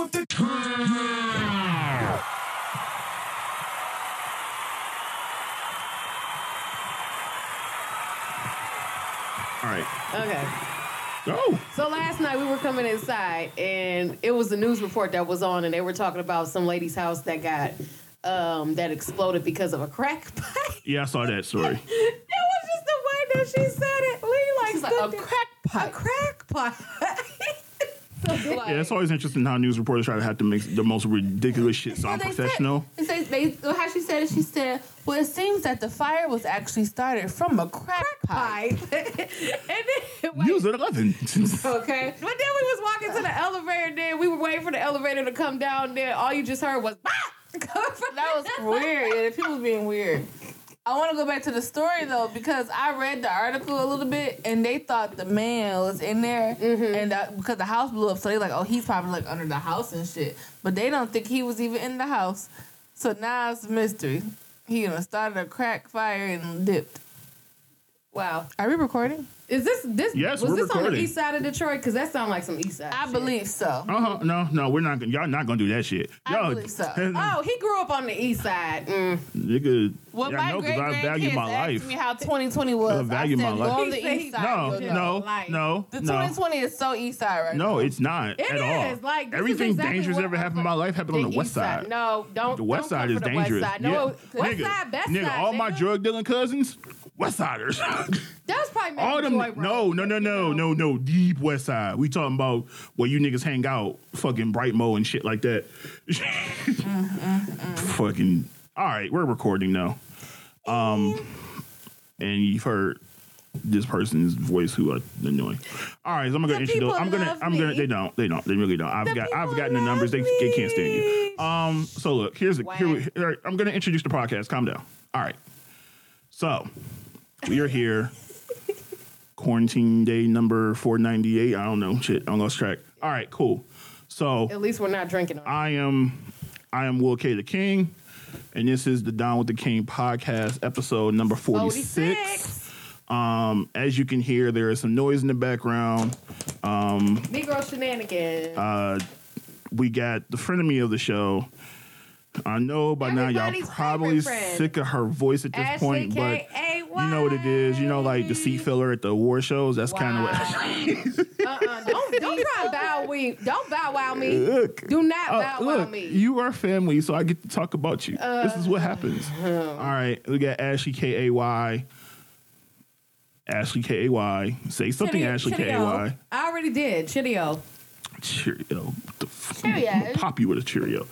with the turn. All right. Okay. Go. So last night we were coming inside and it was a news report that was on and they were talking about some lady's house that got um that exploded because of a crack pipe. Yeah, I saw that story. It was just the way that she said it. Lee like, She's like, a there- crack pipe. A crack pipe. Yeah, it's always interesting how news reporters try to have to make the most ridiculous shit sound they professional. Said, they, they, how she said it, she said, well, it seems that the fire was actually started from a crack, pipe. pipe. and then wait, News at 11. Okay. But then we was walking to the elevator. Then we were waiting for the elevator to come down. Then all you just heard was bah! That was weird. Yeah, the people was being weird. I want to go back to the story though because I read the article a little bit and they thought the man was in there and uh, because the house blew up, so they like, oh, he's probably like under the house and shit. But they don't think he was even in the house. So now it's a mystery. He started a crack fire and dipped. Wow. Are we recording? Is this this Yes, was we're this on the recording. east side of Detroit? Because that sounds like some east side. I shit. believe so. Uh-huh. No, no, we're not gonna y'all not gonna do that shit. I Y'all, believe so. Oh, he grew up on the east side. Mm. nigga, Well, yeah, my I know great because I value grandkids my asked life. me how 2020 was. I value I said, my life. Go on the He east he- side. No, you'll know. no, Like, no, The no. 2020 is so east side right No, now. it's not It at all. like, this is Everything exactly dangerous what ever I'm happened in my life happened on the west east side. No, don't. The west don't side is for the dangerous. West side. No, Yeah. west nigga, side, best nigga, side. all my nigga. drug dealing cousins, west siders. That was probably all them. Joy No, no, no, no, no, no. Deep west side. We talking about where you niggas hang out, fucking Brightmo and shit like that. fucking. All right, we're recording now. Um, and you've heard this person's voice who are annoying. All right, so I'm gonna The introduce. people I'm gonna. love I'm gonna. me. They don't. They don't. They really don't. I've The got. I've people gotten the numbers. They, they can't stand you. Um. So look. Here's the. Here, we- Whack. here, I'm gonna introduce the podcast. Calm down. All right. So we are here. Quarantine day number 498. I don't know. Shit. I lost track. All right. Cool. So At least we're not drinking. I am I am Will K the King, and this is the Down with the King podcast, episode number 46. 46. Um, as you can hear, there is some noise in the background. Um Negro shenanigans. Uh, we got the friend of me of the show. I know by now y'all probably sick of her voice at this Ashley point, but you know what it is. You know, like the seat filler at the award shows. That's kind of what. uh-uh. Don't don't try bow we. Don't bow wow me. Look. Do not Oh, bow wow look, me. you are family, so I get to talk about you. this is what uh, happens. All right, we got Ashley K A Y. Ashley K A Y. Say something, Chitty- Ashley K A. Y. I already did. Chitty-O. Cheerio. What the f- Cheerios. Pop you with a Cheerio.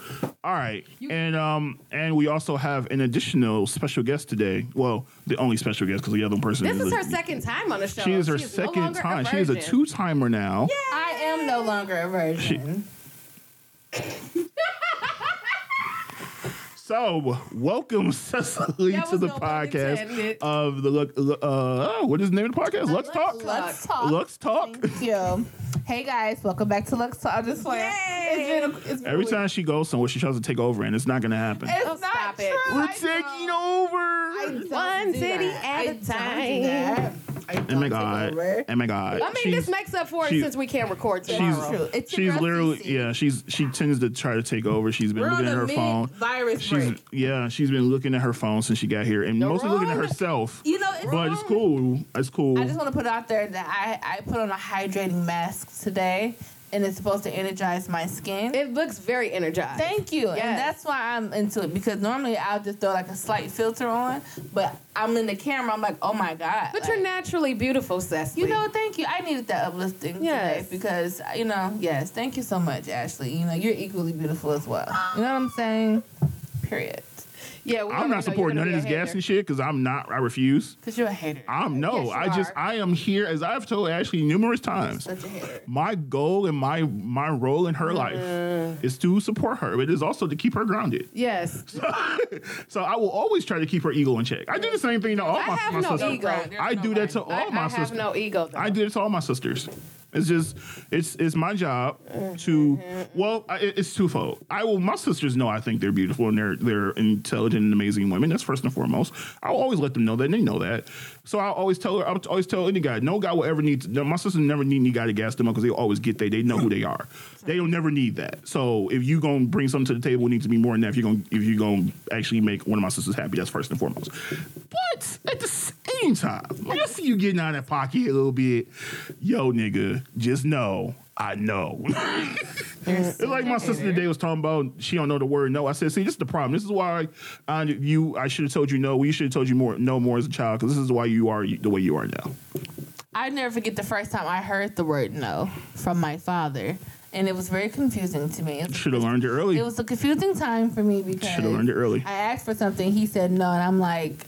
All right, and um, and we also have an additional special guest today. Well, the only special guest because the other person. This is her listening. second time on the show. She is her no second longer time. She is a two timer now. I am no longer a virgin. So, welcome Cecily That to was the no pun podcast intended. of the look. Uh, what is the name of the podcast? Lux Talk. Let's talk. Lux Talk. Thank you. Hey guys, welcome back to Lux Talk. I'm just playing. Yay. It's been, a, it's been Every a time she goes somewhere, she tries to take over, and it's not going to happen. It's Oh, not stop true. it. We're I taking over. Don't One do city that. at I a don't do time. that. I Oh don't my take god! over. Oh my god! I mean, She's- this makes up for it she- since we can't record she's- tomorrow. True. It's your She's literally CC. yeah. She's she tends to try to take over. She's been We're looking on at the her phone. mid-virus She's break. yeah. She's been looking at her phone since she got here, and You're mostly looking at herself. You know, it's But it's cool. It's cool. I just want to put out there that I, I put on a hydrating mask today, and it's supposed to energize my skin. It looks very energized. Thank you, Yes. and that's why I'm into it because normally I'll just throw like a slight filter on, but I'm in the camera. I'm like, oh my god! But like, you're naturally beautiful, Cecily. You know, thank you. I needed that uplifting Yes. today because you know, yes, thank you so much, Ashley. You know, you're equally beautiful as well. You know what I'm saying? Period. yeah, we I'm not supporting none of this be gas and shit because I'm not. I refuse. Because you're a hater. I'm no. Yes, you I just are. I am here as I've told Ashley numerous times. Such a hater. My goal and my my role in her life uh. is to support her. But it is also to keep her grounded. Yes. So so, I will always try to keep her ego in check. I do the same thing to all I my, have my no sisters. ego. There's I no do that to all I, my I have sisters. no ego. Though. I do it to all my sisters. It's just it's it's my job to mm-hmm. well I, it- it's twofold. I will my sisters know I think they're beautiful and they're they're intelligent and amazing women. That's first and foremost. I'll always let them know that and they know that. So I always tell her I always tell any guy no guy will ever need to, my sisters never need any guy to gas them up because they always get they they know who they are. They don't never need that. So if you gonna bring something to the table, it needs to be more than that. If you're gonna if you're gonna actually make one of my sisters happy, that's first and foremost. But at the same time, when I see you getting out of that pocket a little bit, yo nigga, just know I know. it's like my sister today was talking about she don't know the word no. I said, see, this is the problem. This is why I, you I should have told you no. We should have told you more no more as a child because this is why you are the way you are now. I never forget the first time I heard the word no from my father, and it was very confusing to me. Should have learned it early. it was a confusing time for me because Should have learned it early. I asked for something, he said no, and I'm like,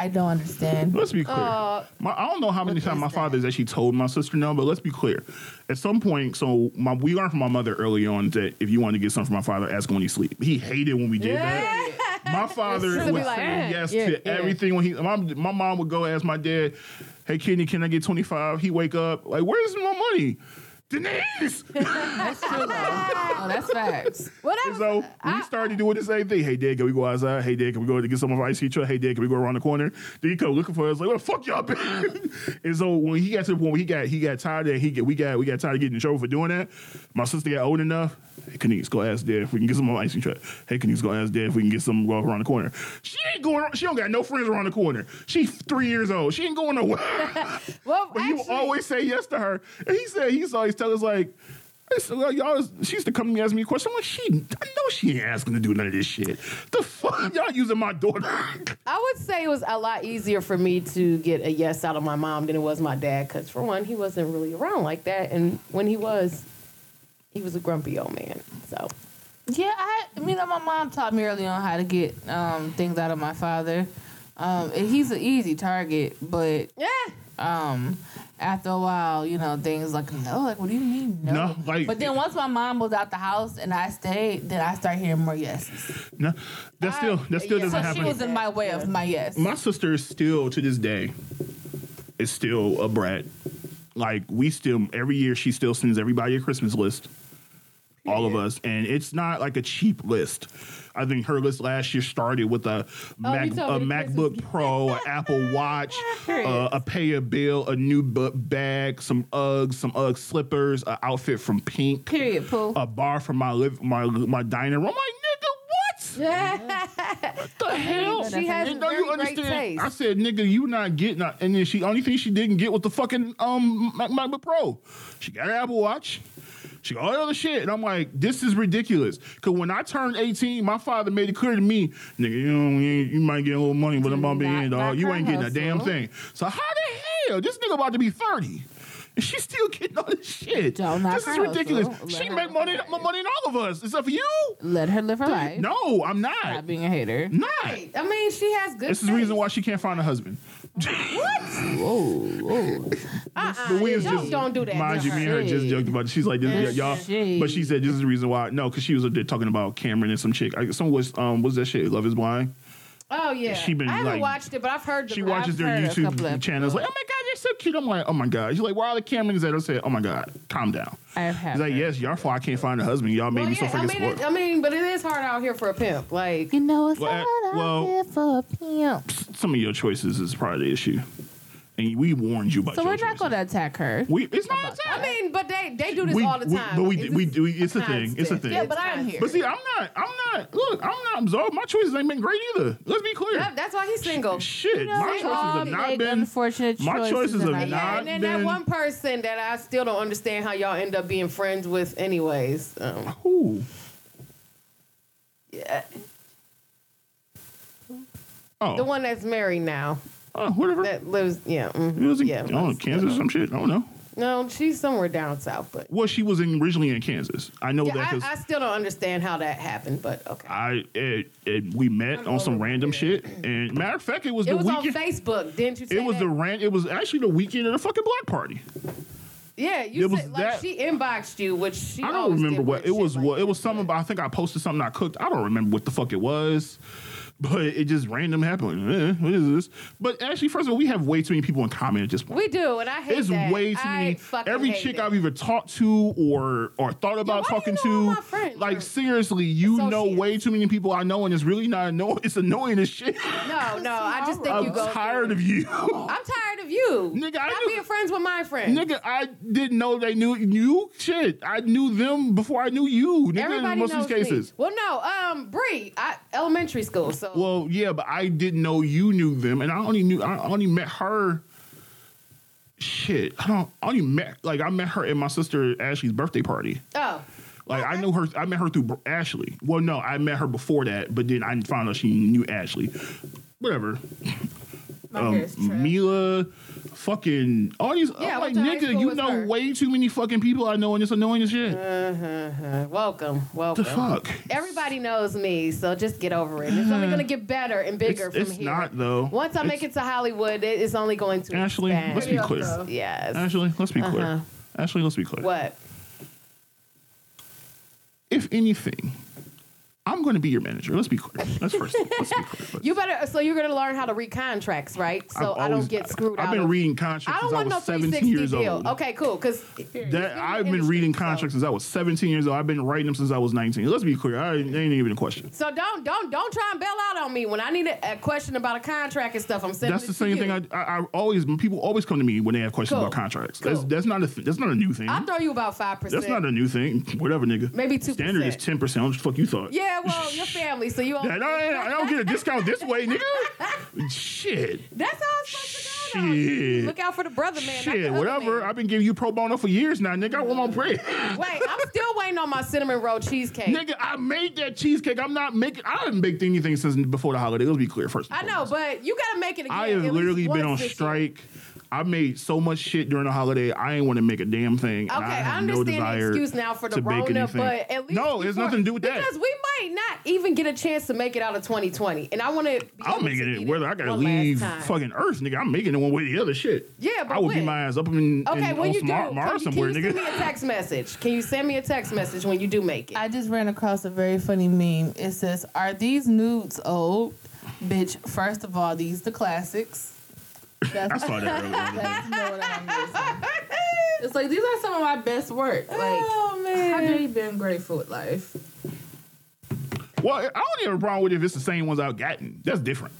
I don't understand. Let's be clear. Uh, my, I don't know how many times my father has actually told my sister no, but let's be clear. At some point, so my, we learned from my mother early on that if you wanted to get something from my father, ask him when he sleep. He hated when we did that. My father true. would like, say "Eh, yes yeah, to yeah." everything when he. My, my mom would go ask my dad, "Hey, Kenny, can I get twenty five? He wake up like, "Where's my money?" Denise. That's true oh, that's facts. And whatever. so we started doing the same thing. Hey, Dad, can we go outside? Hey, Dad, can we go to get some of our ice cream truck? Hey, Dad, can we go around the corner? Then he come looking for us, like, what the fuck y'all been? and so when he got to the point where he got he got tired and he get we got we got tired of getting in trouble for doing that. My sister got old enough. Hey, Kenise, go ask Dad if we can get some more ice cream truck. Hey, Kenise, go ask Dad if we can get some go around the corner. She ain't going. She don't got no friends around the corner. She three years old. She ain't going nowhere. well, But actually, always say yes to her. And he said he's always tell us like, well, y'all she used to come and ask me a question. I'm like, she, I know she ain't asking to do none of this shit. The fuck, y'all using my daughter? I would say it was a lot easier for me to get a yes out of my mom than it was my dad. Because for one, he wasn't really around like that, and when he was, he was a grumpy old man. So Yeah, I, you know, my mom taught me early on how to get um, things out of my father. Um, and he's an easy target, but yeah, um, after a while, you know, things like no, like what do you mean no? No, like- but then once my mom was out the house and I stayed, then I start hearing more yeses. no, that still that still yeah. doesn't So happen. she was in my way of my yes. my sister is still to this day is still a brat. Like we still every year she still sends everybody a Christmas list. All of us, and it's not like a cheap list. I think her list last year started with a, Mac, a MacBook Pro, an Apple Watch, uh, a pay a bill, a new bu- bag, some Uggs, some Ugg slippers, an outfit from Pink, Period. Pooh. a bar from my live my my dining room. I'm like, what? the hell? she has And don't you understand? taste. I said, nigga, you not getting that. And then she only thing she didn't get was the fucking um Mac- MacBook Pro. She got an Apple Watch. She got all the other shit. And I'm like, this is ridiculous. Cause when I turned 18, my father made it clear to me, nigga, you know, you, you might get a little money, but I'm about to be in, dog. You ain't getting a damn thing. So how the hell? This nigga about to be 30. And she's still getting all this shit. Don't knock this is her ridiculous. hustle. Let She her make money, live. more money than all of us, except for you. Let her live her life. No, I'm not. Not being a hater. Not. I mean, she has good. This is the reason why she can't find a husband. Whoa, whoa. Uh-uh, But we don't, just don't do that. Mind to you, me and her just joked about it. She's like, this, That's y'all. shade. But she said this is the reason why. No, because she was up there talking about Cameron and some chick. I, some was um, what's that shit? Love is blind. Oh yeah, She been, I haven't like- watched it, but I've heard. The, She I've watches their heard a couple YouTube channels. Like, oh my god, they're so cute. I'm like, oh my god. She's like, where are the Camerons at? I said, oh my god, calm down. I have He's like, yes, y'all fault I can't find a husband. Y'all made Well, me so yeah, I freaking mean, spoiled. it, I mean, but it is hard out here for a pimp. Like, You know it's Well, hard uh, out well- here for a pimp. Some of your choices is probably the issue, and we warned you about. So your we're not going to attack her. We, it's not. About attack. I mean, but they they do this we, all the we- time. but we It's- we do. It's a thing. It's a thing. Yeah, but I'm here. But see, I'm not. I'm not. Look, I'm not absolved. My choices ain't been great either. Let's be clear. That- that's why he's single. Shit, You know, my we choices have not been. unfortunate my choices choices in have our Yeah, and then been- that one person that I still don't understand how y'all end up being friends with, anyways. Um, Ooh. yeah, Oh, the one that's married now, oh, whatever. that lives, yeah, mhm, it was in yeah. oh, Kansas or some shit. I don't know. No, she's somewhere down south, but Well, she was in, originally in Kansas. I know yeah, that I, because I still don't understand how that happened. But okay, I, it, it, we met on some over random it. shit. And matter of fact, it was it the was on weekend. Facebook, didn't you? Say It was that? the rant. It was actually the weekend of the fucking block party. yeah. You it was said like that- she inboxed you, which she. I don't always remember what weird it was. shit What it was something. About, I think I posted something I cooked. I don't remember what the fuck it was. But it just random happened. Eh, what is this? But actually, first of all, we have way too many people in common at this point. We do, and I hate It's that. way too I many. Every chick it. I've either talked to or or thought about why talking you know to, my friends like are seriously, you know way too many people I know, and it's really not annoying. It's annoying as shit. No, no, I just think you I'm go. tired through- of you. I'm tired of you. Nigga, I Stop knew- being friends with my friends. Nigga, I didn't know they knew you. Shit, I knew them before I knew you. Nigga, Everybody in most knows of these cases. me. Well, no, um, Bree, I, elementary school. So Well, yeah, but I didn't know you knew them, and I only knew I only met her. Shit, I don't. I only met like I met her at my sister Ashley's birthday party. oh, Like I knew her. I met her through Ashley. Well, no, I met her before that, but then I found out she knew Ashley. Whatever. My Um, hair is trash. Mila, fucking all these. Yeah, I'm like went to high nigga, you know her. way too many fucking people I know, and it's annoying as shit. uh, welcome, welcome. the fuck? Everybody knows me, so just get over it. It's only gonna get better and bigger It's, from it's here. not though. Once I It's- make it to Hollywood, it is only going to Ashley, expand. let's be clear. though. Yes. Ashley, let's be clear. Uh-huh. Ashley, let's be clear. What? If anything, I'm going to be your manager. Let's be clear. That's first. let's be clear. You better. So you're gonna learn how to read contracts, right? So I've I don't get screwed up. I've out. been of- reading contracts I don't since I want no was 17 years deal. old. Okay, cool. Because That I've been reading contracts since I was 17 years old. I've been writing them since I was 19. Let's be clear. I ain't ain't even a question. So don't don't don't try and bail out on me when I need a, a question about a contract and stuff. I'm sending That's the to same you. thing. I, I, I always people always come to me when they have questions Cool. about contracts. That's Cool. that's not a th- that's not a new thing. I'll throw you about five percent. That's not a new thing. Whatever, nigga. Maybe 2%. Standard is 10 percent. What the fuck you thought? Yeah, well, your family, so you. I, All, I, don't get a discount this way, nigga. Shit. that's how it's supposed to go. Shit. Look out for the brother man. Shit, whatever. man. I've been giving you pro bono for years now, nigga. I want my bread. Wait, I'm still waiting on my cinnamon roll cheesecake. nigga, I made that cheesecake. I'm not making. I haven't baked anything since before the holiday. Let's be clear first. I know, but you gotta make it again. I have literally been on strike. year. Strike. I made so much shit during the holiday. I ain't want to make a damn thing. Okay, I, I, have no understand the excuse now for the to Rona, but at least no, it's before- nothing to do with that. Because we might not even get a chance to make it out of 2020, and I want to. I'm making it whether I gotta leave fucking Earth, nigga. I'm making it one way or the other. Shit. Yeah, but I would be when? my ass up in, Okay, in when on you do, Mar- can, Mars you- somewhere, can you nigga. send me a text message? Can you send me a text message when you do make it? I just ran across a very funny meme. It says, "Are these nudes old, bitch? First of all, these the classics." That's, I saw that earlier. that's you know I'm. It's like these are some of my best work. Like, oh how man. do you been grateful with life? Well, I don't have a problem with it if it's the same ones I've gotten. That's different.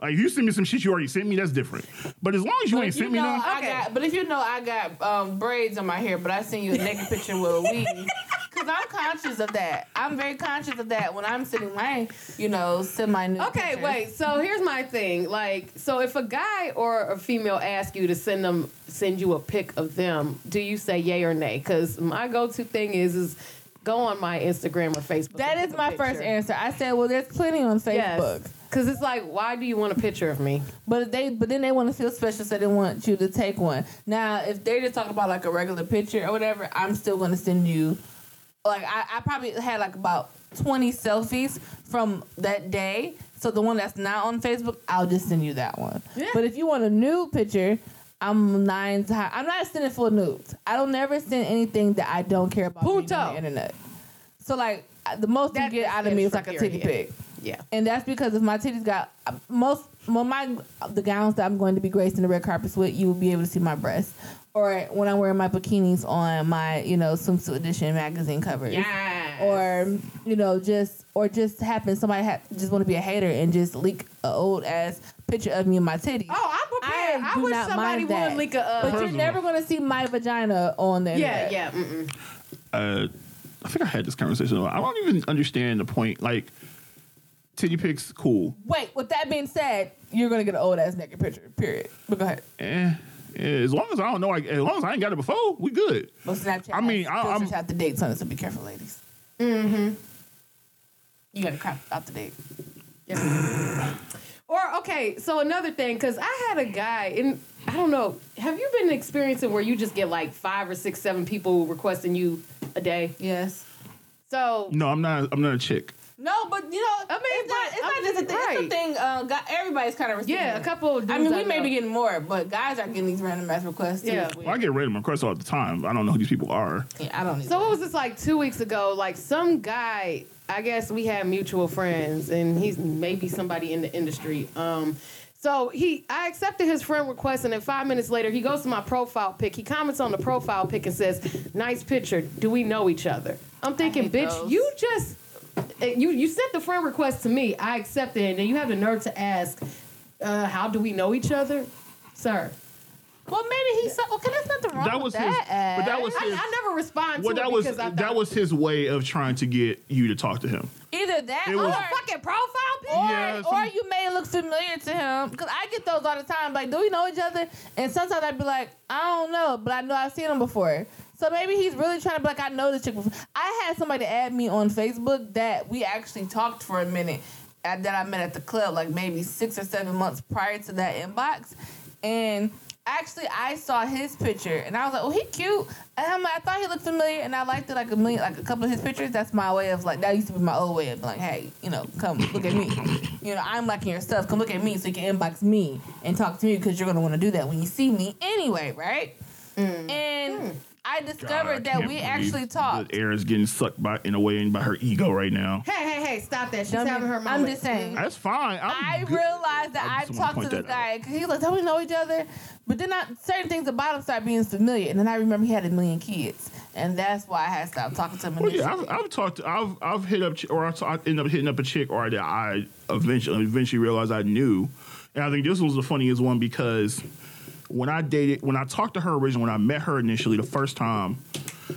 Like if you send me some shit you already sent me, that's different. But as long as you But ain't you sent me none, I Okay. got, but if you know I got um, braids on my hair, but I send you a naked picture with a weave, because I'm conscious of that. I'm very conscious of that when I'm sending my, you know, semi nude. Okay, wait. So here's my thing. Like, so if a guy or a female asks you to send them, send you a pic of them, do you say yay or nay? Because my go-to thing is is go on my Instagram or Facebook. That is my first answer. I said, well, there's plenty on Facebook. Yes. Because it's like, why do you want a picture of me? But they, but then they want to feel special, so they want you to take one. Now, if they're just talk about like a regular picture or whatever, I'm still going to send you. Like I, I probably had like about 20 selfies from that day. So the one that's not on Facebook, I'll just send you that one. Yeah. But if you want a nude picture, I'm nine times. I'm not sending full nudes. I don't never send anything that I don't care about being on the internet. So like the most That you get out of me is like a titty pic Yeah. and that's because if my titties got uh, most well my the gowns that I'm going to be gracing the red carpets with, you will be able to see my breasts. Or when I'm wearing my bikinis on my you know swimsuit edition magazine covers. Yeah. Or you know just or just happen somebody ha- just want to be a hater and just leak an old ass picture of me and my titties. Oh, I'm prepared. I, do wish not somebody mind that. would leak a. Uh, but First you're never gonna see my vagina on there. yeah, internet. yeah. Mm-mm. uh, I think I had this conversation. I don't even understand the point. Like, titty pics, cool. Wait, with that being said, you're gonna get an old ass naked picture. Period. But go ahead. Eh, as long as I don't know, like, as long as I ain't got it before, we good. Well, Snapchat. I mean, I- filters I'm- have the dates on it, so be careful, ladies. Mm-hmm. You gotta crop out the date. Yeah. or okay, so another thing, because I had a guy, and I don't know, have you been experiencing where you just get like five or six, seven people requesting you a day? Yes. So No, I'm not. I'm not a chick. No, but you know, I mean, it's not, it's not just a mean, thing. It's a thing. Uh, got, everybody's kind of receiving. yeah, a couple. Of dudes I mean, we may know. be getting more, but guys are getting these random ass requests. Too. Yeah. It's weird. Well, I get random requests all the time. I don't know who these people are. Yeah, I don't. So what was this like two weeks ago? Like some guy I guess we have mutual friends, and he's maybe somebody in the industry. Um, so he, I accepted his friend request, and then five minutes later, he goes to my profile pic. He comments on the profile pic and says, "Nice picture. Do we know each other?" I'm thinking, bitch, those. you just you you sent the friend request to me. I accepted, it, and then you have the nerve to ask, uh, "How do we know each other, sir?" Well, maybe he said, okay, there's nothing wrong That with was his. that. But that was I, his. I never respond Well, to that it was because I that was his way of trying to get you to talk to him. Either that It or, was- oh, fucking profile pic. or, Yeah, some- or you may look familiar to him. Because I get those all the time. Like, do we know each other? And sometimes I'd be like, I don't know, but I know I've seen him before. So maybe he's really trying to be like, I know this chick before. I had somebody add me on Facebook that we actually talked for a minute uh, that I met at the club, like maybe six or seven months prior to that inbox. And actually, I saw his picture and I was like, oh, he cute. And I'm like, I thought he looked familiar and I liked it like a million, like a couple of his pictures. That's my way of like, that used to be my old way of like, hey, you know, come look at me. You know, I'm liking your stuff. Come look at me so you can inbox me and talk to me because you're going to want to do that when you see me anyway, right? And I discovered God, I that we actually talked. that Aaron's getting sucked by in a way by her ego right now. Hey, hey, hey! Stop that! She's Dummy. having her moment. I'm just saying. That's fine. I'm I good. realized that I I've wanna talked to point this guy because he was like, don't we know each other? But then I, certain things about him start being familiar. And then I remember he had a million kids. And that's why I had stopped talking to him. Well, yeah. I've, I've talked. To, I've I've hit up ch- or I, t- I ended up hitting up a chick or that I eventually eventually realized I knew, and I think this was the funniest one because when I dated when I talked to her originally when I met her initially the first time,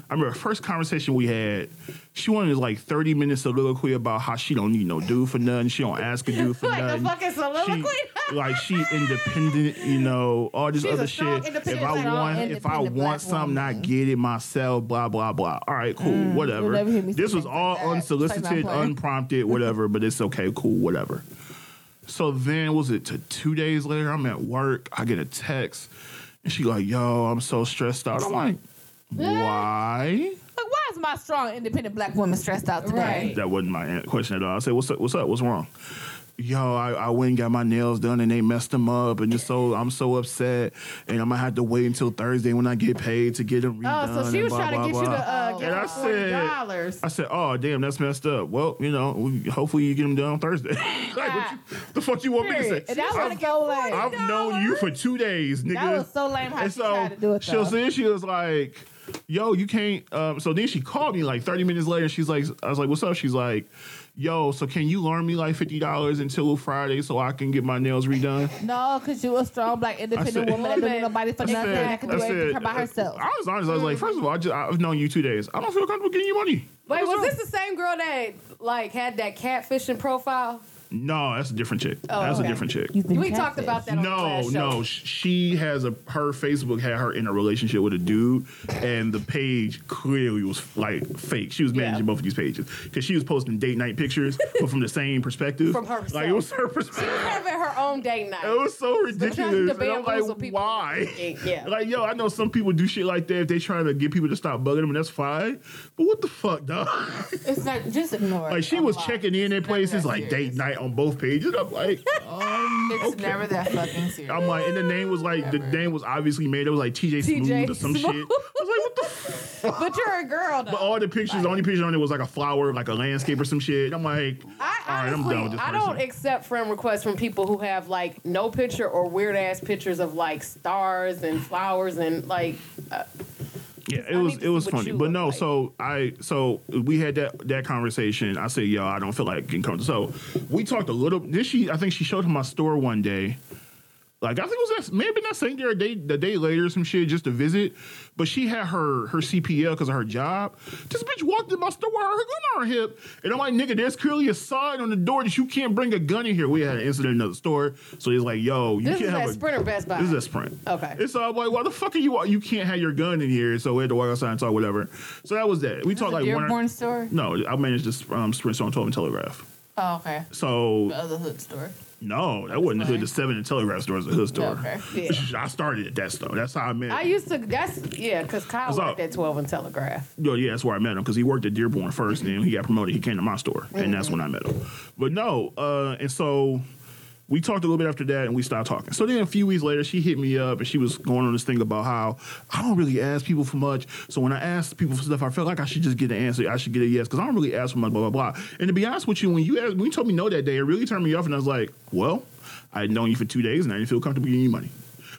I remember the first conversation we had. She wanted like thirty minutes soliloquy about how she don't need no dude for nothing. She don't ask a dude for Like a nothing. fucking soliloquy? She, like she independent, you know, all this She's a other strong, shit. If I want, if I want something, I get it myself. Blah blah blah. All right, cool, whatever. you'll never hear me say This was all like unsolicited, unprompted, whatever. but it's okay, cool, whatever. So then, was it to two days later? I'm at work. I get a text, and she like, "Yo, I'm so stressed out." I'm like, "Why?" Like, why is my strong, independent black woman stressed out today? That wasn't my question at all. I said, "What's up? What's up? What's wrong?" Yo, I, I went and got my nails done and they messed them up, and just so I'm so upset, and I'm gonna have to wait until Thursday when I get paid to get them redone. Oh, so she was blah, trying to blah, get you blah. to uh, give And I said- dollars. I said, "Oh, damn, that's messed up." Well, you know, we, hopefully you get them done on Thursday. like, what you, the fuck you want me to say? And that was I've, so lame. I've known you for two days, nigga. That was so lame how And she so tried to do it, she though. was then she was like, "Yo, you can't." Um, so then she called me like 30 minutes later. She's like, "I was like, what's up?" She's like, "Yo, so can you loan me like fifty dollars until Friday so I can get my nails redone?" No, because you a strong, black, independent said- woman that don't need nobody for nothing. said- that can do everything said- by uh, herself. I was honest. I was like, first of all, I just I've known you two days. I don't feel comfortable getting you money. Wait, was this the same girl that like had that catfishing profile? No, that's a different chick. Oh, that's okay. a different chick. You've We talked about that. On the No, last show. no. She has a her Facebook had her in a relationship with a dude, and the page clearly was like fake. She was managing Yeah. both of these pages because she was posting date night pictures, but from the same perspective. From herself. like it was her perspective. She was having her own date night. It was so trying to ridiculous. And I'm bamboozle like, people why? yeah. Like, yo, I know some people do shit like that if they trying to get people to stop bugging them, and that's fine. But what the fuck, dog? It's not just ignore. it. like, she I'm was lying. checking in at places like serious. date night on both pages. I'm like, um, It's okay. never that fucking serious. I'm like, and the name was like, the name was obviously made. It was like TJ Smooth or some Smooth. shit. I was like, what the fuck? but you're a girl though. But all the pictures, the only picture on it was like a flower, like a landscape or some shit. I'm like, I all right, I'm done with this I person. don't accept friend requests from people who have like no picture or weird ass pictures of like stars and flowers and like. Uh, Yeah, I it was it was funny, but no. like. So I so we had that that conversation. I said, yo, I don't feel like getting comfortable. So we talked a little. Then she, I think she showed him my store one day. Like I think it was that maybe not same day or day the day later some shit just to visit, but she had her her CPL because of her job. This bitch walked in my store with her gun on her hip, and I'm like, nigga, there's clearly a sign on the door that you can't bring a gun in here. We had an incident in another store, so he's like, yo, you this can't have a Sprinter Best Buy. this is a sprint. Okay. And so I'm like, why the fuck are you? You can't have your gun in here. So we had to walk outside and talk, whatever. So that was that. We talked like one. Dearborn store. no, I managed this um, sprint store on 12 and Telegraph. Oh, okay. So The other hood store. no, that wasn't the hood. The seven and Telegraph store is a hood store. Okay. Yeah. I started at that store. That's how I met. I used to. That's yeah, because Kyle What's worked up? at Twelve and Telegraph. Yo, yeah, that's where I met him because he worked at Dearborn first, and then he got promoted. He came to my store, and that's when I met him. But no, uh, and so we talked a little bit after that and we stopped talking. So then a few weeks later, she hit me up and she was going on this thing about how I don't really ask people for much. So when I ask people for stuff, I felt like I should just get an answer. I should get a yes because I don't really ask for much, blah, blah, blah. And to be honest with you, when you asked, when you told me no that day, it really turned me off. And I was like, well, I had known you for two days and I didn't feel comfortable giving you money.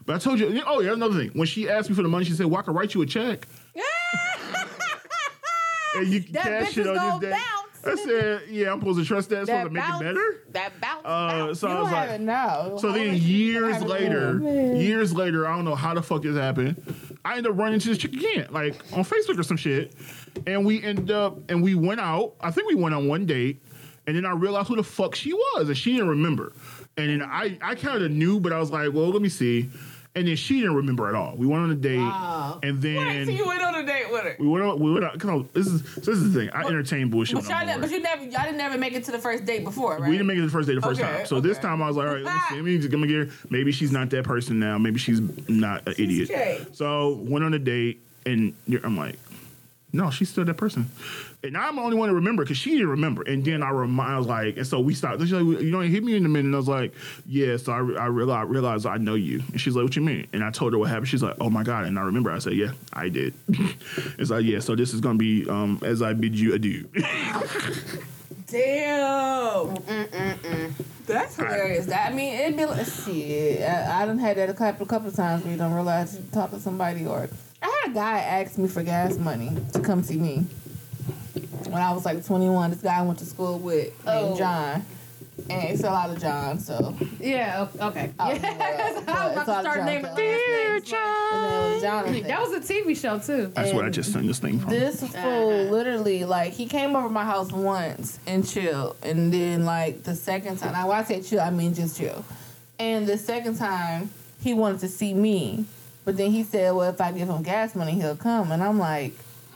But I told you, oh, yeah, another thing. When she asked me for the money, she said, well, I can write you a check. and you can That cash bitch it on this day. bounce. I said, yeah, I'm supposed to trust that. supposed to make bounce, it better. That bounce. Uh, bounce. so you I was have like, it now. so then years later, now? years later, I don't know how the fuck this happened. I end up running into this chick again, like on Facebook or some shit. And we end up and we went out. I think we went on one date. And then I realized who the fuck she was, and she didn't remember. And then I, I kind of knew, but I was like, well, let me see. And then she didn't remember at all. We went on a date, Wow. and then Wait, so you went on a date with her. we went on. We went out. Come on, this is so this is the thing. I entertain bullshit. But, when y'all, but you never, y'all didn't never make it to the first date before, right? We didn't make it to the first date the first Okay, time. So this time I was like, all right, let me see. Let me just give me here. Maybe she's not that person now. Maybe she's not an idiot. straight. So went on a date, and you're- I'm like, no, she's still that person. And I'm the only one to remember because she didn't remember. And then I remind, I was like, and so we stopped. She's like, you don't hit me in a minute. And I was like, yeah. So I, I realized, realized I know you. And she's like, what you mean? And I told her what happened. She's like, oh my God. And I remember I said, yeah, I did. it's like, yeah, so this is going to be um, as I bid you adieu. Damn. That's hilarious. That I mean, it'd be like shit. I, I done had that a couple, couple of times where you don't realize you talk to somebody or. I had a guy ask me for gas money to come see me when I was like 21. This guy I went to school with named Oh. John, and it's a lot of John. So Yeah. Okay. I Yeah. was, uh, I was but about to start John naming Bell. Dear his name was Jonathan. That was a TV show too. That's where I just sent this thing from. This fool Uh-huh. literally like he came over my house once and chill, and then like the second time, now when I say chill, I mean just chill. And the second time, he wanted to see me, but then he said, "Well, if I give him gas money, he'll come." And I'm like,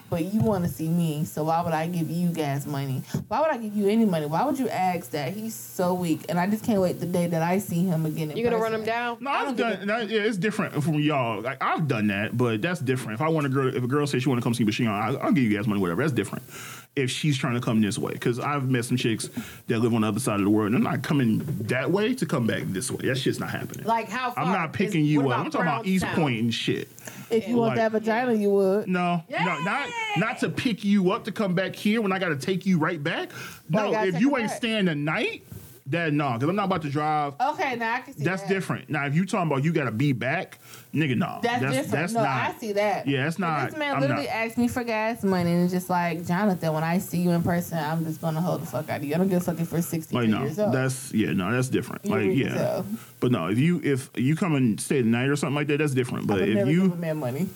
"But you want to see me, so why would I give you guys money? Why would I give you any money? Why would you ask that? He's so weak, and I just can't wait the day that I see him again. in You gonna run him down? No, I I've done. give That, yeah, it's different from y'all. Like I've done that, but that's different. If I want a girl, if a girl says she want to come see me, but she, I'll, I'll give you guys money, whatever. That's different. If she's trying to come this way, because I've met some chicks that live on the other side of the world, and I'm not coming that way to come back this way. That shit's not happening. Like how far? I'm not picking Is- you up. I'm talking about Eastpointe and shit. If you want Like- that vagina, you would. No, no, not not to pick you up to come back here when I got to take you right back. Why No, if you ain't back? staying the night, that no, because I'm not about to drive. Okay, now I can see That's that. different. Now, if you talking about you got to be back, nigga, no. That's, different. That's no, not. I see that. Yeah, that's But not- This man I'm literally not. asked me for gas money and it's just like, Jonathan, when I see you in person, I'm just gonna hold the fuck out of you. I don't give a fuck if you're 60 Like no, years old. that's yeah, no, that's different. You like yeah, but no, if you if you come and stay the night or something like that, that's different. But if never give a you man money.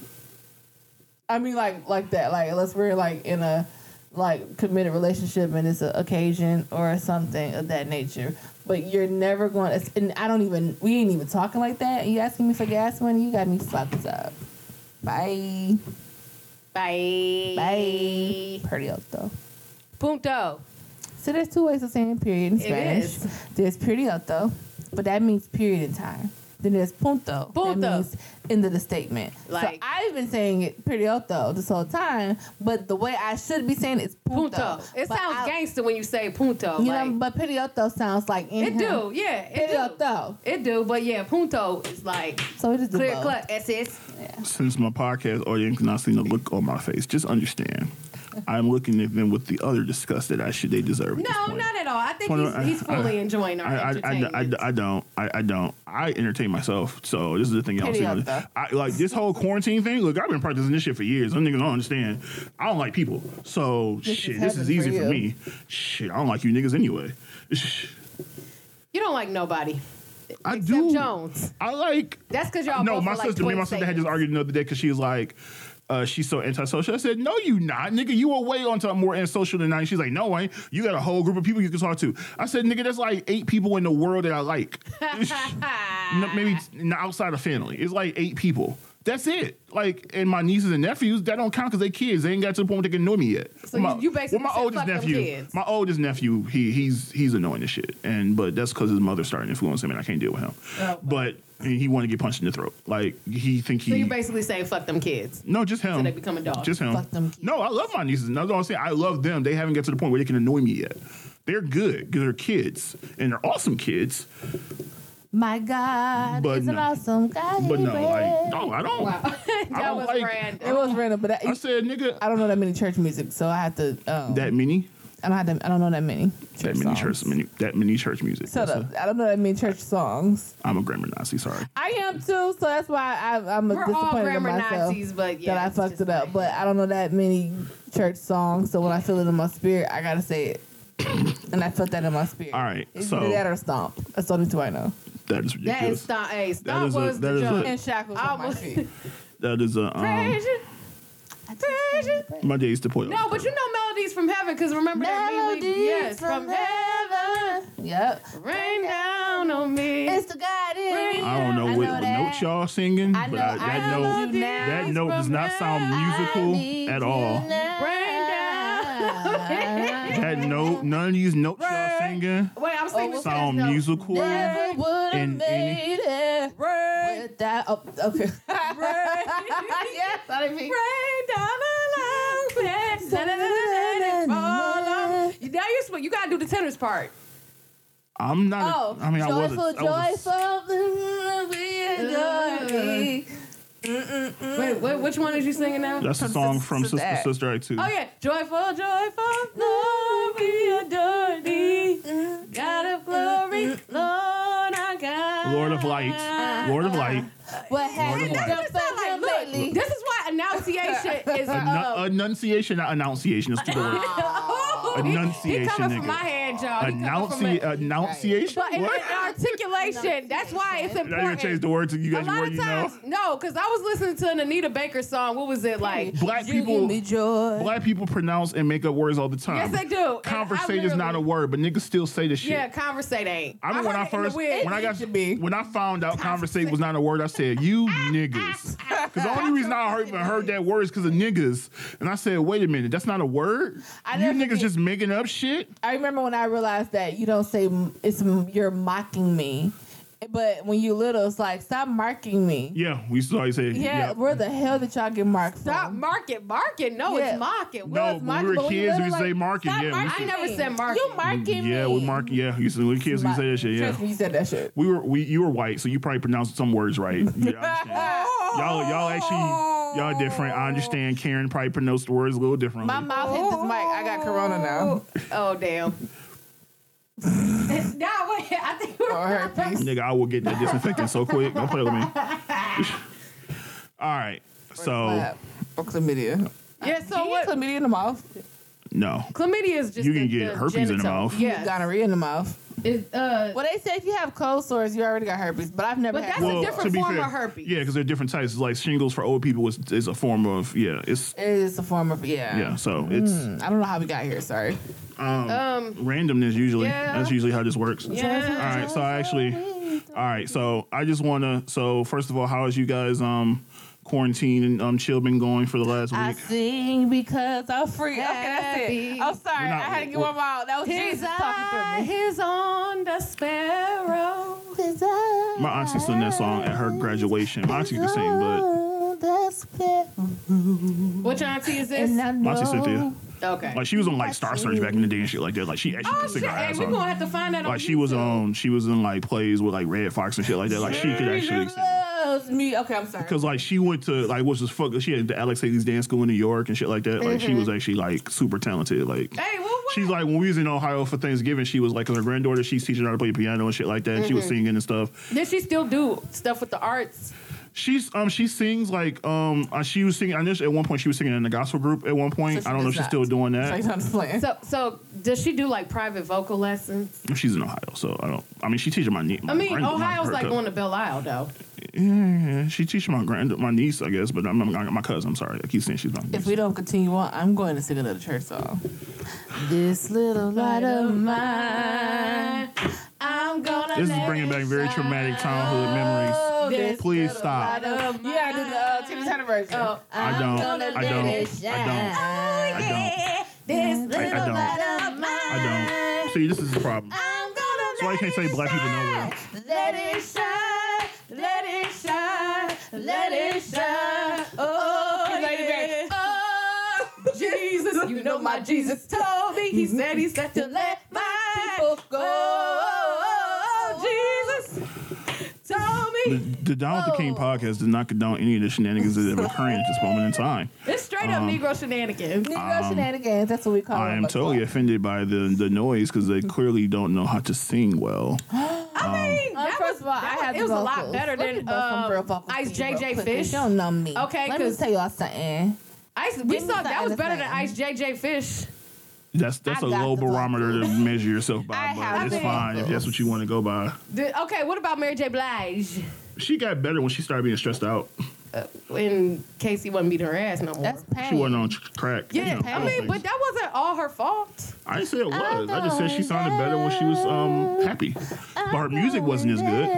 I mean, like like that. Like unless we're like in a like committed relationship and it's an occasion or something of that nature. But you're never going. to... And I don't even. We ain't even talking like that. You asking me for gas money? You got me fucked up. Bye. Bye. Bye. Though. Punto. So there's two ways of saying period in Spanish. is. There's periodo, but that means period in time. Then there's punto. Punto. That means end of the statement. Like- so I've been saying it periodo this whole time, but the way I should be saying it is punto. Punto. It But sounds I- gangster when you say punto. You like, know, but periodo sounds like in it him. do. Yeah. It do. Periodo. It do. But yeah, punto is like So it is clear both. cut. SS. since my podcast audience cannot see the look on my face, just understand, I'm looking at them with the other disgust that I should they deserve. No, not at all. I think he's, he's fully I- enjoying our I, I, I, entertainment. I, I don't. I, I don't. I entertain myself. So this is the thing y'all see. I, like this whole quarantine thing. Look, I've been practicing this shit for years. Them niggas don't understand. I don't like people. So This is shit, this is easy for for, me. Shit, I don't like you niggas anyway. you don't like nobody I except do. Jones. I like. That's because y'all no, both my sister. me and my sister had just argued the other day because she was like. Uh, she's so antisocial. I said, "No, you not, nigga. You are way on top more antisocial than I." She's like, "No, I ain't. You got a whole group of people you can talk to." I said, "Nigga, there's like eight people in the world that I like. No, maybe outside of family. It's like eight people. That's it. Like, and my nieces and nephews, that don't count because they kids. They ain't got to the point where they can annoy me yet. So my, you- you basically well, my said, oldest "Fuck them nephew, kids." my oldest nephew, he he's he's annoying as shit. And but that's because his mother started to influence him, and I can't deal with him. Oh. But and he want to get punched in the throat. Like he think he. So you basically saying fuck them kids. no, just him. So they become a dog. Just him. Fuck them kids. No, I love my nieces. That's what I'm saying. I love them. They haven't got to the point where they can annoy me yet. they're good because they're kids and they're awesome kids. My God, But is an awesome God. But no, like no, I don't. Wow. that don't was like- random. It was random, but that, I said, nigga, I don't know that many church music, so I have to. Um, that many, I don't have them. I don't know that many church that many songs. church, many, that many church music. Shut That's up! I don't know that many church songs. I'm a grammar Nazi. Sorry. I am too, so that's why I, I'm We're all disappointed in grammar myself Nazis, but yeah, that I it's fucked just it up. like- But I don't know that many church songs, so when I feel it in my spirit, I gotta say it. and I felt that in my spirit. All right, It's so- either that or stomp. That's the only two I know. That is that ridiculous. is stomp. Hey, stomp is a- was that the is a- joke. And shackles I on my almost- feet. that is a um, Praise you. Praise you. my days to put. No, but you know melodies from heaven because remember that meme we yes from heaven Yep. rain down on me. It's the God in I don't know I what, know what that. notes y'all singing, I but know I, I that know note you that note does not sound musical at all. Rain down. That note, none of these notes y'all Rain. singing Wait, I'm singing this sound note. musical. Never would have in any- made it Rain, without. Oh, okay. rain, yes, I didn't mean. rain down along Now you're supposed- you gotta do the tenors part. I'm not. Oh, a, I mean, I joyful, wasn't. I was joyful, we adore thee. Wait, wait, which one is you singing now? that's a song Sister from Sister Act. Sister Act 2. Oh yeah, joyful, joyful, Lord, we adore thee. God of glory, Lord our God. Lord of Light. Lord of Light. What has Lord of you Light. done It's for not like, him look, lately? this is why enunciation is. Annu- Uh, enunciation, not enunciation. That's two words. oh, he- Enunciation, He coming nigga. from my hand, y'all. He coming from Enunci- enunciation. But in, in What? articulation, that's why it's Now you're gonna change the word to you a guys lot word of you know. times, no, because I was listening to an Anita Baker song. What was it like? Black You give people, me joy. black people pronounce and make up words all the time. Yes, they do. And Conversate is not a word, but niggas still say the shit. Yeah, conversate ain't. I remember when I heard it in the first when I got It be. when I found out conversate was not a word, I said you niggas. Because the only reason I heard, even heard that word is because of niggas, and I said, wait a minute, that's not a word. I you niggas did- just making up shit. I remember when I realized that you don't say it's you're mocking me, but when you little, it's like stop marking me. Yeah, we used to always say Yeah, yeah. where the hell did y'all get marked Stop from? marking, marking. No, Yeah. it's mocking. No, Well, when marking, we were but when you kids, we little, used to say like, marking. Yeah, we used I to- never said marking. You marking me. yeah, we mark. Yeah, we used to, we kids. We used say that shit. Yeah. Trust me, you said that shit. We were we you were white, so you probably pronounced some words right. Yeah, y'all y'all actually y'all different. I understand. Karen probably pronounced the words a little differently. My mouth hit this mic. I got corona now. Oh, oh damn. nah, wait. I think we're Or herpes. Nigga, I will get that disinfectant so quick. Don't play with me. All right. So Slap. Or chlamydia. Uh, yeah. So So what? chlamydia in the mouth. No. Chlamydia is just You can the, get the herpes in the genital. mouth. Yeah. Gonorrhea in the mouth. It, uh, Well, they say if you have cold sores, you already got herpes, but I've never But had. that's a it. different form of herpes. Yeah, because they're different types. Like shingles for old people is, is a form of yeah. It's It is a form of yeah. yeah. So it's Hmm, I don't know how we got here. Sorry. um. randomness usually. Yeah. That's usually how this works. Yeah. All right. So I actually. All right. So I just want to. So first of all, how is you guys um quarantine and um chill been going for the last I week? sing because I'm free. Okay, that's it. I'm sorry. Not- I had to get we're- one out. That was His Jesus eye talking to me. is on the sparrow. His eye My auntie sang that song at her graduation. My auntie can sing, but on the sparrow. Which auntie is this? My auntie Cynthia. Okay. Like she was on like Star Search back in the day and shit like that. Like she actually Oh could sing shit! her Hey, ass we're gonna have to find that on Like she was YouTube. on, she was in like plays with like Redd Foxx and shit like that. Like she could actually sing. loves me. Okay, I'm sorry. Cause like she went to like what's this fuck? She had the Alvin Ailey's dance school in New York and shit like that. Like she mm-hmm. was actually like super talented. Like Hey, well, what? she's like when we was in Ohio for Thanksgiving, she was like, like 'cause her granddaughter, she's teaching her how to play piano and shit like that. and She was mm-hmm. singing and stuff. Did she still do stuff with the arts? She's um she sings like um uh, she was singing. I know she- at one point she was singing in the gospel group at one point. So I don't know if does she's still doing So that. he's not playing. So, so does she do like private vocal lessons? She's in Ohio, so I don't. I mean, she teaches my niece. I mean, Ohio's like going to Belle Isle though. Yeah, she teaches my grand, my niece, I guess, but I'm, I'm my cousin. I'm sorry, I keep saying she's my niece. If we don't continue on, I'm going to sing another church song. This little light of mine, I'm gonna. This is bringing back very shine. traumatic childhood memories. This Please stop. light of You gotta do the uh, Tina Turner version. Oh, I don't. gonna I let don't. it I don't. I don't. This I, little I don't. light of mine. I don't. See, this is the problem. I'm gonna That's why you can't say black people nowhere. Let it shine, let it shine, let it shine. Oh, He's like the yeah. Oh, Jesus, you know my Jesus told me. He said, he's got to let my people go. Told The, me. the Down with the King Oh. podcast does not condone any of the shenanigans that are occurring at this moment in time. It's straight up Um, Negro shenanigans. Negro shenanigans. That's what we call I am totally what? offended by the, the noise because they clearly don't know how to sing well. I mean, Uh, that first was, of all, I was- have it the was a lot better Let than bust um, Ice to you JJ Fish. You don't know me. Okay, let me 'cause- tell y'all something. Ice, we saw that was better than sing. Ice JJ Fish. That's that's I a low barometer to measure yourself by, have but it's fine if that's what you want to go by. Did- okay, what about Mary J. Blige? She got better when she started being stressed out. When K-Ci wasn't beating her ass no more. That's pain. She wasn't on crack. yeah, you know, I mean, but that wasn't all her fault. I didn't say it was. I just said she sounded better when she was um happy, but her music wasn't as good.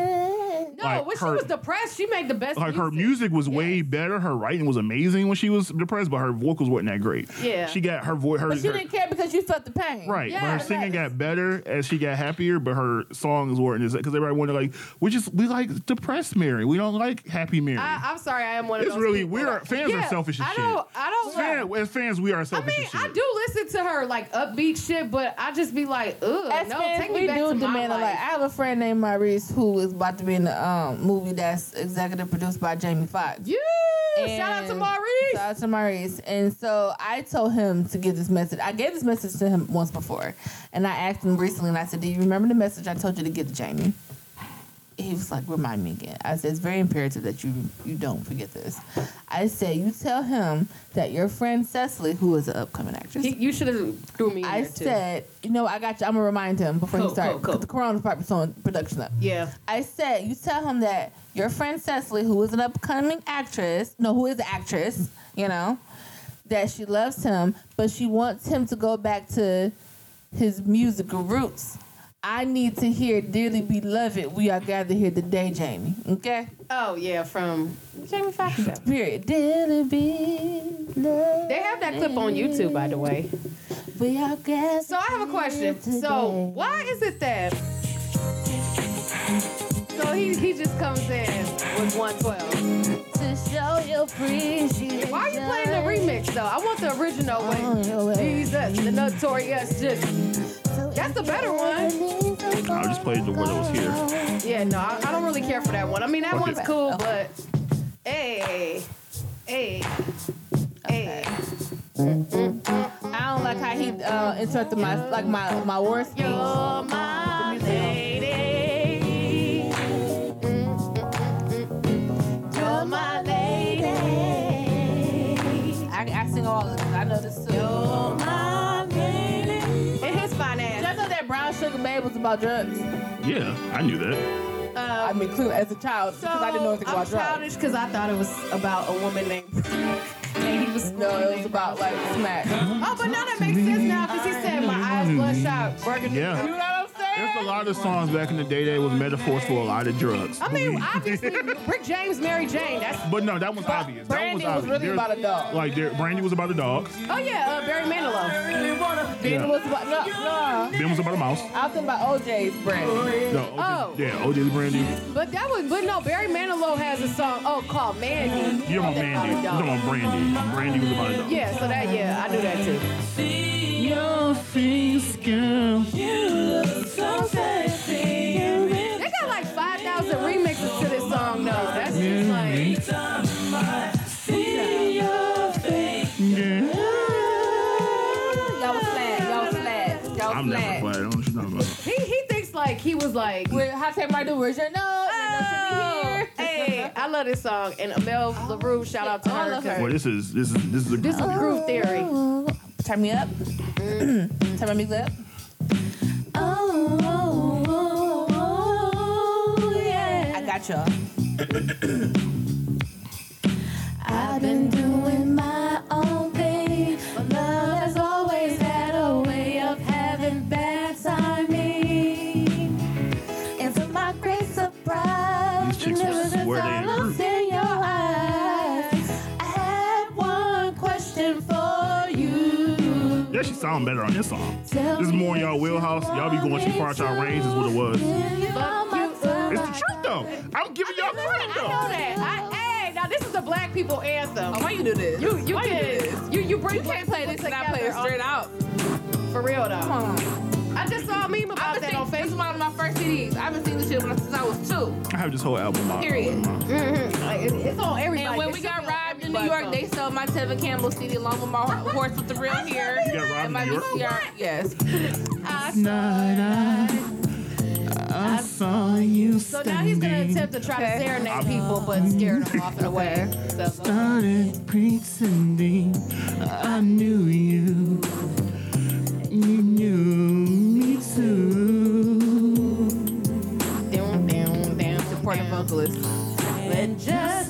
No, Like, when her- she was depressed, she made the best. Like her music was way better. Her writing was amazing when she was depressed, but her vocals weren't that great. Yeah. she got her voice. Her, But you her- didn't care because you felt the pain. right, but her singing right. got better as she got happier. But her songs weren't as because everybody wanted like we just we like depressed Mary. We don't like happy Mary. I, I'm sorry, I am one of It's those. really people. we're fans are selfish as I don't. I don't. Fan- as fans, we are I selfish mean, as shit. I do listen to her like upbeat shit, but I just be like, ugh, As no, fans, take me we back do to my demand a lot. I have a friend named Maurice who is about to be in the um, Um, movie that's executive produced by Jamie Foxx. Yeah, shout out to Maurice. Shout out to Maurice. And so I told him to give this message. I gave this message to him once before. And I asked him recently, and I said, Do you remember the message I told you to give to Jamie? He was like, Remind me again. I said, It's very imperative that you you don't forget this. I said, You tell him that your friend Cecily, who is an upcoming actress, He- you should have threw me in I said, You know, I got you. I'm going to remind him before Cool, he starts. cool, cool. The Corona Department's on production up. yeah. I said, you tell him that your friend Cecily, who is an upcoming actress, no, who is an actress, you know, that she loves him, but she wants him to go back to his musical roots. I need to hear Dearly Beloved. We are gathered here today, Jamie. Okay? Oh yeah, from Jamie Foxx. Period. Dearly Beloved. They have that clip on YouTube, by the way. We are gathered So I have a question. So why is it that? So he he just comes in with 112. To show your appreciation. Why are you playing the remix though? I want the original Oh, one. Jesus, the notorious. Just that's the better one. I just played the one that was here. Yeah, no, I, I don't really care for that one. I mean, that Fuck one's cool, but hey, hey, hey. I don't like how he uh, interrupted my like my my war speech. You're my lady. You're my lady. I, I sing all of this. I know this too. You're my lady. And his fine Did I ass. know that Brown Sugar Babe was about drugs? Yeah, I knew that. I Um, mean, clearly as a child, so because I didn't know anything I'm about drugs. childish because I thought it was about a woman named. and he was No, it was about like smack. Oh, but now that makes sense now because he said my eyes bloodshot, burgundy. Yeah. know what I'm There's a lot of songs back in the day that was metaphors for a lot of drugs. I mean, obviously, Rick James, Mary Jane. That's but no, that one's obvious. That Brandy one was obvious. really There's- about a dog. Like there, Brandy was about a dog. oh yeah, uh, Barry Manilow. Then Yeah. it was about no, no. Ben was about a mouse. I was thinking about OJ's brand. No, OJ, Oh. yeah, OJ's Brandy. But that was, but no, Barry Manilow has a song, oh, called Mandy. You're on That's Mandy. about You're dog. on Brandy. Brandy was about a dog. Yeah, so that, yeah, I knew that too. Your face, girl. They got like 5,000 remixes to this song, though. That's just like, Y'all was flat. Y'all was flat. Y'all was I'm flat. never played. I don't know what you're talking about. he, he thinks like he was like, Where, how take my do? Where's your nose? Your nose should be oh, here. hey, I love this song. And Amel Larrieux, shout out to I her. love 'cause her. Well, this is this is this is a This is Groove Theory. Turn me up. Turn my music up. I got y'all. I've been doing my own sound better on this song. This is more in y'all wheelhouse. Y'all be going too far out y'all range, is what it was. You are my It's the truth though. I'm giving y'all credit though. I know that. I, hey, now this is the black people anthem. Oh, why you do this? You you Why can do this? you you bring You can't play this and I play it straight out. for real though. Come on. I just saw a meme about I've been that on singing, this is one of my first CDs. I've been singing this shit since I was two. I have this whole album. out. Period. Mm-hmm. Like, it- it's on everybody. And when It we got be on robbed in New York, they phone. sold my Tevin Campbell CD along with my horse with the real hair. You got robbed in my New York? VCR. Yes. Night I, I saw you So now he's gonna attempt to try to Okay. serenade people, but scared them off in a way. So, started pretending I knew you. You knew me too. down, down, down, Support the vocalist. And just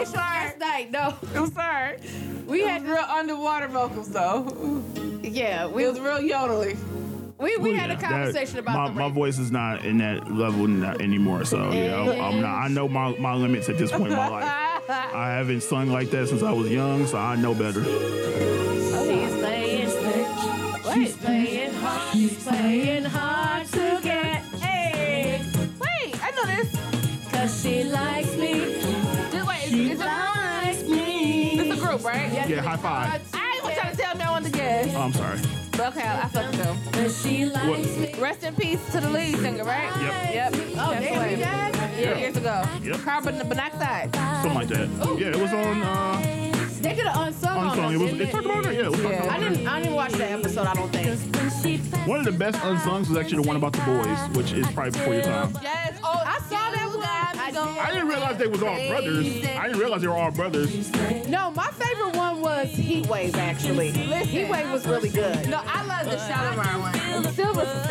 this conversation last night. No, I'm sorry. we We had had real underwater vocals though. yeah, It we was real yodely. we, we had a Yeah, conversation that- about my, the my rapist. voice is not in that level not uh, anymore. So yeah, I'm, I'm not. I know my, my limits at this point in my life. I haven't sung like that since I was young, so I know better. She's playing, she's playing hard, she's playing hard to get. Hey, Wait, I know this. cause she likes right? Yeah, high five. I ain't y'all to tell me I wanted to guess. Oh, I'm sorry. But okay, I fucked with them. She likes. Rest in peace to the lead singer, right? Yep. Yep. Oh, damn, what- he? Yeah, years ago. Yep. Carbon monoxide. Something like that. Yeah, it was on uh, They did an unsung on unsung. It was. It talked about it. Yeah, it was Yeah. about I didn't. I didn't watch that episode. I don't think. One of the best unsungs was actually the one about the boys, which is probably before your time. Yes. Oh, I saw that. I did. I didn't realize they was all brothers. I didn't realize they were all brothers. No, my favorite one was Heat Wave. Actually, Heat Wave was really good. No, I love the Shalamar one. Sylvers is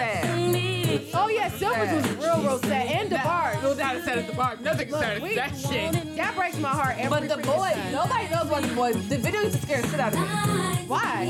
sad. Oh yeah, Sylvers was real, real sad, and DeBarge. No doubt it's sad at the bar. Nothing is Look, sad we- that shit. That breaks my heart every But the freaking boys, time. nobody knows about the boys. The video used to scare the shit out of me. Why?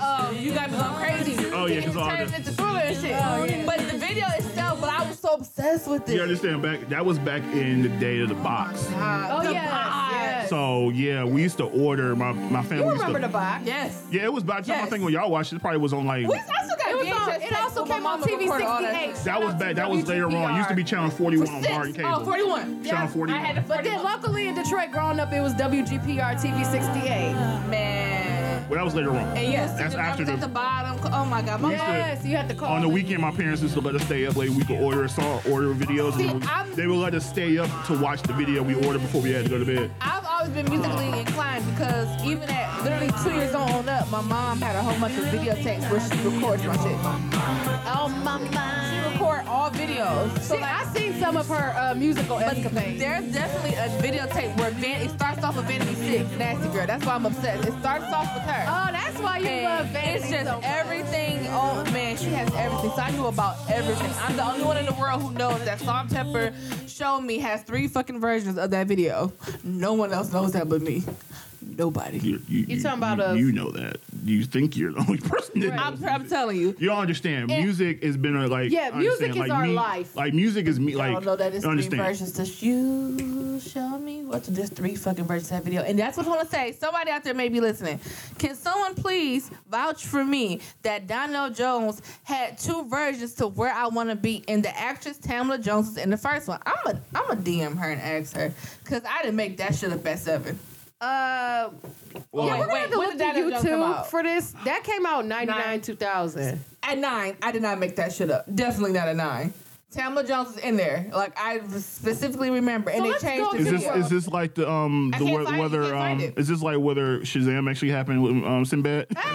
Um, you got me going crazy. Oh, yeah, 'cause all Turns the- into thriller and shit. Oh, yeah. But the video itself, but I was so obsessed with it. You understand? Back that was back in the day of the box. Oh The yes, box. So yeah, we used to order. My my family you used remember to. the box? Yes. yeah, it was by the time I think when y'all watched it, it probably was on like. We, I still got It was on- it also came on TV recording all 68. That. That was bad. That was later on. It used to be channel 41 on Six. Barton Cable. Oh, 41. Channel 41. I had the But then locally in Detroit, growing up, it was WGPR TV 68. Man. Well, that was later on. And yes, That's the after drums the. at the bottom. Oh my God. My used to- Yes, you had to call. On the me. weekend, my parents used to let us stay up late. We could order a song, order videos. See, and we- they would let us stay up to watch the video we ordered before we had to go to bed. I've always been musically inclined because even at literally two years old on up, my mom had a whole bunch of videotapes where she records my shit. Oh my She mind. record all videos. So See, I seen some of her uh, musical escapades. there's definitely a videotape where Van- it starts off with Vanity Six, Nasty Girl. That's why I'm obsessed. It starts off with her. Oh, that's why you love And Vanity it's just so everything. Oh man, she has everything. So I knew about everything. I'm the only one in the world who knows that Salt Temper Show Me has three fucking versions of that video. No one else knows that but me. Nobody. You, you, You talking about you, us. You know that. You think you're the only person that I'm, knows. I'm telling you. You don't understand. And- music has been a like. Yeah, music is like our me- life. Like music is me. I Like don't know that it's three understand. versions to you show me what's this three fucking versions of that video. And that's what I want to say. Somebody out there may be listening. Can someone please vouch for me that Donell Jones had two versions to where I want to be and the actress Tamala Jones is in the first one? I'm a I'm a DM her and ask her because I didn't make that shit up at seven. Uh, Well, yeah, we're gonna wait, have to look at Donell Jones come YouTube for this. That came out 99, Nine. 2000. At nine, I did not make that shit up. Definitely not at nine. Tamala Jones is in there. Like I specifically remember, and So they changed the Is to this is this like the um I the can't whe- find it, whether can't find um it. is this like whether Shazam actually happened with um Sinbad?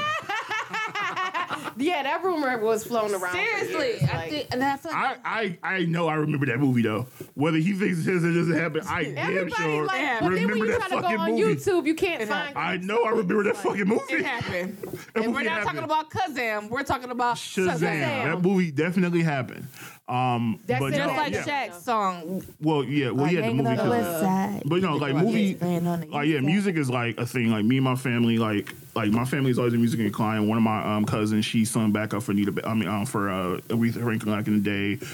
Yeah, that rumor was flown around. Seriously, years, I think, and I like I, I I know I remember that movie though. Whether he thinks it doesn't happen, I damn sure like, Yeah. but then when remember you that try to go on movie. YouTube, you can't It find. I know I remember that fucking movie. it happened. That and we're not happened. talking about Kazam. We're talking about Shazam. Shazam. That movie definitely happened. Um, That's but it, no, Just like yeah. Shaq's song. Well, yeah, well, he had the Hanging movie. on the too. side. But you know, like Like, movie, it's been on the like yeah, east music is like a thing. Like me and my family, like like my family's always been music inclined. One of my um, cousins, she sung backup for Nita. Ba- I mean, um, for uh, Aretha Franklin back in the day.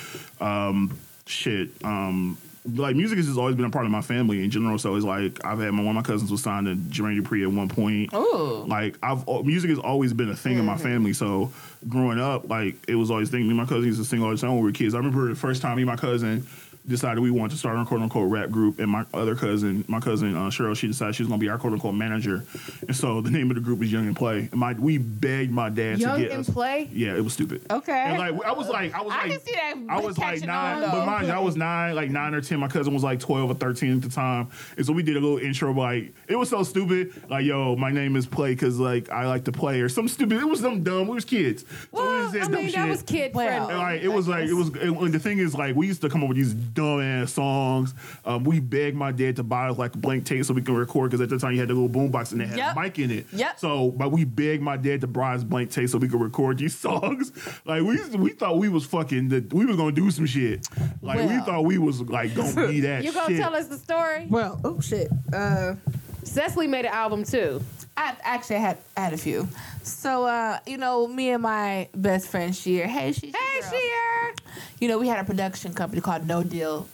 Um, shit. Um, like music has just always been a part of my family in general. So it's like I've had my one of my cousins was signed to Jermaine Dupri at one point. Ooh. Like I've music has always been a thing in my hmm. family. So growing up, like it was always thing. Me and my cousin used to sing all the time when we were kids. I remember the first time me and my cousin decided we wanted to start our quote unquote rap group, and my other cousin, my cousin uh, Cheryl, she decided she was gonna be our quote unquote manager. And so the name of the group is Young and Play. And my we begged my dad Young to get and us. Play? Yeah, it was stupid. Okay. And like I was like I was I like can see that I was like nine, on, but mind you, I was nine, like nine or ten. My cousin was like twelve or thirteen at the time, and so we did a little intro. Like it was so stupid. Like yo, my name is Play because like I like to play or some stupid. It was some dumb. We was kids. So we Well, just did I dumb mean, shit. that was kid Well, friendly. Like it was like it was. And the thing is, like we used to come up with these dumb ass songs. Um, we begged my dad to buy us like a blank tape so we can record because at the time you had the little boombox and they had Yep. a mic in it. Yep. So, but we begged my dad to buy us blank tape so we could record these songs. Like we we thought we was fucking that we was gonna do some shit. Like we thought we was like gonna be that. you gonna shit. tell us the story? Well, oh shit. Uh, Cecily made an album too. I actually had had a few. So uh, you know, me and my best friend Sheer. Hey, she. Hey, Sheer. You know, we had a production company called No Deal.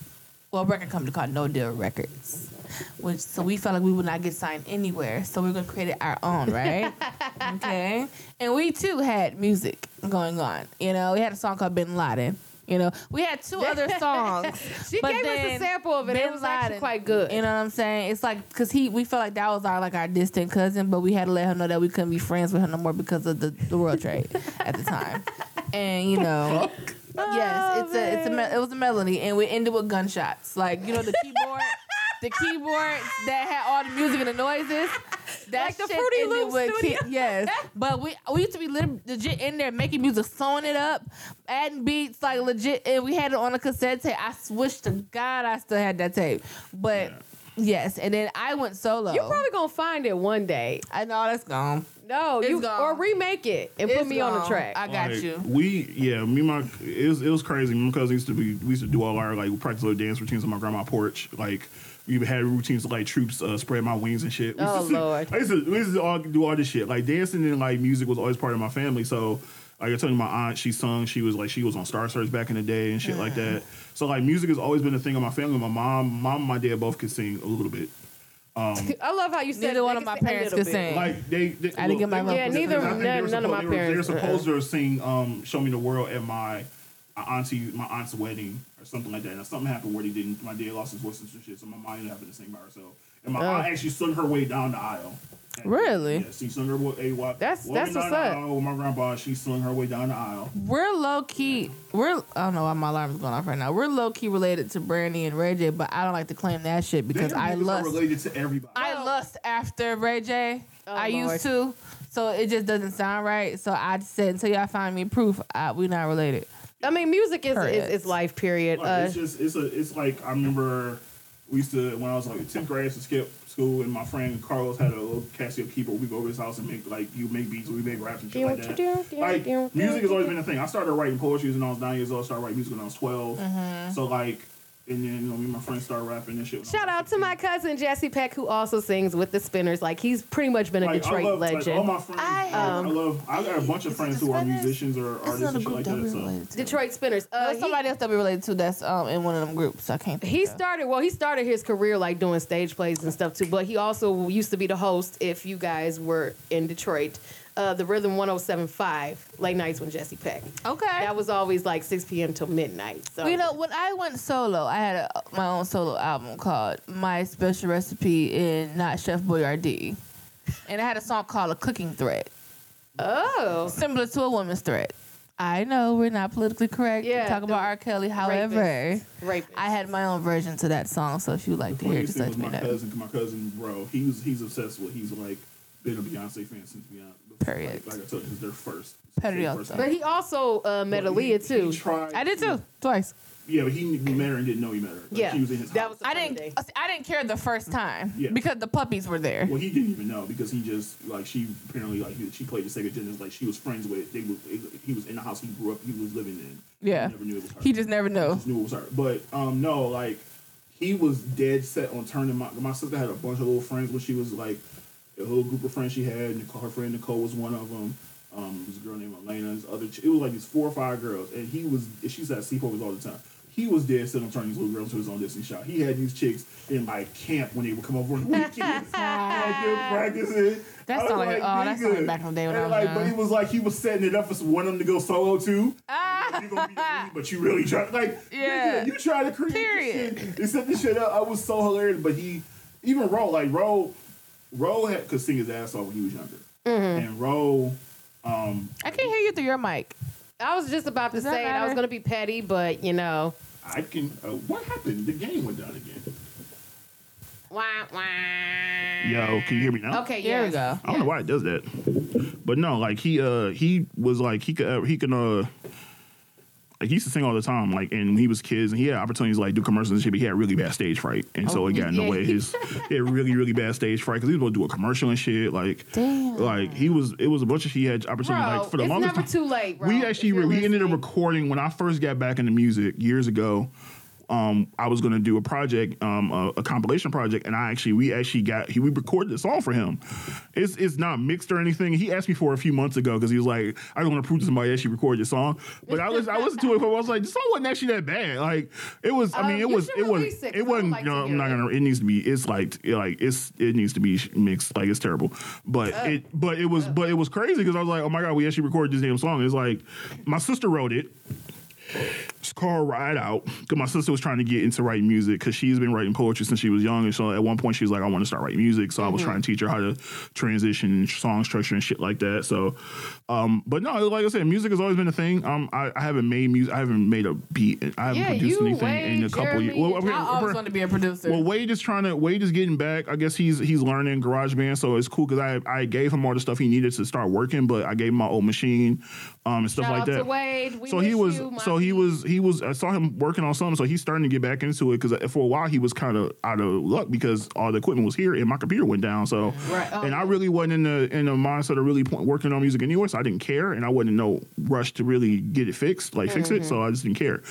Well, a record company called No Deal Records. Which so we felt like we would not get signed anywhere, so we are gonna create it our own, right? okay. And we too had music going on. You know, we had a song called Bin Laden. You know, we had two other songs. She gave us a sample of it. It Bin was actually quite good. You know what I'm saying? It's like because he, we felt like that was our like our distant cousin, but we had to let her know that we couldn't be friends with her no more because of the, the world trade at the time. And you know, oh, yes, it's a it's a it was a melody, and we ended with gunshots. Like you know the keyboard, the keyboard that had all the music and the noises. That Like the shit Fruity ended Loops with studio. key- yes, but we we used to be legit in there making music, sewing it up, adding beats like legit, and we had it on a cassette tape. I wish to God I still had that tape, but. Yes, and then I went solo. You're probably gonna find it one day. I know that's gone. No, It's you gone. or remake it and put It's me on the track. I got Like, you. We yeah, me and my it was it was crazy. My cousin used to be we used to do all our like practice little dance routines on my grandma porch. Like we had routines like troops uh, spread my wings and shit. Oh, to- Lord. I used to, we used to all do all this shit. Like dancing and like music was always part of my family. So like I told you, my aunt she sung. She was like she was on Star Search back in the day and shit like that. So like music has always been a thing of my family. My mom, mom, and my dad both could sing a little bit. I love how you said Neither one of my can sing a parents could sing. Like they, they I didn't get my they- Yeah, neither- I think they none- were none of my supposed- they were- parents, They were supposed uh-uh. to sing um, "Show Me the World" at my uh, auntie, my aunt's wedding or something like that. Now, something happened where they didn't. My dad lost his voice and some shit, so my mom ended up having to sing by herself. And my Oh. aunt actually sung her way down the aisle. Really? Yeah, she sung her way. A, wa- That's- walking that's down what's the up. With my grandpa, she sung her way down the aisle. We're low key. We're I don't know why my alarm is going off right now. We're low key related to Brandy and Ray J, but I don't like to claim that shit because I music lust. related to everybody. I oh. lust after Ray J. Oh, I Lord. used to, so it just doesn't sound right. So I just said until y'all find me proof, I, we not related. I mean, music is is, is life. Period. Like, Uh, it's just it's a it's like I remember we used to when I was like tenth grade I used to skip school and my friend Carlos had a little Casio keyboard. We would go over his house and make like you make beats, we make raps and shit like that. Like music has always been a thing. I started writing poetry when I was nine years old. I started writing music when I was 12 Mm-hmm. So like and then you know me and my friends started rapping and shit. Shout out to my cousin Jesse Peck, who also sings with the Spinners. Like he's pretty much been a Like, Detroit I love, legend. Like, all my friends, I, I, I um, love. I got a bunch of friends who are musicians or That's artists and shit like that that. So. to. Detroit Spinners. Uh, There's he- somebody else that we related to that's um in one of them groups. I can't. Think He of. started well. He started his career like doing stage plays and stuff too. But he also used to be the host. If you guys were in Detroit, uh, the Rhythm 107.5 late nights with Jesse Peck. Okay. That was always like 6 p.m. till midnight. So You know, when I went solo, I had a, my own solo album called My Special Recipe in Not Chef Boyardee. And I had a song called A Cooking Thread, oh, similar to a woman's thread. I know we're not politically correct. Yeah, Yeah, talk about R. Kelly. However, rapist. I had my own version to that song, so if you would like to hear it, just thing let was me my know. cousin, my cousin, bro. He was he's obsessed with. He's like been a Beyonce fan since Beyonce. Period. Like, like I told you, it's their first. Period. But he also uh, met Aaliyah too. He tried, I did too, twice. Yeah, but he, he met her and didn't know he met her. Like, Yeah, she was in his that house. was the I didn't. day. I didn't care the first time Yeah. because the puppies were there. Well, he didn't even know because he just like she apparently like he, she played the Sega Genesis like she was friends with. They was he was in the house he grew up. He was living in. Yeah. he never knew it was her. He just never knew. just knew it was her. But um, no, like he was dead set on turning my my sister had a bunch of little friends when she was like a little group of friends she had. Nicole, her friend Nicole was one of them. Um, a girl named Elena. This other, it was like these four or five girls, and he was. She was at sleepovers all the time. He was dead set on turning these little girls into his own Destiny Child. He had these chicks in like camp when they would come over on the weekends. like practicing. That I was sound like- oh, that sound like back in the day when I was like, But young. it was like he was setting it up for one of them to go solo too. Ah. You gonna be lead, but you really try like Yeah. nigga, you try to create Period. this shit. They set this shit up. I was so hilarious, but he even Ro like Ro Ro had could sing his ass off when he was younger, Mm-hmm. and Ro um I can't hear you through your mic. I was just about to Does that say it. I was gonna be petty, but you know. I can uh, what happened? The game went down again. Wah, wah. Yo, can you hear me now? Okay, There we go. I don't know why it does that, but no, like he uh he was like he could uh, he can uh like he used to sing all the time like and when he was kids and he had opportunities to like do commercials and shit but he had really bad stage fright and so Oh, it got in the way of his he had really really bad stage fright because he was going to do a commercial and shit like Damn. like he was it was a bunch of he had opportunity Bro, like for the it's longest never time- too late, bro. we actually we ended up recording when I first got back into music years ago. Um, I was gonna do a project, um, a, a compilation project, and I actually we actually got he we recorded the song for him. It's it's not mixed or anything. He asked me for it a few months ago because he was like, I don't want to prove to somebody actually recorded the song. But I was I listened to it. I was like, the song wasn't actually that bad. Like it was. I Um, mean, it was it was it, 'cause it wasn't. like to no, I'm not gonna. It needs to be. It's like like it's it needs to be mixed. Like it's terrible. But it but it was but it was crazy because I was like, oh my god, we actually recorded this damn song. It's like my sister wrote it. Called Ride Out because my sister was trying to get into writing music because she's been writing poetry since she was young. And so at one point she was like, I want to start writing music. So I was trying to teach her how to transition song structure and shit like that. So, um, but no, like I said, music has always been a thing. Um, I, I haven't made music. I haven't made a beat. I haven't Yeah, produced anything in a Wade, couple years. Well, okay, I always we're- want to be a producer. well, Wade is trying to. Wade is getting back. I guess he's he's learning GarageBand, so it's cool because I I gave him all the stuff he needed to start working, but I gave him my old machine, um, and stuff Shout like that. Wade. So he was you, so he was he was I saw him working on something, so he's starting to get back into it because for a while he was kind of out of luck because all the equipment was here and my computer went down. So Right. Oh, and I really wasn't in the in the mindset of really point, working on music anyway, so I didn't care and I wasn't in no rush to really get it fixed, like fix it. Mm-hmm. So I just didn't care.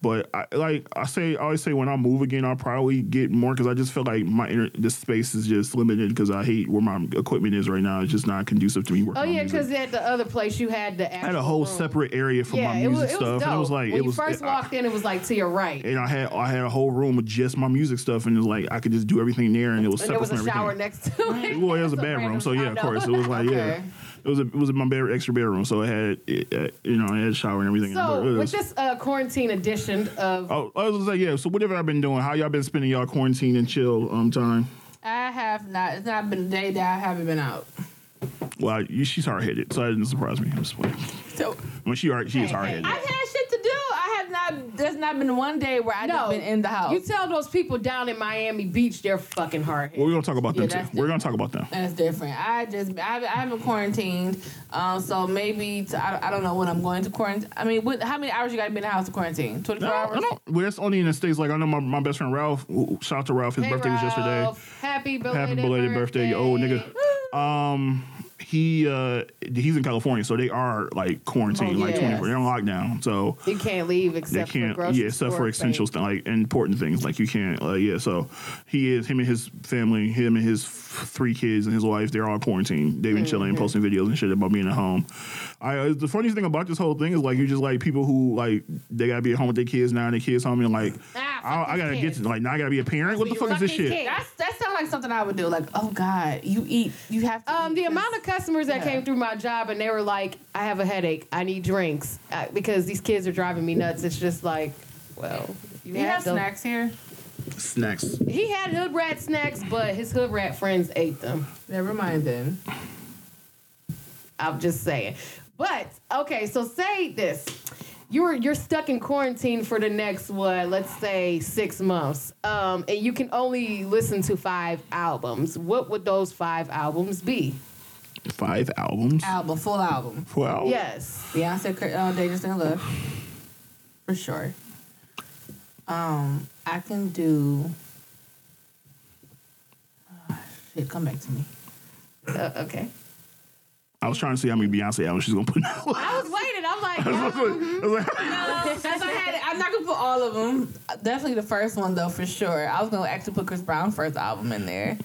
But I like I say I always say when I move again, I'll probably get more because I just feel like my inter- this space is just limited because I hate where my equipment is right now. It's just not conducive to me working. Oh yeah, because at the other place you had the. I had a whole separate area for Yeah, my it music was, it was stuff, dope. and it was like when it was. First it- walked in, it was like to your right, and I had I had a whole room with just my music stuff, and it was like I could just do everything there, and it was and there separate was a from shower everything. next to it. Well, it was a Some bedroom, so yeah, of course, it was like yeah, it was a, it was my bed, extra bedroom, so it had it, uh, you know it had a shower and everything. So was- with this uh, quarantine edition of oh, I was gonna say yeah. So whatever I've been doing, how y'all been spending y'all quarantine and chill um time? I have not. It's not been a day that I haven't been out. Well, you, she's hard headed, so that didn't surprise me. I'm just playing. So I mean, she are, she is hard headed. I've had shit to do. I have not. There's not been one day where I no, been in the house. You tell those people down in Miami Beach they're fucking hard. Well, we're gonna talk about them too. that's We're gonna talk about them. That's different. I just I, I haven't quarantined, um, so maybe I don't know when I'm going to quarantine. I mean, what, how many hours you got to be in the house to quarantine? Twenty four No, hours. no, no. Well, that's only in the states. Like I know my, my best friend Ralph. ooh, Shout out to Ralph. His Hey, birthday was yesterday. Ralph. Happy belated, Happy belated birthday, you old nigga. Um, he uh, he's in California, so they are like quarantined, Oh, like twenty four. They're on lockdown, so You can't leave except they can't. for yeah, except for essential things. like important things. Like you can't. Uh, yeah, so he is him and his family, him and his f- three kids and his wife. They're all quarantined. They've been chilling, Mm-hmm. posting videos and shit about being at home. I uh, the funniest thing about this whole thing is like you just like people who like they gotta be at home with their kids now and their kids home and like Ah, fuck I, I gotta kids. get to like now I gotta be a parent. What the fuck Fuck is this shit? kids. That's that sounds like something I would do. Like, oh God, you eat, you have to. Um, eat the this. amount of customers that Yeah. came through my job and they were like, "I have a headache. I need drinks uh, because these kids are driving me nuts." It's just like, well, you, you had have them. snacks here? Snacks. He had hood rat snacks, but his hood rat friends ate them. Never mind then. I'm just saying. But okay, so say this. You're you're stuck in quarantine for the next what, let's say six months. Um, and you can only listen to five albums. What would those five albums be? Five albums. Album, full album. Wow. Yes. Beyonce, Cur- uh, Dangerous in Love, for sure. Um, I can do. Ah, shit, come back to me. Uh, okay. I was trying to see how many Beyonce albums she's gonna put out. I was waiting. I'm like, I was um, like- Since I had it, I'm not gonna put all of them. Definitely the first one though, for sure. I was gonna actually put Chris Brown's first album in there.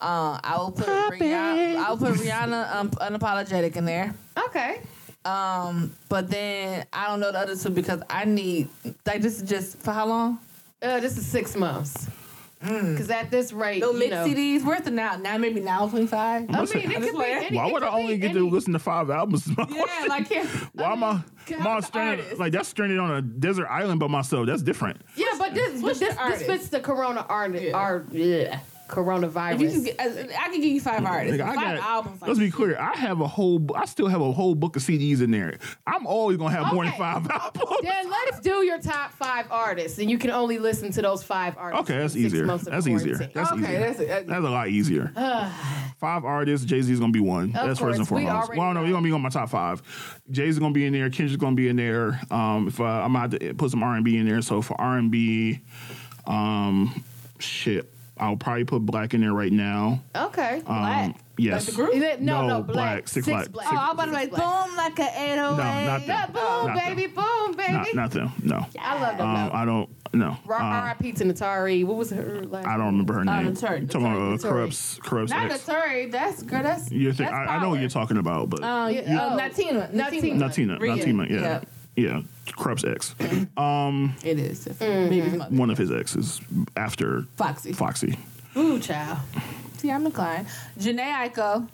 Uh, I will put Rihanna. I will put Rihanna um, unapologetic in there. Okay. Um, but then I don't know the other two because I need like this is just for how long? Uh, this is six months. Mm. Because at this rate, No mix know, CDs. Where's the now? Now maybe now twenty five. I mean, it I'm could be any, Why would I only get any- to listen to five albums? Yeah, like yeah. Why am I? can Am I help the stranded? Like that's stranded on a desert island by myself. That's different. Yeah, but this, but this, this fits the corona art, Yeah. art yeah, coronavirus. If you can get, I can give you five artists, Nigga, I five got- albums. Like let's be clear. I have a whole. I still have a whole book of CDs in there. I'm always gonna have more than five albums. then let's do your top five artists, and you can only listen to those five artists. Okay, that's easier. That's easier. That's Okay, easier. that's it. That's a lot easier. five artists. Jay Z is gonna be one. that's first and course, we foremost. Well, no, know. he's gonna be on my top five. Jay Jay's gonna be in there. Kendrick's gonna be in there. Um, if uh, I'm gonna have to put some R and B in there. So for R and B, um, shit, I'll probably put Black in there right now. Okay. Um, Black? Yes. Like the group? It- no, no, no, black. Black, Six Black. black. Oh, I'm about to like boom like an 808. No, not Yeah, that. boom, Not baby, boom, baby. Not, not them. No. I love them. Um. I don't. No. R- Um, R.I.P. to Natari. What was her last? I don't remember her name. Naturi, You talking about uh, Kurupt's, Kurupt's Not ex. Naturi. That's girl. That's You think, that's I, I know what you're talking about, but Um, Yeah, yeah, oh. Natina. Natina. Natina, Natina, yeah, Yeah. yeah, Kurupt's ex. Um, It is. Mm-hmm. Baby's mother. one of his exes after Foxy. Foxy. Ooh, child. See, I'm inclined. Jhené Aiko.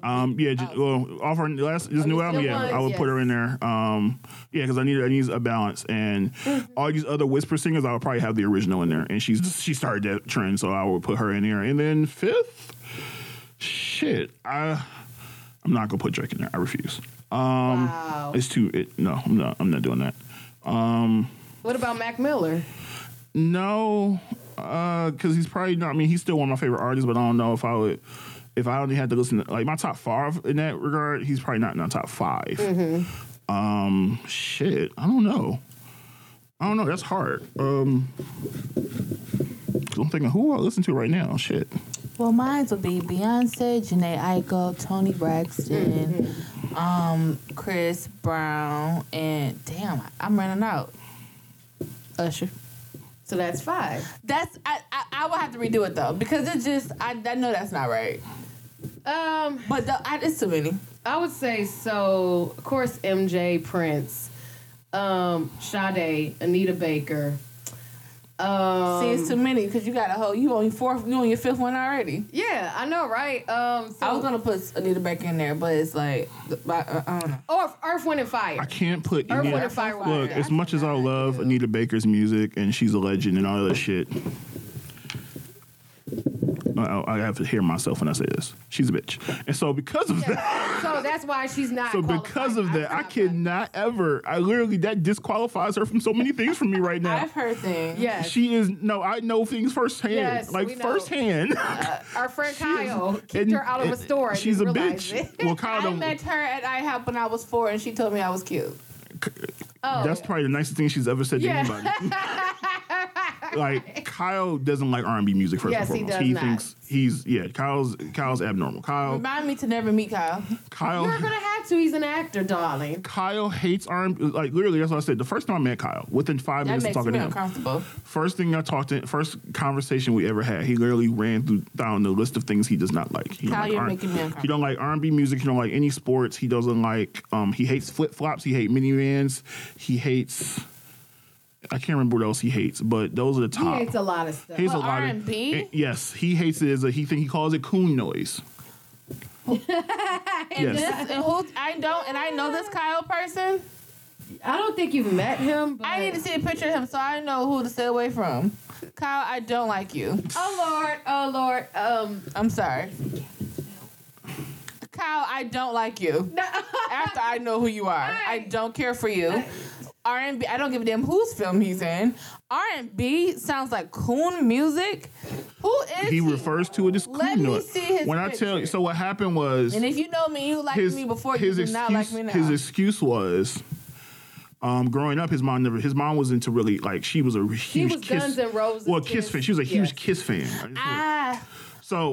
Um, yeah, just, well, off her last this new album, new yeah, ones, I would put yes. her in there. Um, yeah, because I need I need a balance, and Mm-hmm. all these other whisper singers, I would probably have the original in there, and she's she started that trend, so I would put her in there. And then fifth, shit, I I'm not gonna put Drake in there. I refuse. Um, Wow. it's too it. No, I'm not. I'm not doing that. Um, what about Mac Miller? No, uh, because he's probably not. I mean, he's still one of my favorite artists, but I don't know if I would. If I only had to listen to like my top five in that regard, he's probably not in my top 5 Um, shit, I don't know. I don't know. That's hard. Um, I'm thinking who I listen to right now. Shit. Well, mine would be Beyonce, Jhené Aiko, Toni Braxton, um, Chris Brown, and damn, I'm running out. Usher. So that's five. That's I, I I will have to redo it though because it's just I, I know that's not right. Um, But the, I, it's too many. I would say so. Of course, MJ, Prince, um, Sade, Anita Baker. Um, See, it's too many because you got a whole you on your fourth you on your fifth one already. yeah, I know, right? Um, so, I was gonna put Anita Baker in there, but it's like I, I don't know. or Earth, Wind, and Fire. I can't put Earth, any. Wind, and Fire. Look, as much as I love. Anita Baker's music and she's a legend and all that shit, I, I have to hear myself when I say this. She's a bitch, and so because of that, so that's why she's not. so qualified. because of that, I stopped cannot ever. I literally that disqualifies her from so many things from me right now. I've heard things. Yes, She is no, I know things firsthand, Yes, like we know. firsthand. Uh, our friend Kyle kicked And- her out of a and store. And She's a bitch. it. Well, Kyle I don't. met her at IHOP when I was four, and she told me I was cute. Oh, That's probably the nicest thing she's ever said Yeah. to anybody. like Kyle doesn't like R and B music first Yes, he and foremost. does not. thinks he's yeah. Kyle's Kyle's abnormal. Kyle Remind me to never meet Kyle. Kyle You're gonna have to. He's an actor, darling. Kyle hates R and like literally. That's what I said. The first time I met Kyle, within five That minutes of talking to him, first thing I talked to, first conversation we ever had, he literally ran through down the list of things he does not like. He Kyle, like you're R- making me uncomfortable. He don't like R and B music. He don't like any sports. He doesn't like. Um, he hates flip flops. He hates minivans. He hates. I can't remember what else he hates, but those are the top. He hates a lot of stuff. He hates a lot of- R&B? eh, Yes, he hates it as a he think he calls it coon noise. And Yes. this, and who I don't, and I know this Kyle person. I don't think you've met him. But... I need to see a picture of him so I know who to stay away from. Kyle, I don't like you. Oh Lord, oh Lord. Um, I'm sorry. Kyle, I don't like you. After I know who you are, I don't care for you. R&B, I don't give a damn whose film he's in. R&B sounds like coon music. Who is He he? refers to it as coon Let me see his when I tell you, so what happened was And if you know me, you liked his me before. his you excuse not like me now. his excuse was. Um, growing up, his mom never. His mom was into really like she was a huge was Kiss. Guns N' Roses, Well, Kiss, Kiss, fan. She was a huge yes. Kiss fan. I So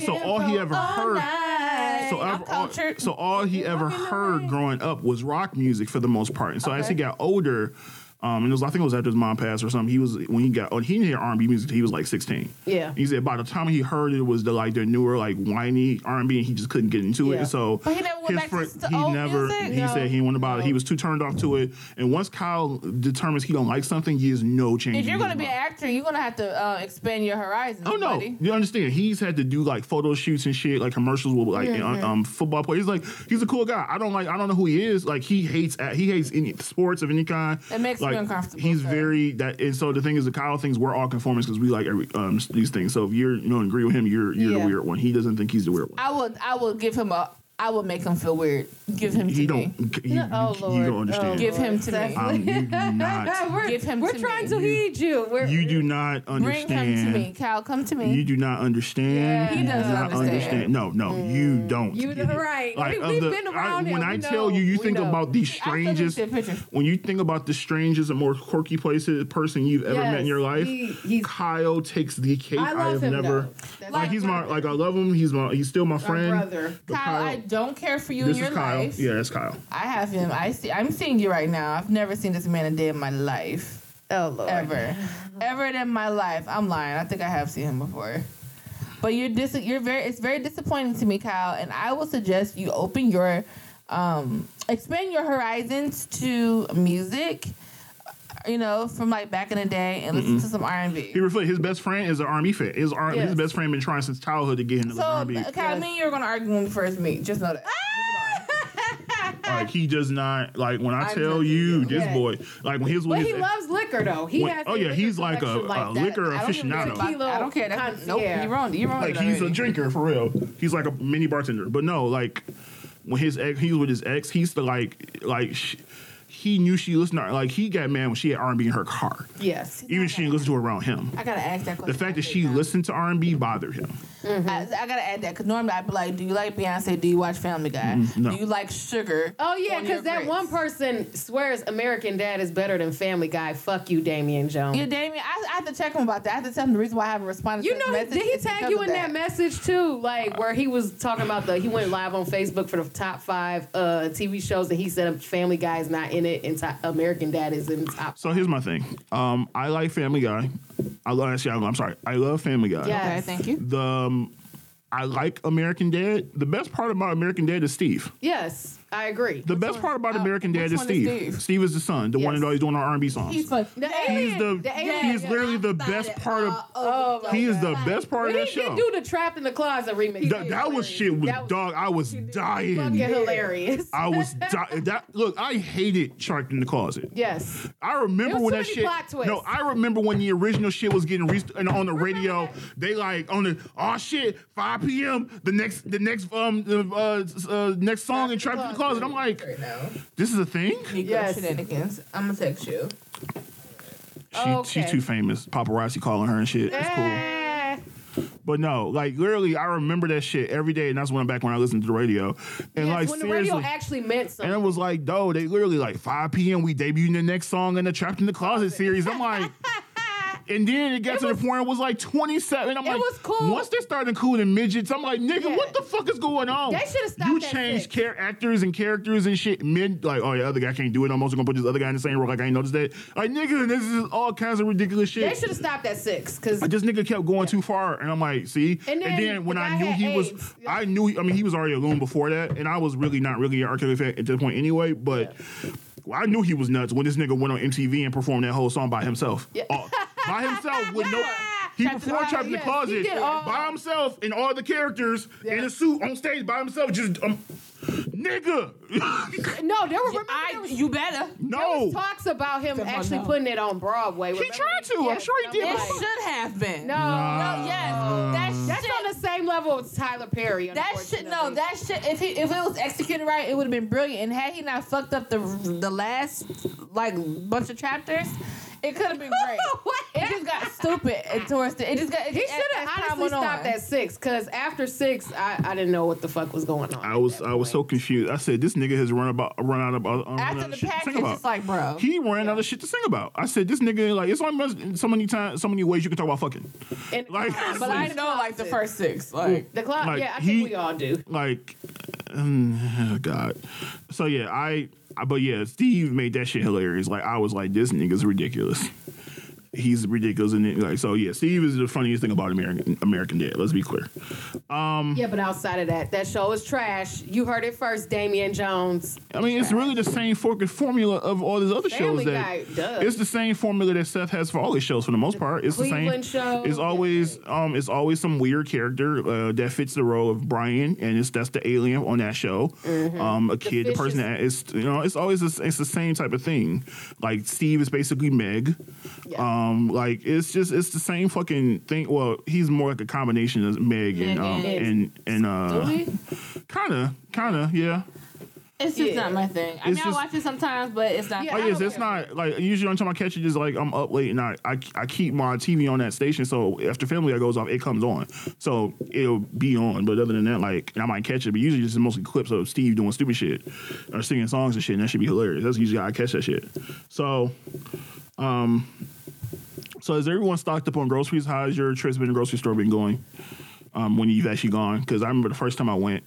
so all he ever all heard. night. So, ever, all, so all he ever heard growing up was rock music for the most part. And so as he got older, Um, and it was I think it was after his mom passed or something. He was when he got when he didn't hear R and B music, he was like 16. Yeah. He said by the time he heard it was the like the newer like whiny R and B, and he just couldn't get into Yeah. it. So But he never went back to friend- the he never music? he No. said he went about it. He was too turned off to it. And once Kyle determines he don't like something, he is no change. If you're gonna be an actor, you're gonna have to uh, expand your horizons. Oh no! buddy. You understand? He's had to do like photo shoots and shit, like commercials with like Mm-hmm. um, football players. Like he's a cool guy. I don't like. I don't know who he is. Like he hates. He hates any sports of any kind. It makes me like, uncomfortable, He's sir. very that. And so the thing is, the Kyle things we're all conformists because we like every um these things. So if you're you know agree with him, you're you're Yeah. the weird one. He doesn't think he's the weird one. I would I would give him a I would make him feel weird. Give him to me. don't. You, No, oh, Lord. you don't understand. Oh, Give him to me. Exactly. um, you do not. we're Give him we're to trying me. to heed you. We're, You do not understand. Bring understand. him to me, Cal. Come to me. You do not understand. Yeah. He You do doesn't not understand. No, no, you don't. You get it. right. Like, We- of we've the- been around I, it. When We I know. tell you, you think know. about the I still need to strangest. see a picture. When you think about the strangest and more quirky places person you've ever met in your life, he- Kyle takes the cake. I I, have him, never. Like he's my like I love him. He's my he's still my friend. brother. Kyle, I don't care for you this in your is Kyle. life. Yeah, that's Kyle. I have him. I see. I'm seeing you right now. I've never seen this man a day in my life. Oh Lord. Ever, ever in my life. I'm lying. I think I have seen him before. But you're dis- You're very. It's very disappointing to me, Kyle. And I will suggest you open your, um, expand your horizons to music. You know, from like back in the day, and listen to some R and B. He B. reflect his best friend is an army fan. His ar- Yes. his best friend been trying since childhood to get him to So, listen to R&B. Kyle, me and you are gonna argue when we first meet. Just know that. Like he does not like when I I'm tell joking, you yeah. this Yeah. boy like when his But his he loves liquor though. He When- has. oh, yeah, he's like a- collection a that. liquor I don't give a aficionado. shit I don't care. That's, nope, Concierge. you wrong. You wrong. like he's a drinker for real. He's like a mini bartender. But no, like when his ex, he was with his ex. He's the like like sh- he knew she listened to like he got mad when she had R and B in her car. Yes. Even she didn't listen to it around him. I gotta ask that question. The fact that she listened to R and B bothered him. I, I gotta add that because normally I'd be like, "Do you like Beyonce? Do you watch Family Guy? Mm, no. Do you like Sugar?" Oh yeah, because that grapes?" one person swears American Dad is better than Family Guy. Fuck you, Damian Jones. Yeah, Damien, I, I have to check him about that. I have to tell him the reason why I haven't responded. You to know, message did he tag you of in that. message too? Like where he was talking about the he went live on Facebook for the top five uh, TV shows and he said Family Guy is not in it and top, American Dad is in the top. So here's my thing. Um, I like Family Guy. I love actually. I'm, I'm sorry. I love Family Guy. Yeah. Okay, thank you. The um, I like American Dad. The best part about American Dad is Steve. Yes, I agree. The best part about uh, American which Dad is one is Steve. Steve? Steve? is the son, the one Yes. that always doing our R&B songs. He's fun. The He's the, the alien. he's literally the best part of. Oh, my He is the best part When of he that did show. do the Trapped in the Closet remix. That, that was shit was That was dog. I was dying. fucking dying. hilarious. I was di- that. Look, I hated Shark in the Closet. yes. I remember There was when too that many shit. plot twists. No, I remember when the original shit was getting re- and on the radio. They like on the oh shit, 5 p.m. The next the next um the, uh, uh next song in Trapped in the Closet. I'm like, Right now. this is a thing. Yes. shenanigans. I'm gonna text you. She, Okay. She's too famous. Paparazzi calling her and shit. It's cool. Eh. But no, like literally, I remember that shit every day, and that's when I'm back when I listened to the radio. And Yes, like when the seriously, radio actually meant something. and it was like, though they literally like 5 p.m. We debuting the next song in the Trapped in the Closet series. I'm like. And then it got It to was- the point it was like 27. I'm It like, was cool. once they started including midgets, I'm like, nigga, Yeah. what the fuck is going on? They should've stopped You changed char- actors and characters and shit mid, like, oh, yeah, other guy can't do it. I'm also gonna put this other guy in the same role. Like, I ain't noticed that. Like, nigga, this is all kinds of ridiculous shit. They should have stopped at six because this nigga kept going too far, and I'm like, see. And then when the I knew he was, AIDS. I knew. I mean, he was already a loon before that, and I was really not really an arcade fan at that point anyway. But well, I knew he was nuts when this nigga went on MTV and performed that whole song by himself. Yeah. Uh, by himself with no. He Trapped in the performed Trapped in the Closet he did all- by himself and all the characters in a suit on stage by himself. Just um, nigga. no, there were remember I, there was, you better. there no. was talks about him Come on actually now. putting it on Broadway. He remember? tried to. I'm sure he did. It like, should have been. No, No, yes. That that's shit. on the same level as Tyler Perry. That shit, no, unfortunately. that shit. If he, if it was executed right, it would have been brilliant. And had he not fucked up the the last like bunch of chapters, it could have been great. What? it just got stupid and towards the. It just got. He as- should as have time honestly went on. stopped at six because after six, I, I didn't know what the fuck was going on. I was I was so confused. I said, this nigga has run about run out of uh, run out After the shit to package, sing about. it's like, bro. He ran out of shit to sing about. I said, this nigga, like, it's only so many times, so many ways you can talk about fucking. And- Like, but I know like the first six. Like the clock. like, yeah, I he- think we all do. Like, um, God. So yeah, I I- but yeah, Steve made that shit hilarious. Like I was like, this nigga's ridiculous. He's ridiculous, and it- like so. Yeah, Steve is the funniest thing about American American Dad. Let's be clear. um Yeah, but outside of that, that show is trash. You heard it first, Damian Jones. I mean, it's really the same formula of all these other Family shows. That Guy it's the same formula that Seth has for all his shows for the most part. It's Cleveland the same. show. It's always um, it's always some weird character uh, that fits the role of Brian, and it's that's the alien on that show. Mm-hmm. Um, a kid, the, person is- that is you know, it's always this, it's the same type of thing. Like Steve is basically Meg. Yeah. Um, like it's just it's the same fucking thing. Well, he's more like a combination of Meg and um, and- and and uh, kind of kind of yeah. It's just Yeah. not my thing. I It's mean, I watch it sometimes, but it's not. Yeah, Oh I yes, it's not like usually on time I catch it. it is like I'm up late and I, I I keep my TV on that station so after Family Guy goes off it comes on so it'll be on but other than that like I might catch it but usually it's mostly clips of Steve doing stupid shit or singing songs and shit and that should be hilarious that's usually how I catch that shit so um so is everyone stocked up on groceries how has your trips been to the grocery store been going um when you've actually gone because I remember the first time I went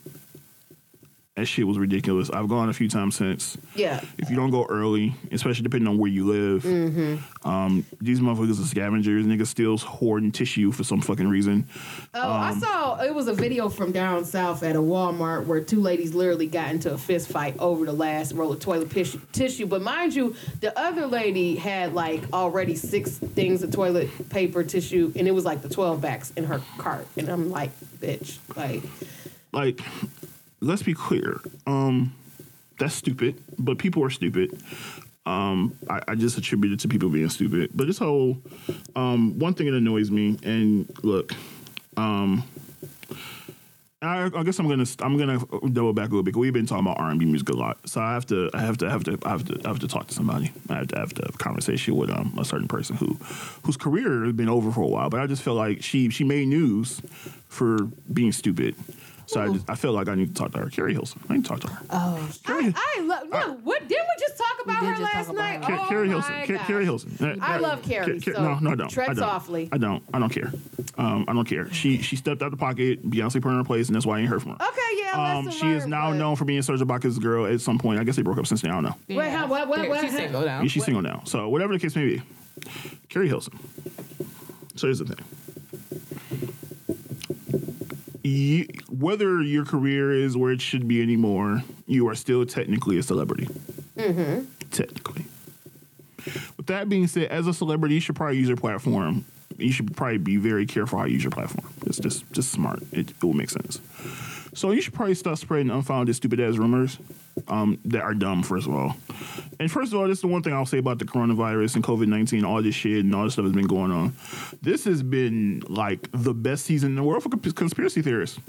that shit was ridiculous I've gone a few times since Yeah. if you don't go early, especially depending on where you live, Mm-hmm. um, these motherfuckers are scavengers. Niggas steals hoarding tissue for some fucking reason. Oh, I Um, it was a video from down south at a Walmart where two ladies literally got into a fist fight over the last roll of toilet pish- tissue. But mind you, the other lady had like already six things of toilet paper tissue, and it was like the twelve backs in her cart. And I'm like, bitch, like, Like, let's be clear. Um, that's stupid, but people are stupid. Um, I, I just attribute it to people being stupid. But this whole um, one thing that annoys me, and look, um, I, I guess I'm gonna I'm gonna double back a little bit. We've been talking about R&B music a lot, so I have to I have to I have to I have to I have to talk to somebody. I have to have to have a conversation with um, a certain person who whose career has been over for a while, but I just feel like she she made news for being stupid. So I, just, I feel like I need to talk to her. Keri Hilson. I need to talk to her. oh, Keri- I, I love. No, what didn't we just talk about did her just talk last about night? her. Ca- oh Keri my Hilson. Ca- gosh. Keri Hilson. I love Keri, so no, no, I don't. tread I don't. softly. I don't. I don't care. Um, I don't care. She she stepped out the pocket. Beyonce put her in her place, and that's why I ain't heard from her. Okay, yeah. Um, lesson she is learned, now but- known for being Serge Ibaka's girl at some point. I guess they broke up since then. I don't know. Wait, how- what- what- Yeah, what- She's single now. Yeah, she's single now. So whatever the case may be, Keri Hilson. So here's the thing. You, whether your career is where it should be anymore, you are still technically a celebrity. Mm-hmm. Technically. With that being said, as a celebrity, you should probably use your platform. You should probably be very careful how you use your platform. It's just just smart. It, it will make sense. So you should probably stop spreading unfounded, stupid ass rumors um, that are dumb. First of all, and first of all, this is the one thing I'll say about the coronavirus and COVID nineteen, all this shit and all this stuff has been going on. This has been like the best season in the world for conspiracy theorists.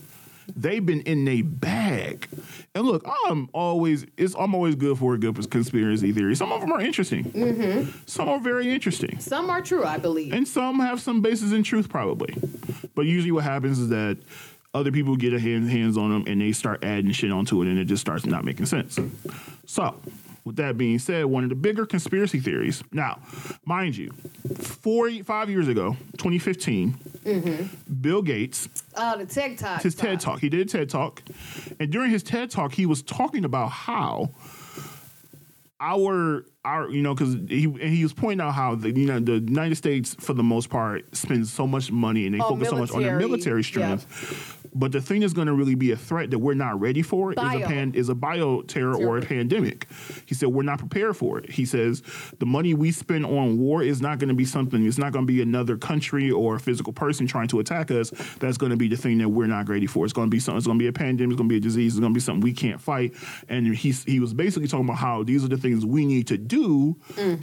They've been in a bag, and look, I'm always it's I'm always good for a good conspiracy theory. Some of them are interesting. Some are very interesting Some are true, I believe. and some have some basis in truth probably but usually what happens is that other people get a hand, hands on them and they start adding shit onto it and it just starts not making sense so with that being said one of the bigger conspiracy theories now mind you four five years ago 2015 mm-hmm. bill gates Oh, the TED Talk. his TED talk. He did a TED talk, and during his TED talk, he was talking about how our our you know because he and he was pointing out how the you know the United States for the most part spends so much money and they Oh, focus so much on their military, military strength. But the thing that's going to really be a threat that we're not ready for is a pan is a bioterror or a pandemic. He said we're not prepared for it. He says the money we spend on war is not going to be something. It's not going to be another country or a physical person trying to attack us. That's going to be the thing that we're not ready for. It's going to be something. It's going to be a pandemic. It's going to be a disease. It's going to be something we can't fight. And he he was basically talking about how these are the things we need to do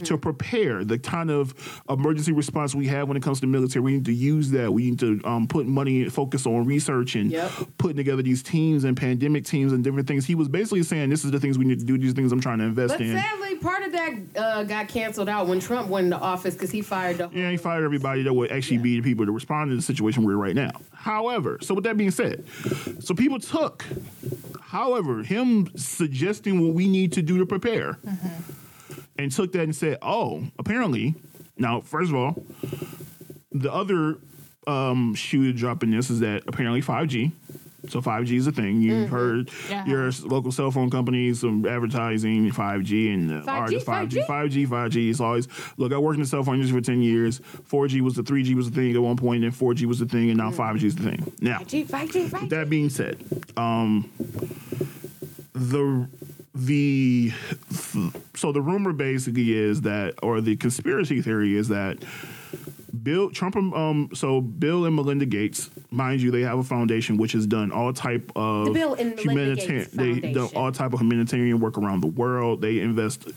to prepare the kind of emergency response we have when it comes to military. We need to use that. We need to um, put money and focus on research and Yep. putting together these teams and pandemic teams and different things. He was basically saying, "This is the things we need to do. These things I'm trying to invest But in." sadly, part of that uh, got canceled out when Trump went into office because he fired the. Yeah, he fired everybody that would actually be the people to respond to the situation we're in right now. However, so with that being said, so people took, however, him suggesting what we need to do to prepare, and took that and said, oh, apparently, now first of all, the other um, shoe to drop this is that apparently 5G So 5G is a thing. You've heard Yeah. your local cell phone companies, some advertising 5G and the 5G, artist 5G, 5G. 5G, 5G. It's always look. I worked in the cell phone industry for 10 years. 4G was the 3G was the thing at one point, and 4G was the thing, and now 5G is the thing. Now, 5G, 5G, 5G. that being said, um, the the so the rumor basically is that, or the conspiracy theory is that Bill Trump, um, so Bill and Melinda Gates, mind you, they have a foundation which has done all type of The Bill and Gates They done all type of humanitarian work around the world. They invest,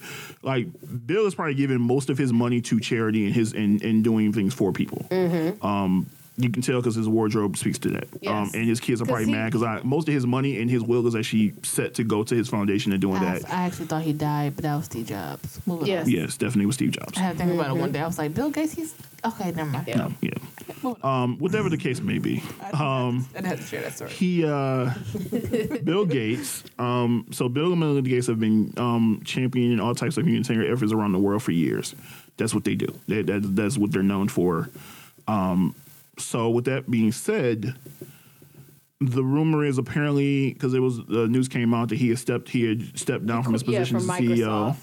like Bill is probably giving most of his money to charity and his in, in doing things for people. Mm-hmm. Um, you can tell because his wardrobe speaks to that. Um, and his kids are probably he- mad because most of his money and his will is actually set to go to his foundation and doing I, that. I actually thought he died, but that was Steve Jobs. Moving Yes. on. Yes, definitely was Steve Jobs. I had to think about it one day. I was like, Bill Gates, he's okay. Never mind. Yeah. No, yeah. Um, whatever the case may be. Um, I had to share that story. he uh Bill Gates um so Bill and Melinda Gates have been um championing all types of humanitarian efforts around the world for years. That's what they do. They, that, that's what they're known for. Um so with that being said, the rumor is apparently because it was the news came out that he had stepped he had stepped down from his yeah, position from as CEO,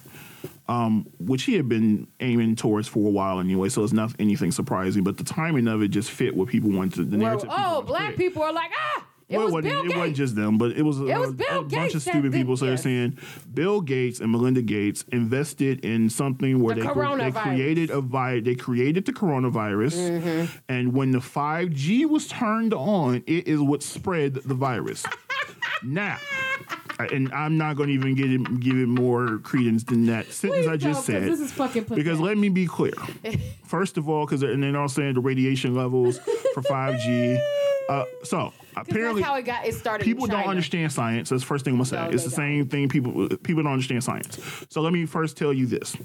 Microsoft. which he had been aiming towards for a while anyway. So it's not anything surprising, but the timing of it just fit what people wanted. The narrative oh, black people are like, ah, it Well, was wasn't, Bill it Gates. wasn't just them, but it was, a, It was a- Bill a bunch of stupid did- people. So they're saying Bill Gates and Melinda Gates invested in something where The they, cre- they created a vi- they created the coronavirus, Mm-hmm. and when the five G was turned on, it is what spread the virus. now. And I'm not going to even give it, give it more credence than that sentence Please I just said. This is fucking pathetic. Because let me be clear. First of all, because and then also saying the radiation levels for 5G. Uh, so apparently, that's how it got. It started. people don't understand science. That's the first thing I'm gonna say. No, it's the same thing. People people don't understand science. So let me first tell you this: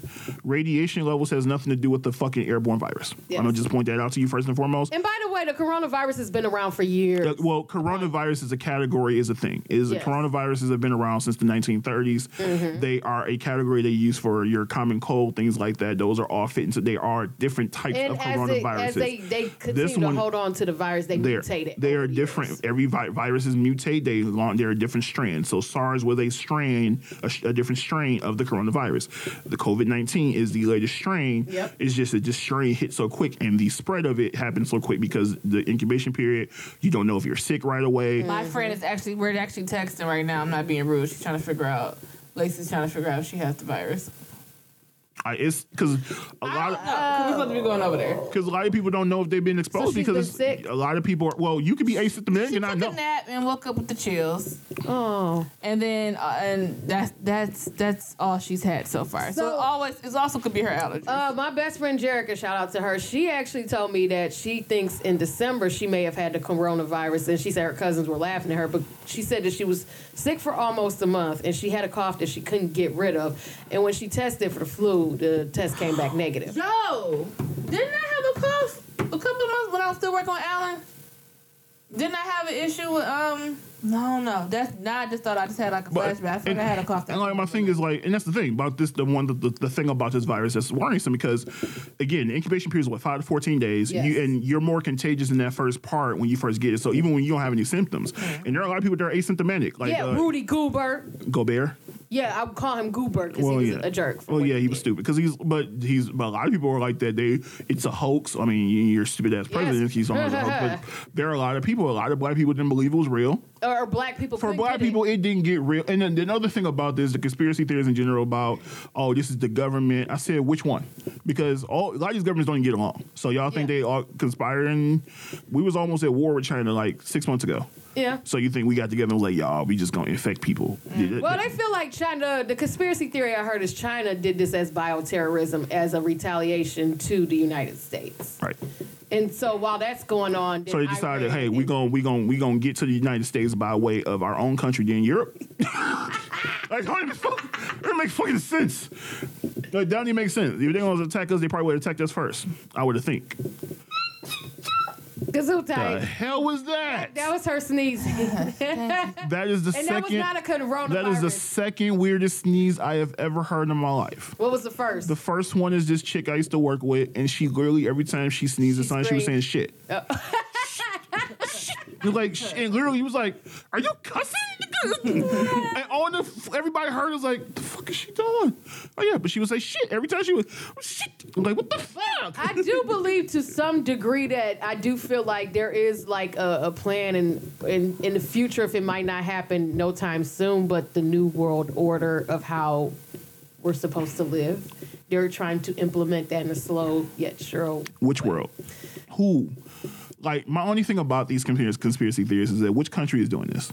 radiation levels has nothing to do with the fucking airborne virus. Yes. I'm gonna just point that out to you first and foremost. And by the way, the coronavirus has been around for years. Uh, well, coronavirus is a category is a thing. Is Yes. coronaviruses have been around since the 1930s. Mm-hmm. They are a category they use for your common cold, things like that. Those are all fit into. They are different types and of coronaviruses. they, as they, they continue This to one- hold on to the virus, they mutate it. they are different. Years. Every vi- viruses mutate. They launch. There are different strands. So SARS was a strain, a, sh- a different strain of the coronavirus. The COVID nineteen is the latest strain. Yep. It's just that this strain hit so quick, and the spread of it happens so quick because the incubation period. You don't know if you're sick right away. My friend is actually we're actually texting right now. I'm not being rude. She's trying to figure out. Lacey's trying to figure out if she has the virus. I, it's because a lot of. No, 'cause we're supposed to be going over there. Because a lot of people don't know if they've been exposed she's because been sick? a lot of people are. Well, you could be asymptomatic She and not took know. a nap and woke up with the chills, Oh, and then uh, and that's that's that's all she's had so far. So, So- it always it also could be her allergy. uh, my best friend Jerica, shout out to her. She actually told me that she thinks in December she may have had the coronavirus, and she said her cousins were laughing at her, but she said that she was sick for almost a month, and she had a cough that she couldn't get rid of, and when she tested for the flu, the test came back negative. Yo, didn't I have a cough a couple of months when I was still working on Alan? Didn't I have an issue with um? No, no. That's now I just thought I just had like a But- flashback. I think I had a cough. And like my thing is like, and that's the thing about this. The one, the, the, the thing about this virus that's worrisome because, again, the incubation period is what five to fourteen days, Yes. you, and you're more contagious in that first part when you first get it. So even when you don't have any symptoms, and there are a lot of people that are asymptomatic, like yeah, uh, Rudy Goober. Gobert. Yeah, I would call him Goober because Well, he was yeah. a jerk. Well, yeah, he was stupid because he's, but he's, but a lot of people are like that. They, it's a hoax. I mean, you're stupid ass president. He's on a hoax, but there are a lot of people. A lot of black people didn't believe it was real. Or black people. For black get it. people, it. didn't get real. And then the other thing about this, the conspiracy theories in general about, oh, this is the government. I said, which one? Because all a lot of these governments don't even get along. So y'all think Yeah. they all conspiring? We was almost at war with China like six months ago. Yeah. So you think we got together and was like, y'all, we just gonna infect people? Mm. Well, they feel like China. The conspiracy theory I heard is China did this as bioterrorism, as a retaliation to the United States. right. And so while that's going on, So they decided, Iran hey, we and- gonna we gonna we gonna get to the United States by way of our own country, then Europe. like, don't even fuck, it make fucking sense. Like, that don't even make sense. If they gonna attack us, they probably would attack us first. I would think. The Gesundheit. hell was that? That was her sneezing. and That is the that was second. not a coronavirus. that is the second weirdest sneeze I have ever heard in my life. what was the first? The first one is this chick I used to work with, and she literally every time she sneezes, She something she was saying screamed. shit. Oh. And like, sh- and literally, he was like, "Are you cussing?" and all the everybody heard was like, "The fuck is she doing?" Oh yeah, but she would say shit every time she was shit. I'm like, what the fuck? I do believe to some degree that I do feel like there is like a, a plan in, in in the future if it might not happen no time soon, but the new world order of how we're supposed to live. They're trying to implement that in a slow yet sure. Which world? Who? Like my only thing about these conspiracy theories is that which country is doing this?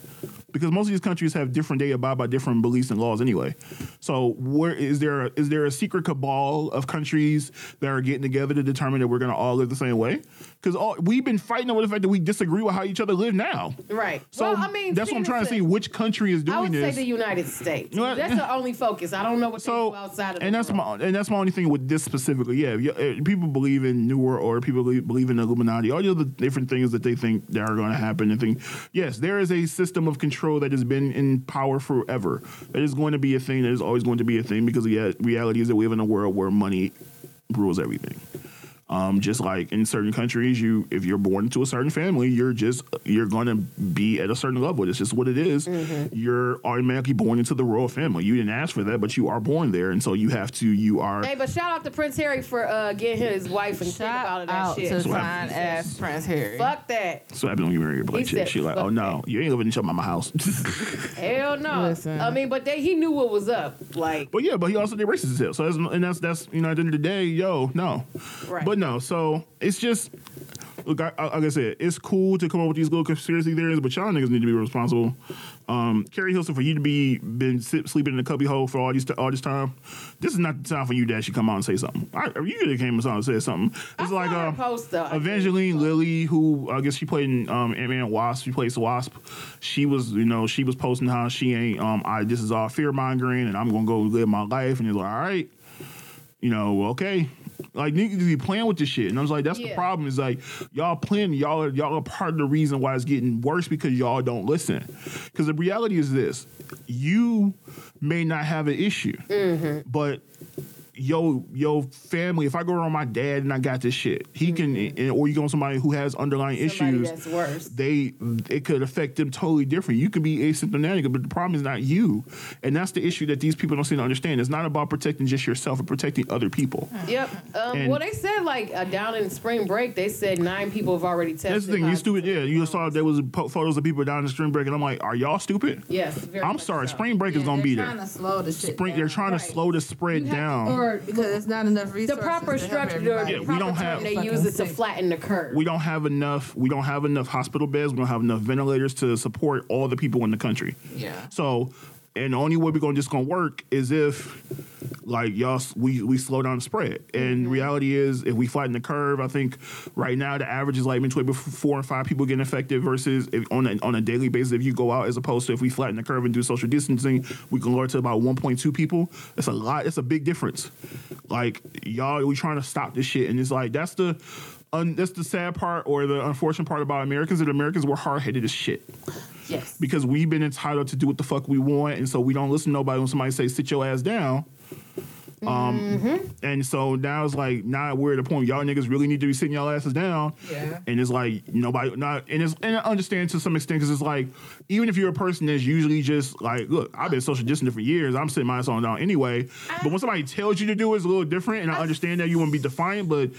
Because most of these countries have different they abide by different beliefs and laws anyway. So where is there a, is there a secret cabal of countries that are getting together to determine that we're going to all live the same way? Because we've been fighting over the fact that we disagree with how each other live now. Right. So well, I mean, that's what I'm trying to see. Which country is doing I would this? say the United States. You know? That's the only focus. I don't know what so outside of and that's world. my and that's my only thing with this specifically. Yeah, uh, people believe in New World or people believe, in the Illuminati, all the other different things that they think that are going to happen. And think, yes, there is a system of control that has been in power forever. That is going to be a thing. That is always going to be a thing because the reality is that we live in a world where money rules everything. Um, just like in certain countries, you if you're born into a certain family, you're just you're gonna be at a certain level. It's just what it is. Mm-hmm. You're automatically born into the royal family. You didn't ask for that, but you are born there, and so you have to. You are. Hey, but shout out to Prince Harry for uh, getting his wife and kid Shout out of that out shit. to what fine ass Prince Harry. Fuck that. So happens when you marry a black He chick. said, She like, oh no, you ain't living in your mama house. Hell no. Listen. I mean, but they, he knew what was up. Like, but yeah, but he also did racist as hell. So that's and that's that's you know at the end of the day, yo, no. Right. But no, so it's just. Look, I, I, like I said, it's cool to come up with these little conspiracy theories, but y'all niggas need to be responsible. Um, Keri Hilson, for you to be been sleeping in the cubby hole for all these all this time, this is not the time for you to actually come out and say something. I, you could have came out and said something. It's I like uh, post, though. Evangeline Lilly, who I guess she played in um, Ant Man Wasp. She plays Wasp. She was, you know, she was posting how she ain't. Um, I this is all fear mongering, and I'm gonna go live my life. And it's like, all right, you know, okay. Like niggas be playing with this shit, and I was like, that's the problem. Is like y'all playing, y'all are y'all are part of the reason why it's getting worse because y'all don't listen. Because the reality is this: you may not have an issue, Mm-hmm. but yo yo family. If I go around my dad and I got this shit, he can, or you go on somebody who has underlying Mm-hmm. Somebody issues that's worse. they it could affect them totally different. You could be asymptomatic, but the problem is not you, and that's the issue that these people don't seem to understand. It's not about protecting just yourself, and protecting other people. Yep. Um, And- well, they said like uh, down in spring break, they said nine people have already tested. That's the thing. You stupid. Yeah, you saw there was po- photos of people down in spring break, and I'm like, are y'all stupid? Yes. Very I'm sorry. so. Spring break is gonna be there. trying to slow the shit Spring. down. They're trying Right. to slow the spread You have- down. Or because it's not enough the proper to help structure, everybody. the we don't have- they use it to flatten the curve. we don't have enough. We don't have enough hospital beds. We don't have enough ventilators to support all the people in the country. Yeah. So, and the only way we're gonna just gonna work is if, like y'all, we we slow down the spread. And Mm-hmm. reality is, if we flatten the curve, I think right now the average is like between four and five people getting affected versus if on a, on a daily basis if you go out as opposed to if we flatten the curve and do social distancing, we can lower it to about 1.2 people. It's a lot. It's a big difference. Like y'all, we trying to stop this shit, and it's like that's the. Un, that's the sad part or the unfortunate part about Americans that Americans were hard headed as shit yes. because we've been entitled to do what the fuck we want, and so we don't listen to nobody when somebody say sit your ass down. Um, Mm-hmm. and so now it's like now we're at a point y'all niggas really need to be sitting y'all asses down. Yeah. And it's like nobody not and it's and I understand to some extent because it's like even if you're a person that's usually just like look I've been social distancing for years I'm sitting my ass on down anyway. But when somebody tells you to do it, it's a little different, and I understand that you want to be defiant, but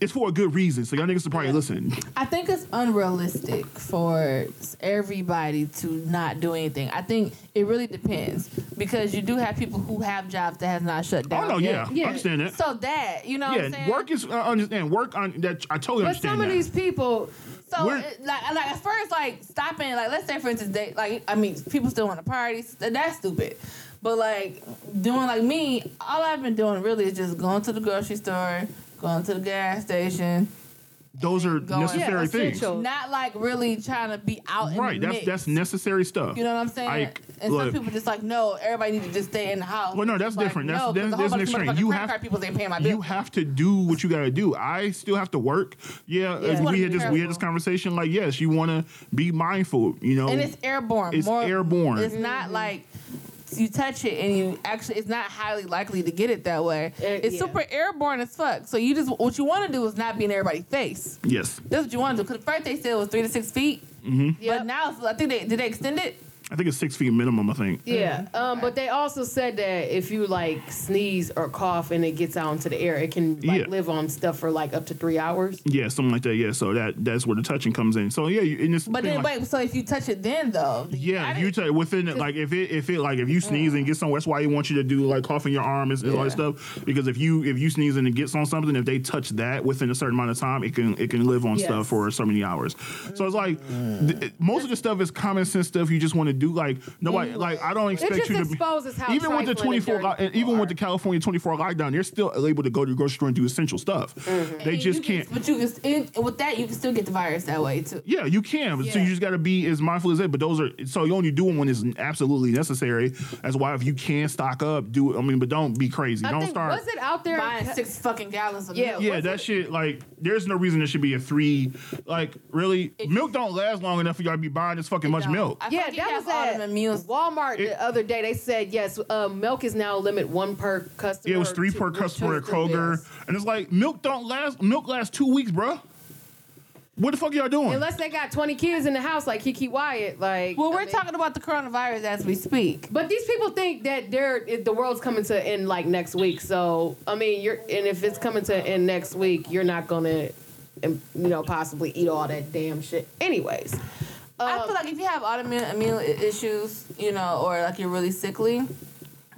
it's for a good reason. So y'all niggas should probably listen. I think it's unrealistic for everybody to not do anything. I think it really depends because you do have people who have jobs that has not shut down. Oh no, yet. yeah, I understand that. So that you know, what I'm yeah, work is uh, understand work on that. I totally But understand But some of that. these people, So We're- it, like, like at first, like stopping, like let's say for instance, they like I mean, people still want to party. That's stupid. But like doing like me, all I've been doing really is just going to the grocery store, going to the gas station. Those are Going- necessary Yeah, things. Not like really trying to be out in Right, the that's mix. that's necessary stuff. You know what I'm saying? Like, and look, some people just like, no, everybody need to just stay in the house. Well, no, that's like, different. That's- no, 'cause there's- a whole there's an extreme. You have- people ain't paying my bill. you have to do what you got to do. I still have to work. Yeah, Yeah. as You wanna we had be this we had this conversation. Like, yes, you want to be mindful. You know, and it's airborne. It's airborne. It's not like you touch it and you actually. It's not highly likely to get it that way. Uh, it's yeah. super airborne as fuck. So you just what you want to do is not be in everybody's face. yes, That's what you want to do. Because first they said it was three to six feet. Mm-hmm. Yep. But now I think they did they extend it. I think it's six feet minimum. I think. Yeah, um, but they also said that if you like sneeze or cough and it gets out into the air, it can like Yeah. live on stuff for like up to three hours. Yeah, something like that. Yeah, so that that's where the touching comes in. So yeah, you, and it's But then like, wait, so if you touch it then though, then you Yeah, if you touch it. within it, like if it if it like if you sneeze and get somewhere, that's why you want you to do like coughing your arm and, and all that stuff. Because if you if you sneeze and it gets on something, if they touch that within a certain amount of time, it can it can live on Yes. stuff for so many hours. So it's like th- most of the stuff is common sense stuff you just want to do. Like nobody like I don't expect just you to be exposes how even with the trifling twenty and dirty and even with the. California twenty four lockdown, they're still able to go to the grocery store and do essential stuff. Mm-hmm. They And just you can- can't. But you can it, with that you can still get the virus that way too. Yeah, you can. So you just got to be as mindful as it. But those are so you only do them when it's absolutely necessary. That's why if you can stock up, do it. I mean, but don't be crazy. I don't think start. was it out there? Buying six fucking gallons of Yeah, milk. yeah, was that it- shit. Like, there's no reason there should be a three. Like, really, milk don't last long enough for y'all to be buying this fucking much don't. milk. I Yeah, that has was at autoimmune- Walmart It- the other day. They said yes, uh, milk is now a limit one per customer. Yeah, it was or three two- per customer at two- two Kroger, and it's like milk don't last. Milk lasts two weeks, bruh. What the fuck y'all doing? Unless they got twenty kids in the house like Keke Wyatt, like. Well, I we're mean- talking about the coronavirus as we speak. But these people think that they're it- the world's coming to end like next week. So I mean, you're and if it's coming to end next week, you're not gonna, um, you know, possibly eat all that damn shit. Anyways, I um, feel like if you have autoimmune issues, you know, or like you're really sickly,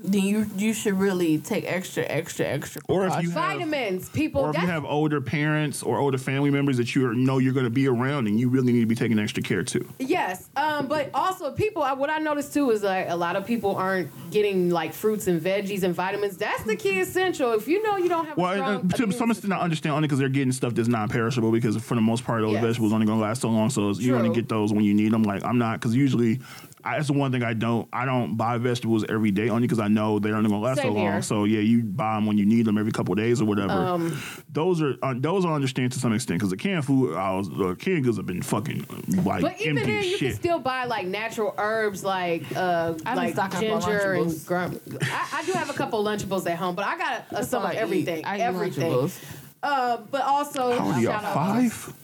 then you you should really take extra, extra, extra. Or if you precautions. have- vitamins, people. or if you have older parents or older family members that you know you're going to be around, and you really need to be taking extra care too. Yes, um, but also people. I- What I noticed too is like a lot of people aren't getting like fruits and veggies and vitamins. That's the key essential. If you know you don't have a Well, strong and, uh, to immune some extent, I understand only because they're getting stuff that's non-perishable. Because for the most part, those Yes. vegetables only gonna last so long. So you only True. get those when you need them. Like I'm not because usually. I, that's the one thing I don't. I don't buy vegetables every day only because I know they're only gonna last Same so long. here. So yeah, you buy them when you need them every couple of days or whatever. Um, those are uh, those I understand to some extent because the canned food, I was uh, canned goods have been fucking like But even empty then, as you shit. can still buy like natural herbs, like uh, I've like stocking up on ginger and Lunchables. grum. I, I do have a couple Lunchables at home, but I got uh, some all of I everything, eat. I eat everything. Lunchables. Uh, but also, How old are y'all? shout out- Five.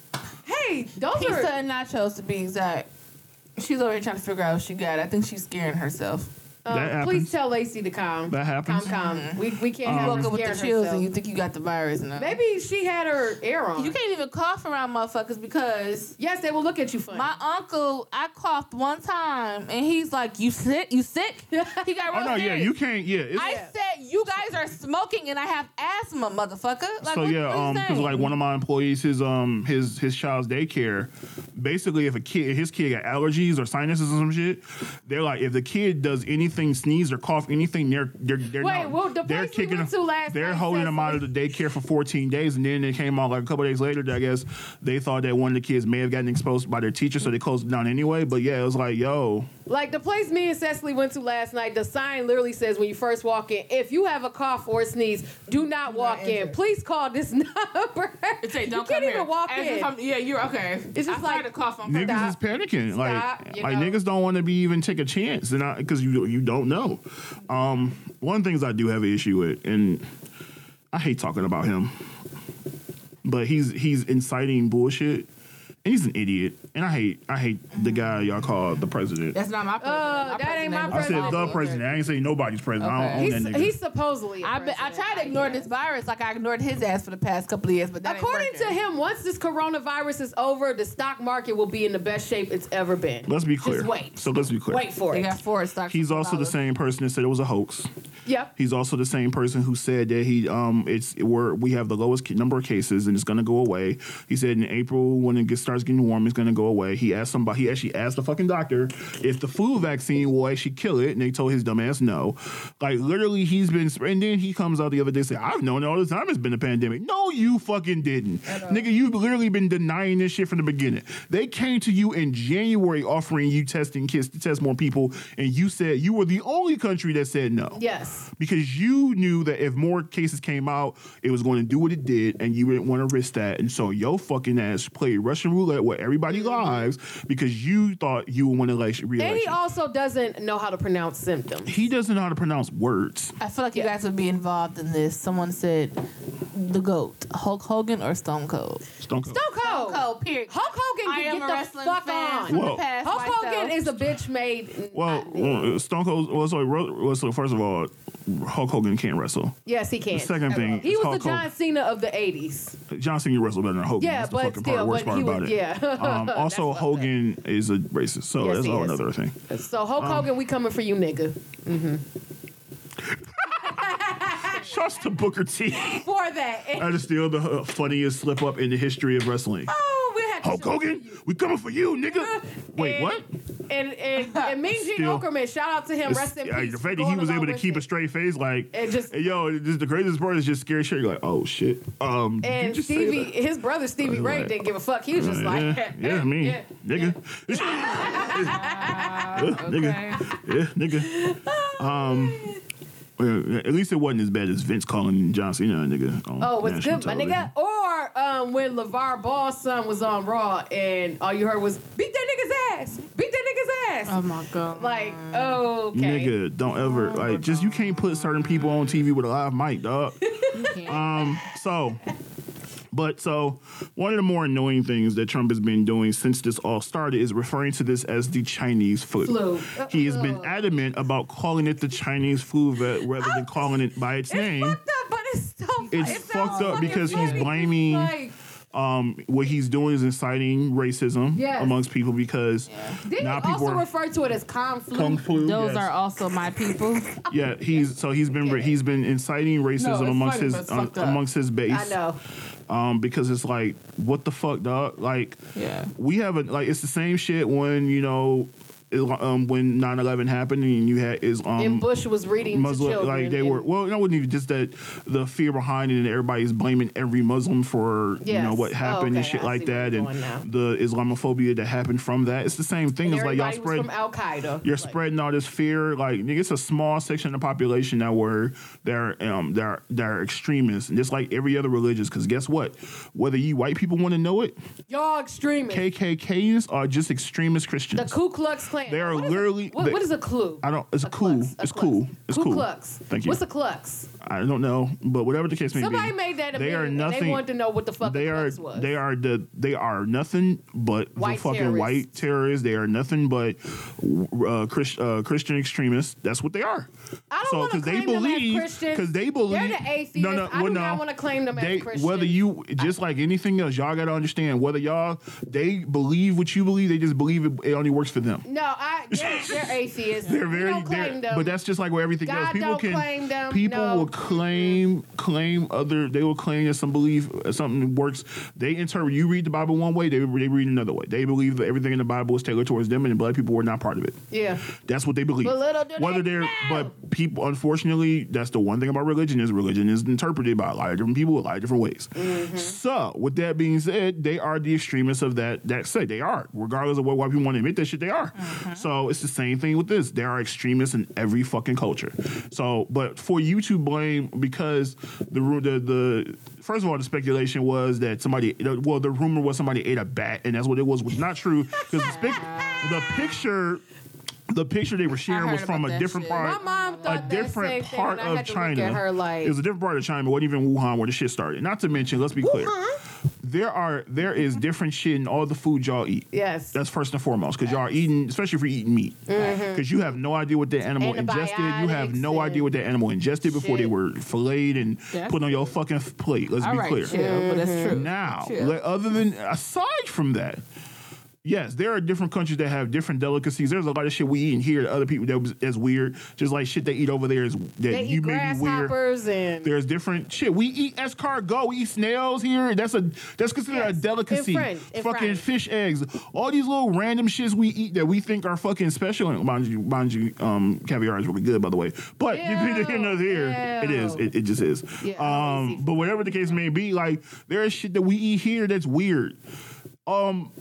Hey, those Pizza are. and nachos to be exact. She's here trying to figure out what she got. I think she's scaring herself. Um, That happens. please tell Lacey to calm. That happens. Calm, calm. We we can't Um, have You her woke up with the chills herself. and you think you got the virus now. Maybe she had her air on. You can't even cough around motherfuckers because Yes, they will look at you funny. my uncle, I coughed one time and he's like, "You sick? You sick?" He got real Oh no, yeah, you can't. Yeah, it's, I said, "You guys are smoking and I have asthma, motherfucker." Like, so what, yeah, what um, because like one of my employees, his um, his his child's daycare, basically, if a kid, his kid got allergies or sinuses or some shit, they're like, if the kid does anything, sneeze or cough, anything, they're they're they're Wait, not, well, the they're place we kicking went them- to last night. they're night holding said them out of the daycare for 14 days, and then they came out like a couple days later. That I guess they thought that one of the kids may have gotten exposed by their teacher, so they closed it down anyway. But yeah, it was like, yo, Like the place me and Cecily went to last night, the sign literally says when you first walk in, if you have a cough or a sneeze, do not walk in. Please call this number. It say, you "Don't can't come even here." walk As in. I'm- yeah, you're okay. It's just I like- started to cough on niggas is panicking. Stop, like you like niggas don't want to be even take a chance, and because you you don't know. Um, one of the things I do have an issue with, and I hate talking about him, but he's he's inciting bullshit, he's an idiot, and I hate I hate the guy y'all call the president. That's not my president. Uh, that ain't my president. I said the president. I ain't say nobody's president. I don't He's, own that nigga. he's supposedly. a I been, I tried to ignore this virus like I ignored his ass for the past couple of years, but that ain't According to him, once this coronavirus is over, the stock market will be in the best shape it's ever been. let's be clear. Just wait. So let's be clear. Wait for it. they it. got four stocks. He's for also the same person that said it was a hoax. Yep. He's also the same person who said that he um it's we're we have the lowest number of cases and it's going to go away. He said in April when it gets, starts getting warm, it's to go away. He asked somebody. He actually asked the fucking doctor if the flu vaccine will actually kill it, and they told his dumb ass no. Like literally, he's been. And then he comes out the other day and say, "I've known all the time it's been a pandemic." No, you fucking didn't, nigga. You've literally been denying this shit from the beginning. They came to you in January offering you testing kits to test more people, and you said you were the only country that said no Yes. because you knew that if more cases came out, it was going to do what it did, and you didn't want to risk that. And so your fucking ass played Russian roulette with everybody's mm-hmm. lives because you thought you would win election. And he Re-election. also doesn't know how to pronounce symptoms. He doesn't know how to pronounce words. I feel like you guys would be involved in this. Someone said the goat, Hulk Hogan or Stone Cold? Stone Cold. Stone Cold. Cold. Period. Hulk Hogan I can am get a the wrestling fuck fan on. from Whoa. the. Hulk myself. Hogan is a bitch made. Well, well, uh, Stone Cold. Well, so, well, so first of all, Hulk Hogan can't wrestle. yes, he can. The second thing, he was Hulk the John Cena of the '80s. John Cena wrestled better than Hogan. Yeah, that's the but fucking still, part, worst but part he about it. yeah. Um, also. Hogan is a racist, so Yes, that's all is. another thing. So Hulk Um, Hogan, we coming for you, nigga. Mm-hmm. Shouts to Booker T. For that. that is still the uh, funniest slip up in the history of wrestling. oh, we had to Hulk Hogan, we coming for you, nigga. Wait, And- what? And and, and Mean Gene Still- Okerlund, shout out to him. Rest in peace. the fact that he was able to keep a straight face, like, And just- hey, yo, this, the craziest part is just scary shit. You're like, oh shit. Um, And just Stevie, his brother Stevie Uh, Ray right. didn't give a fuck. He was just like, yeah, yeah, me, yeah. nigga, Yeah, nigga, yeah, nigga. Um, well, at least it wasn't as bad as Vince calling John Cena a nigga. On Oh, it's national good, my nigga. Or um, when LaVar Ball's son was on Raw and all you heard was, beat that nigga's ass. Beat that nigga's ass. Oh my god. like, okay. Nigga, don't ever like just you can't put certain people on TV with a live mic, dog. um, so but so one of the more annoying things that Trump has been doing since this all started is referring to this as the Chinese flu. Flu. He has been adamant about calling it the Chinese flu rather than calling it by its It's name. fucked up, but it's so It's it fucked up fucking because he's blaming- Like, Um, what he's doing is inciting racism Yes. amongst people because didn't now he people also are refer to it as Kung flu? kung flu. Those yes. are also my people. Yeah, he's so he's been he's been inciting racism it's amongst funny, his but um, amongst his base. I know. Um, because it's like, what the fuck, dog? Like, Yeah. we haven't like it's the same shit when you know, um, when 9-11 happened and you had is um. and Bush was reading to Muslim, children. like they were. Well, that wasn't even just that. The fear behind it, and everybody's blaming every Muslim for you know Yes. what Oh, happened and shit I like that, and the Islamophobia that happened from that. It's the same thing. It's like y'all spread. from Al Qaeda. You're Like, spreading all this fear, like it's a small section of the population that were they're um they're they're extremists, and just like every other religious Because guess what? Whether you white people want to know it, Y'all extremists. KKKs are just extremist the Ku Klux Klan. They are What is a- literally- what, they- what is a clue? I don't. It's A cool. klux, a It's klux. cool. It's Ku cool. Klux. Thank you. What's a klux? I don't know, but whatever the case may Somebody be, Somebody made that they are nothing. They wanted to know what the fuck they are was. they are the they are nothing but White the fucking terrorists. white terrorists. They are nothing but uh, Christ, uh, Christian extremists. That's what they are. I don't so want to they claim them as believe Christians. because they believe They're the atheists. No, no, I do well, not want to claim them They, as Christians. whether you just like anything else, y'all gotta understand whether y'all they believe what you believe, they just believe it, it only works for them. No, I. They're, they're atheists. They're very, they're- but that's just like where everything else. God People don't can, claim them, people no. will claim, claim other. They will claim that some belief uh, something works. They interpret. You read the Bible one way, they they read another way. They believe that everything in the Bible is tailored towards them, and black people were not part of it. yeah. That's what they believe. But little do Whether they're, know. but people, unfortunately, that's the one thing about religion is religion is interpreted by a lot of different people a lot of different ways. Mm-hmm. So, with that being said, they are the extremists of that that sect. They are, regardless of what white people want to admit that shit. They are. Mm-hmm. Uh-huh. So it's the same thing with this. There are extremists in every fucking culture. So, but for you to blame because the the the first of all, the speculation was that somebody, well, the rumor was somebody ate a bat, and that's what it was. Was not true because the, the picture. The picture they were sharing was from a different shit. part, My mom a different part of had to look China. her like- it was a different part of China. It wasn't even Wuhan where the shit started. Not to mention, let's be clear, there are there is different shit in all the food y'all eat. Yes. That's first and foremost because y'all are eating, especially if you're eating meat, because you have no idea what that animal ingested. You have no Mm-hmm. Idea what that animal ingested before they were filleted and That's put on your fucking plate. Let's All be right, clear. chill, but that's true. Now, like, other than aside from that, yes, there are different countries that have different delicacies. There's a lot of shit we eat in here that other people that that's weird. Just like shit they eat over there is that They you eat may be weird. and There's different shit. We eat escargot. We eat snails here. That's a that's considered Yes, a delicacy. in French, in fucking French. fish eggs. All these little random shits we eat that we think are fucking special. And mind you, mind you, um, caviar is really good by the way. But Ew, you here nor there, it is. It, it just is. Yeah, um, but whatever the case may be, like there is shit that we eat here that's weird. Um,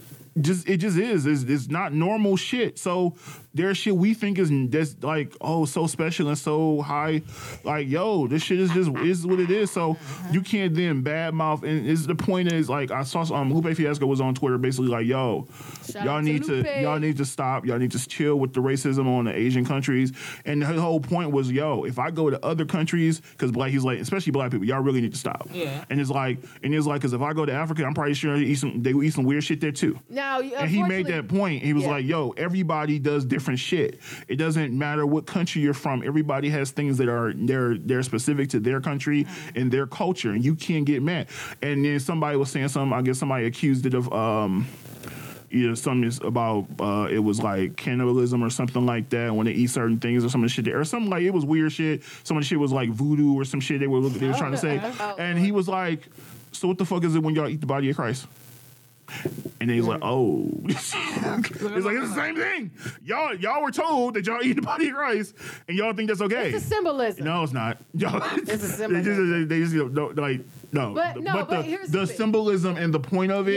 just it just is. It's, it's not normal shit. So their shit we think is that's like oh so special and so high. Like yo, this shit is just is what it is. So you can't then badmouth. And is the point is like I saw um Lupe Fiasco was on Twitter basically like yo, Shout y'all out to need to y'all need to stop. Y'all need to chill with the racism on the Asian countries. And the whole point was yo, if I go to other countries because black he's like especially black people, y'all really need to stop. Yeah. And it's like and it's like because if I go to Africa, I'm probably sure they eat some they eat some weird shit there too. Now, And he made that point. He was Yeah. like, "Yo, everybody does different shit. It doesn't matter what country you're from. Everybody has things that are they're they're specific to their country and their culture, and you can't get mad." And then somebody was saying something. I guess somebody accused it of. um you know, something about uh, it was like cannibalism or something like that when they eat certain things or some of the shit there, or something like it was weird shit. Some of the shit was like voodoo or some shit they were they were trying to say, Oh, and he was like, "So what the fuck is it when y'all eat the body of Christ?" And then he's like, "Oh, it's like it's the same thing. Y'all, y'all were told that y'all eat the body of Christ, and y'all think that's okay. It's a symbolism. no, it's not. Y'all, It's a they symbolism. just, they just don't, like no. But no, but the, here's the the symbolism and the point of it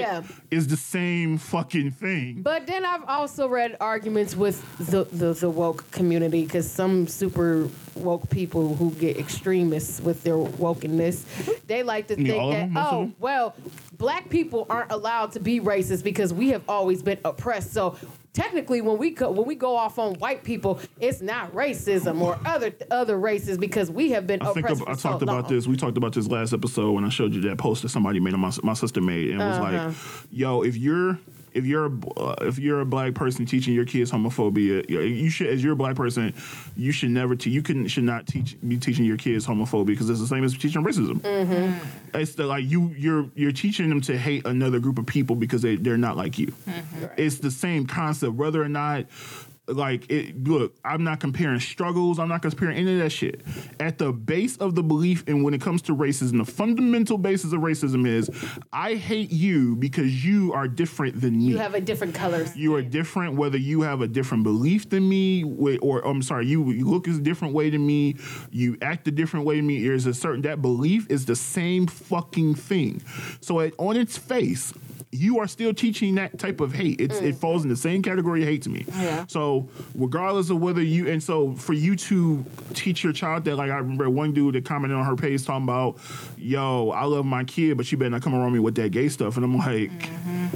is Yeah. the same fucking thing. But then I've also read arguments with the, the, the woke community because some super woke people who get extremists with their wokenness, they like to think that, them? Oh, well, black people aren't allowed to be racist because we have always been oppressed. So technically, when we go, when we go off on white people, it's not racism or other other races because we have been I think oppressed. ab- for I so talked about this. We talked about this last episode when I showed you that post that somebody made, my my sister made, and it was Uh-huh. like, "Yo, if you're if you're a, uh, if you're a black person teaching your kids homophobia, you- should as you're a black person, you should never te- you can should not teach be teaching your kids homophobia because it's the same as teaching racism. Mm-hmm. It's the, like you you're you're teaching them to hate another group of people because they they're not like you. Mm-hmm. It's the same concept, whether or not like it look i'm not comparing struggles i'm not comparing any of that shit. At the base of the belief and when it comes to racism the fundamental basis of racism is i hate you because you are different than me. You have a different color. you are different whether you have a different belief than me or I'm sorry you, you look a different way than me you act a different way than me. There's a certain that belief is the same fucking thing. So it, on its face you are still teaching that type of hate. It's, it mm. falls in the same category of hate to me. Yeah. so regardless of whether you and so for you to teach your child that like I remember one dude that commented on her page talking about yo I love my kid but you better not come around me with that gay stuff. And I'm like mm-hmm.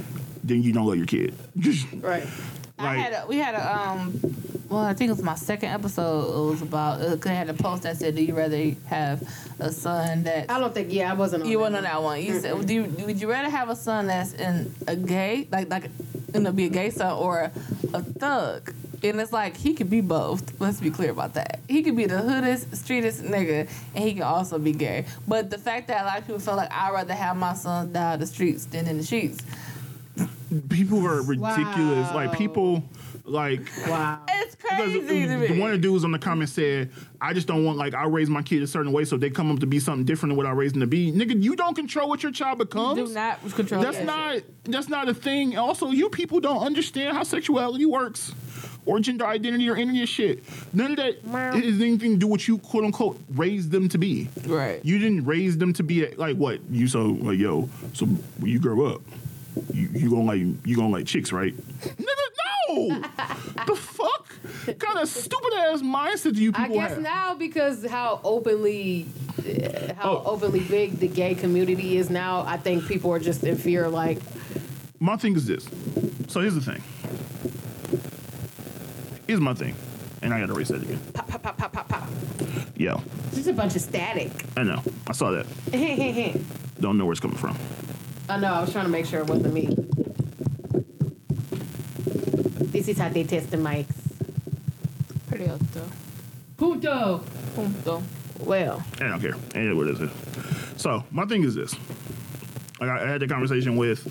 then you don't love your kid. Right. I Like- had a, we had a um well I think it was my second episode it was about uh, 'cause I had a post that said do you rather have a son that I don't think. Yeah, I wasn't. On you that wasn't on that one you said do you, would you rather have a son that's in a gay like like gonna be a gay son or a, a thug and it's like he could be both. Let's be clear about that. He could be the hoodest, streetest nigga, and he can also be gay. But the fact that a lot of people feel like I'd rather have my son die on the streets than in the sheets. People are ridiculous. Wow. Like people, like Wow. It's because crazy to me. the one of the dudes on the comment said, "I just don't want like I raise my kid a certain way, so if they come up to be something different than what I raised them to be. Nigga, you don't control what your child becomes. do not control That's that not shit. that's not a thing. Also, you people don't understand how sexuality works." Or gender identity or any of this shit. None of that has anything to do with you, quote unquote, raised them to be. Right. You didn't raise them to be a, like what you so like yo. So when you grow up, you, you gonna like you gonna like chicks, right? Nigga, no. the fuck kind of stupid ass mindset do you people I guess have? now because how openly, uh, how Oh. openly big the gay community is now, I think people are just in fear. Like, My thing is this. So here's the thing. Here's my thing, and I gotta erase that again. pop, pop, pop, pop, pop, pop. Yo, Just a bunch of static. I know. I saw that. Don't know where it's coming from. Know. I was trying to make sure it wasn't me. This is how they test the mics. Pretty alto. Punto. Punto. Well, I don't care. Ain't what it is. So my thing is this. Like I I had the conversation with,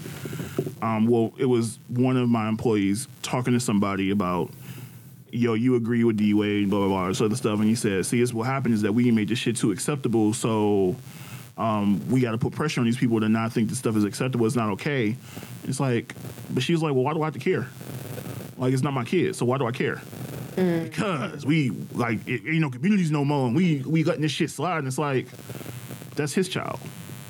um, well, it was one of my employees talking to somebody about, yo, you agree with D Wade, blah blah blah, this other stuff, and he said, see, this what happened is that we made this shit too acceptable, so. Um, we got to put pressure on these people to not think this stuff is acceptable. It's not okay. It's like, but she was like, well, why do I have to care? Like, it's not my kid, so why do I care? Mm. Because we like, it, ain't no communities no more, and we we letting this shit slide. And it's like, that's his child.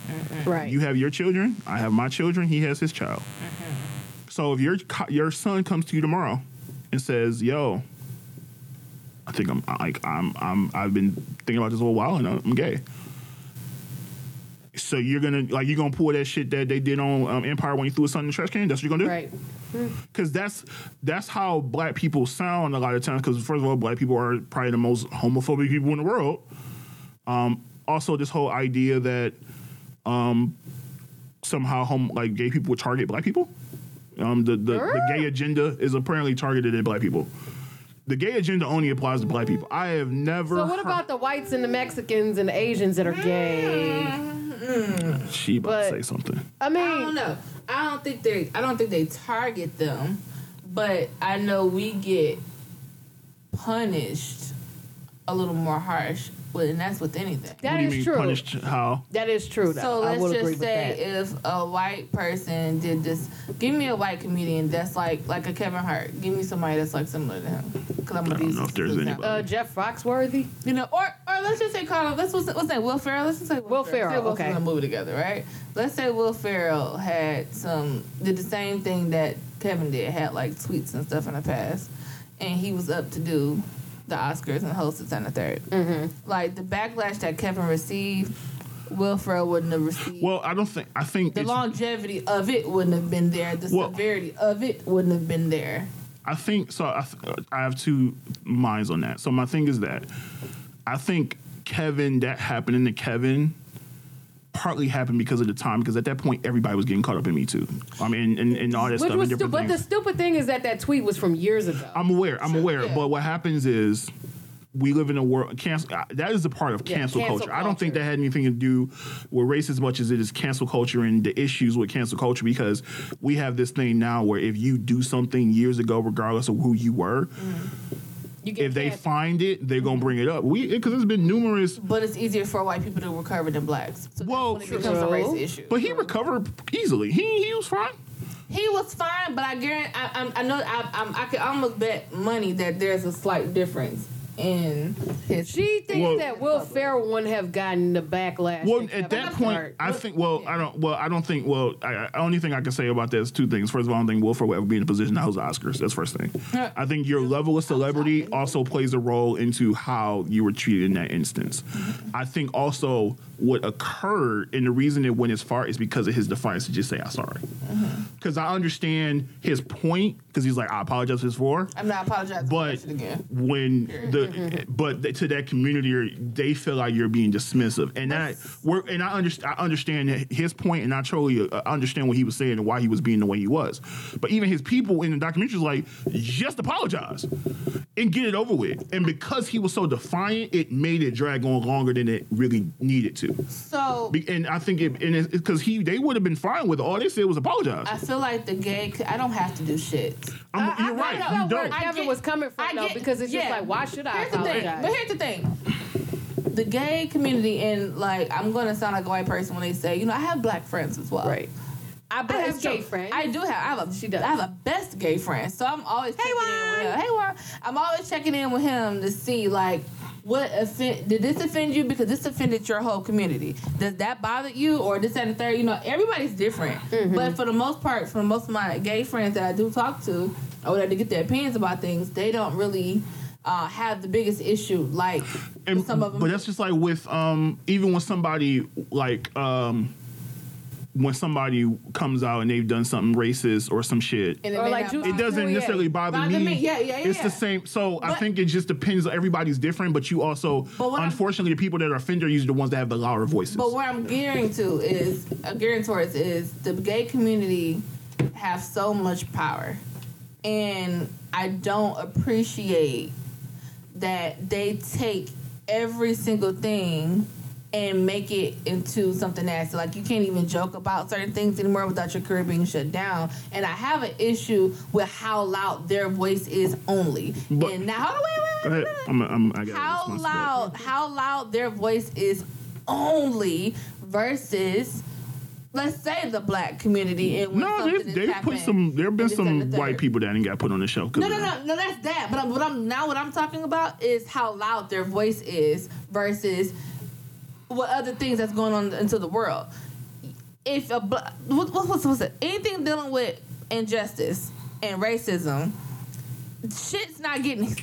Mm-hmm. right. You have your children. I have my children. He has his child. Mm-hmm. So if your your son comes to you tomorrow and and says, "Yo, I think I'm like I'm I'm I've been thinking about this a while and I'm gay." So you're gonna like you're gonna pull that shit that they did on um, Empire when you threw a son in the trash can. That's what you're gonna do, Right. Because that's that's how black people sound a lot of times. Because first of all, black people are probably the most homophobic people in the world. Um, also, this whole idea that um, somehow home like gay people would target black people. Um, the the, the gay agenda is apparently targeted at black people. The gay agenda only applies to black people. I have never. So what heard- about the whites and the Mexicans and the Asians that are gay? she about but- to say something? I mean, I don't know. I don't think they. I don't think they target them, but I know we get punished a little more harsh, but and that's with anything. what that do you is mean true. punished? How? That is true. So I let's will just say that. if a white person did this, give me a white comedian that's like like a Kevin Hart. Give me somebody that's like similar to him. Because I'm gonna I don't know if there's anybody. Uh, Jeff Foxworthy. You know, or or let's just say Carl. Let's what's, what's that? Will Ferrell. Let's just say Will Ferrell. Ferrell, Will okay. Ferrell in a movie together, right? Let's say Will Ferrell had some did the same thing that Kevin did. Had like tweets and stuff in the past, and he was up to do the Oscars and host it on the 3rd Mm-hmm. Like the backlash that Kevin received, Will Ferrell wouldn't have received. Well, I don't think. I think the longevity of it wouldn't have been there. The Well- severity of it wouldn't have been there. I think so. I, th- I have two minds on that. So my thing is that I think Kevin that happening to Kevin partly happened because of the time. Because at that point, everybody was getting caught up in Me Too. I mean, and, and all that Which stuff. was stu- but the stupid thing is that that tweet was from years ago. I'm aware. I'm aware. yeah. But what happens is. We live in a world. Cancel, uh, that is a part of Yeah, cancel, cancel culture. I don't think that had anything to do with race as much as it is cancel culture and the issues with cancel culture. Because we have this thing now where if you do something years ago, regardless of who you were, you get if they find it, they're gonna bring it up. We because there's been numerous, But it's easier for white people to recover than blacks. So Well, when it becomes a race issue. but he recovered easily. He he was fine. He was fine, but I guarantee, I, I, I know, I, I, I could almost bet money that there's a slight difference in his. She thinks Well- that Will Ferrell wouldn't have gotten the backlash. Well, at that point, Hart. I think. Well, I don't. Well, I don't think. Well, I, I only thing I can say about that is two things. First of all, I don't think Will Ferrell will ever be in a position to host Oscars. That's first thing. I think your level of celebrity also plays a role into how you were treated in that instance. I think also what occurred and the reason it went as far is because of his defiance to just say I'm sorry. Mm-hmm. Because I understand his point. Because he's like, I apologize for this for. I'm not apologizing But for that shit again. when the but th- to that community, they feel like you're being dismissive, and that we're and I understand I understand his point, and I totally uh, understand what he was saying and why he was being the way he was. But even his people in the documentary was like, just apologize and get it over with. And because he was so defiant, it made it drag on longer than it really needed to. So Be- And I think it and because he they would have been fine with it. all they said was apologize. I feel like the gay. I don't have to do shit. I'm, I- you're I right, felt you where don't. I Kevin get- was coming from I though, get- because it's just like, why should I Here's the thing. But here's the thing. The gay community, and like, I'm gonna sound like a white person when they say, you know, I have black friends as well. Right. I, but I have gay friends. I do have. I have a. She does. I have a best gay friend. So I'm always checking in with him. Hey, Warren. I'm always checking in with him to see like what offend did this offend you because this offended your whole community. Does that bother you or this that, and the third? You know, everybody's different. Mm-hmm. But for the most part, for most of my gay friends that I do talk to, or that to get their opinions about things, they don't really. Uh, have the biggest issue like And- some of them. But that's just like with um even when somebody like um when somebody comes out and they've done something racist or some shit. and Or like not it doesn't Juliet. necessarily bother, Bother me. me. Yeah, yeah, yeah, It's the same. So I think it just depends. Everybody's different, but you also, But what I'm- unfortunately, the people that are offended are usually the ones that have the louder voices. But what I'm gearing to is, uh, gearing towards is the gay community have so much power, and I don't appreciate that they take every single thing and make it into something nasty. Like you can't even joke about certain things anymore without your career being shut down. And I have an issue with how loud their voice is only. But- and now, hold on, wait, wait, Go wait, ahead. wait, wait I'm, I'm, I got how response to that. loud how loud their voice is only versus let's say the black community and No, something they is they put some. There have been and this, that, and some white people that didn't got put on the show. no no no no that's that but I'm, what I'm now what I'm talking about is how loud their voice is versus what other things that's going on into the world if a what, what, what's, what's it anything dealing with injustice and racism shit's not getting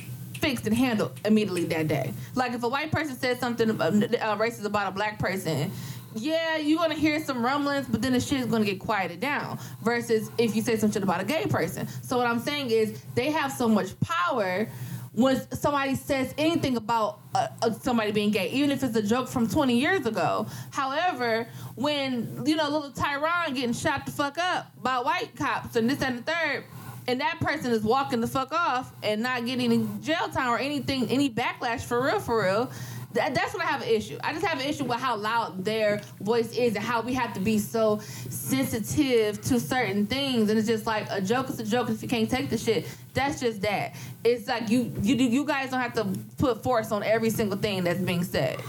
fixed and handled immediately that day. Like if a white person says something uh, uh, racist about a black person, yeah, you're gonna hear some rumblings, but then the shit is gonna get quieted down. Versus if you say some shit about a gay person. So what I'm saying is they have so much power. When somebody says anything about uh, uh, somebody being gay, even if it's a joke from 20 years ago. However, when you know little Tyrone getting shot the fuck up by white cops and this and the third, and that person is walking the fuck off and not getting any jail time or anything, any backlash for real, for real. That, that's when I have an issue. I just have an issue with how loud their voice is and how we have to be so sensitive to certain things. And it's just like a joke is a joke. If you can't take the shit, that's just that. It's like you you you guys don't have to put force on every single thing that's being said.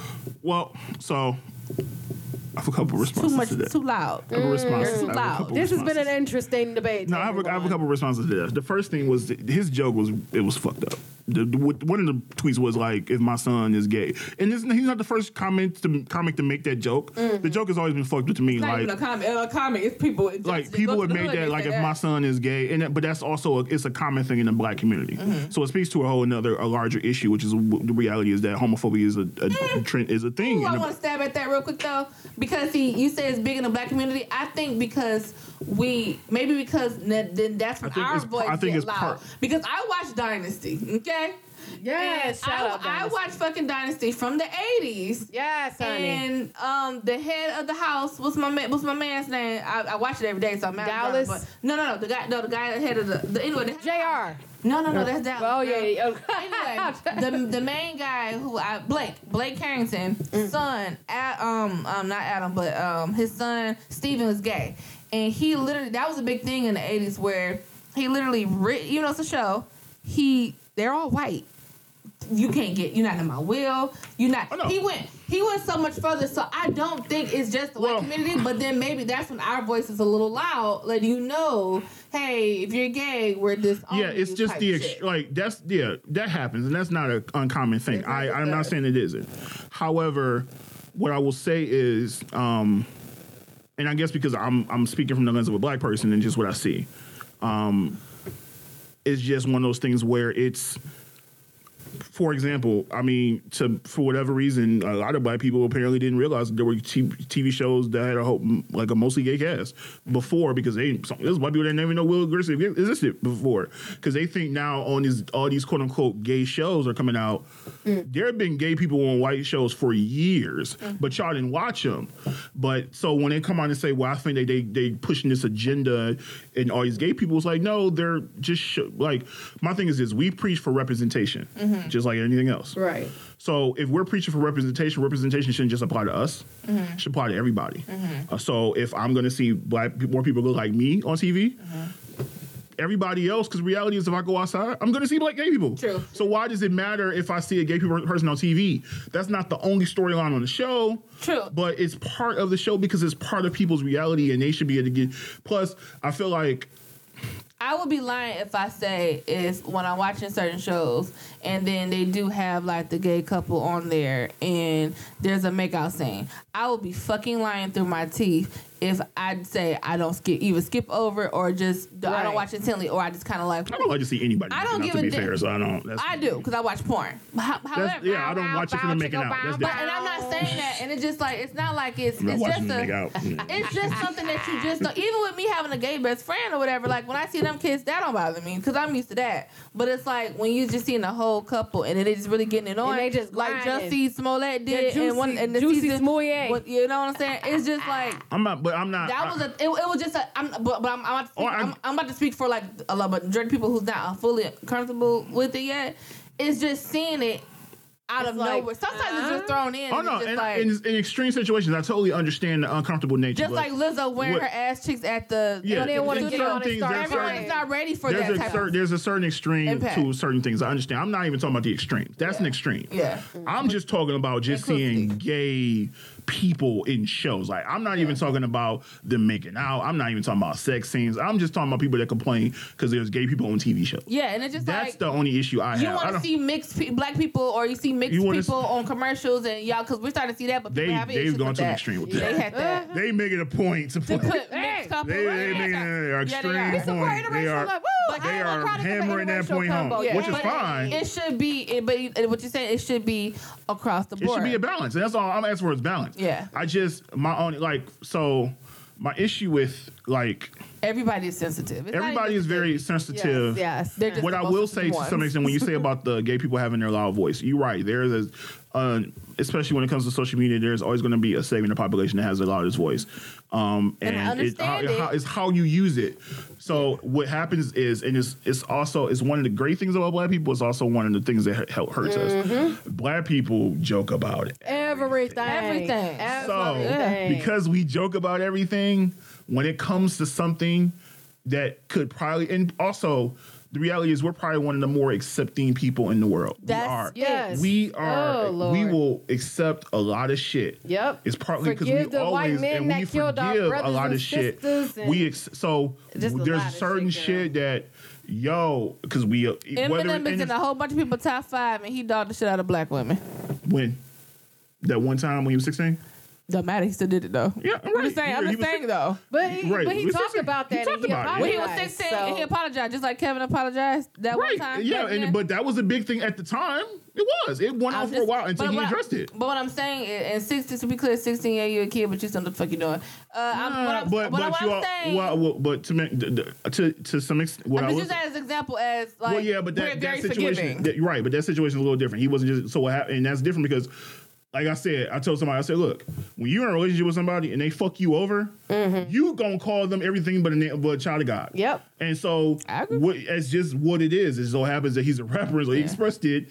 Well, so I have a couple Too responses much, to that. too loud. I have a response. You're too I have a loud. couple This has been an interesting debate. No, I have, a, I have a couple responses to that. The first thing was that his joke was it was fucked up. The, the, one of the tweets was like, "If my son is gay," and this, he's not the first comment to comic to make that joke. The joke has always been fucked up to me. It's not like, even a comic, A comment. It's people. It's like people have made that like if my son is gay, and that, but that's also a, it's a common thing in the black community. Mm-hmm. So it speaks to a whole another a larger issue, which is the reality is that homophobia is a, a trend is a thing. Ooh, I want to stab at that real quick though, because see, you say it's big in the black community. I think because we maybe because n- then that's when I think our it's- voice I think it's loud. part- because I watch Dynasty, okay? Yes, And shout I, out. I Dynasty. watch fucking Dynasty from the eighties. Yes, honey. And um, the head of the house, was my man? What's my man's name? I, I watch it every day, so I'm mad. at him, Dallas? But no, no, no. The guy, no, the guy head of the, the anyway. The, Jr. No, no, no. That's Dallas. Oh yeah. yeah. anyway, the the main guy who I Blake Blake Carrington son, Ad, um um not Adam but um his son Steven was gay, and he literally that was a big thing in the eighties where he literally writ, you know it's a show he they're all white. You can't get you're not in my will. You're not. Know. He went he went so much further. So I don't think it's just the Well- white community, but then maybe that's when our voice is a little loud, letting you know, hey, if you're gay, we're this. yeah, it's just the ex- like that's yeah that happens, and that's not an uncommon thing. I I'm not saying it isn't. However, what I will say is, um, and I guess because I'm I'm speaking from the lens of a black person and just what I see, um, it's just one of those things where it's. For example, I mean, to for whatever reason, a lot of black people apparently didn't realize there were t- TV shows that had a whole, like a mostly gay cast before because they some, there's white people that didn't even know Will Grissom existed before. Because they think now on these all these quote unquote gay shows are coming out. Mm. There have been gay people on white shows for years, mm. but y'all didn't watch them. But so when they come on and say, "Well, I think they they they pushing this agenda," and all these gay people, it's like, no, they're just sh- like my thing is this: we preach for representation, mm-hmm. Mm-hmm. just like anything else. Right. So if we're preaching for representation, representation shouldn't just apply to us. It should apply to everybody. Mm-hmm. Uh, so if I'm going to see black more people look like me on TV, everybody else, because reality is if I go outside, I'm going to see black gay people. True. So why does it matter if I see a gay people person on TV? That's not the only storyline on the show. True. But it's part of the show because it's part of people's reality, and they should be able to get. Plus, I feel like I would be lying if I say is when I'm watching certain shows and then they do have like the gay couple on there and there's a makeout scene. I would be fucking lying through my teeth if I'd say I don't skip either skip over or just I don't watch intently or I just kind of like I don't like to see anybody. I don't making out, give to a be damn. fair, so I don't. That's, I do because I watch porn. How- However, That's, yeah, I don't watch it for them making out. That's but and I'm not saying that, and it's just like it's not like it's I'm it's watching just a make out. Mm. it's just something that you just don't. Even with me having a gay best friend or whatever, like when I see them kids, that don't bother me because I'm used to that. But it's like when you just seeing a whole couple and then they just really getting it on, they just like grinding. Jussie Smollett Yeah, did, and one juicy- and the juicy season, Smollett. what- you know what I'm saying? It's just like. I'm not, but I'm not. That was a. It, it was just a. I'm, but, but I'm, I'm, about to speak, I'm- I'm, I'm about to speak for like a lot, but majority of people who's not fully comfortable with it yet. It's just seeing it out of like, nowhere. Sometimes it's just thrown in. Oh no! it's just In, like, in, in extreme situations, I totally understand the uncomfortable nature. just but like Lizzo wearing what- her ass cheeks at the. Yeah, they didn't want to in get certain on and things, start there's Everyone certain- is not ready for there's that a type certain of. there's a certain extreme Impact. to certain things. I understand. I'm not even talking about the extreme. That's an extreme. Yeah. I'm just talking about just seeing gay people in shows. Like I'm not even talking about them making out. I'm not even talking about sex scenes. I'm just talking about people that complain because there's gay people on TV shows. Yeah, and it's just That's like the only issue I you have. I want to see mixed pe- black people or you see mixed You wanna people on commercials and y'all because we're starting to see that, but people They- have they've issues gone with to an that. extreme with They had that. they make it a point to to put. put mixed couple. They, they Yeah, make it they an are. extreme Yeah, they are. point. They are. like, I they a are product of an hammering that interracial point home, combo. which is But fine. It should be, it, but what you're saying, it should be across the board. It should be a balance. And that's all I'm asking for is balance. Yeah. I just my own like so my issue with like Everybody is sensitive. It's everybody is very sensitive. yes. They're just What I will say to sensitive some extent, when you say about the gay people having their loud voice, you're right. There's a, uh, especially when it comes to social media, there's always going to be a segment of the population that has the loudest voice, um, And I and it, how, it. how, it's how you use it. So what happens is, and it's it's also it's one of the great things about black people. It's also one of the things that hurt- hurts Mm-hmm. us. Black people joke about it. Everything. Everything. So Everything. because we joke about everything, when it comes to something that could probably, and also the reality is we're probably one of the more accepting people in the world. That's- we are. Yes. We are. Oh, Lord. we will accept a lot of shit. Yep. It's partly because we Forgive the white always men and we that killed our forgive a lot of shit. We ex- so just a there's certain shit, shit that yo because we uh, whether Eminem and is in a whole bunch of people top five, and he dogged the shit out of black women. when that one time when he was 16 Don't matter. He still did it though. Yeah, I'm right. just saying. He- I'm he just was saying sick. though. But he, Right. but he We talked said- about he that talked and he about it. apologized. When he was 16, so- and he apologized, just like Kevin apologized that one right time. yeah back and but that was a big thing at the time it was it went I'm on for a just- while until but he what I- addressed it But what I'm saying, is, and 16, to be clear, 16, yeah, you a kid, but you still know what the fuck you doing. Uh, I'm, what I'm, but what, but what I'm all, saying, well, well, but to make the- the- to to some extent what I'm I just was using that as an example as like, well yeah but we're that, very that situation forgiving. that, right but that situation is a little different he wasn't just so what happened and that's different because like I said, I told somebody, I said, look, when you're in a relationship with somebody and they fuck you over, you gonna call them everything but a na- but a child of God. Mm-hmm. Yep. And so I agree. what, it's just what it is. It so happens that he's a rapper, so he expressed it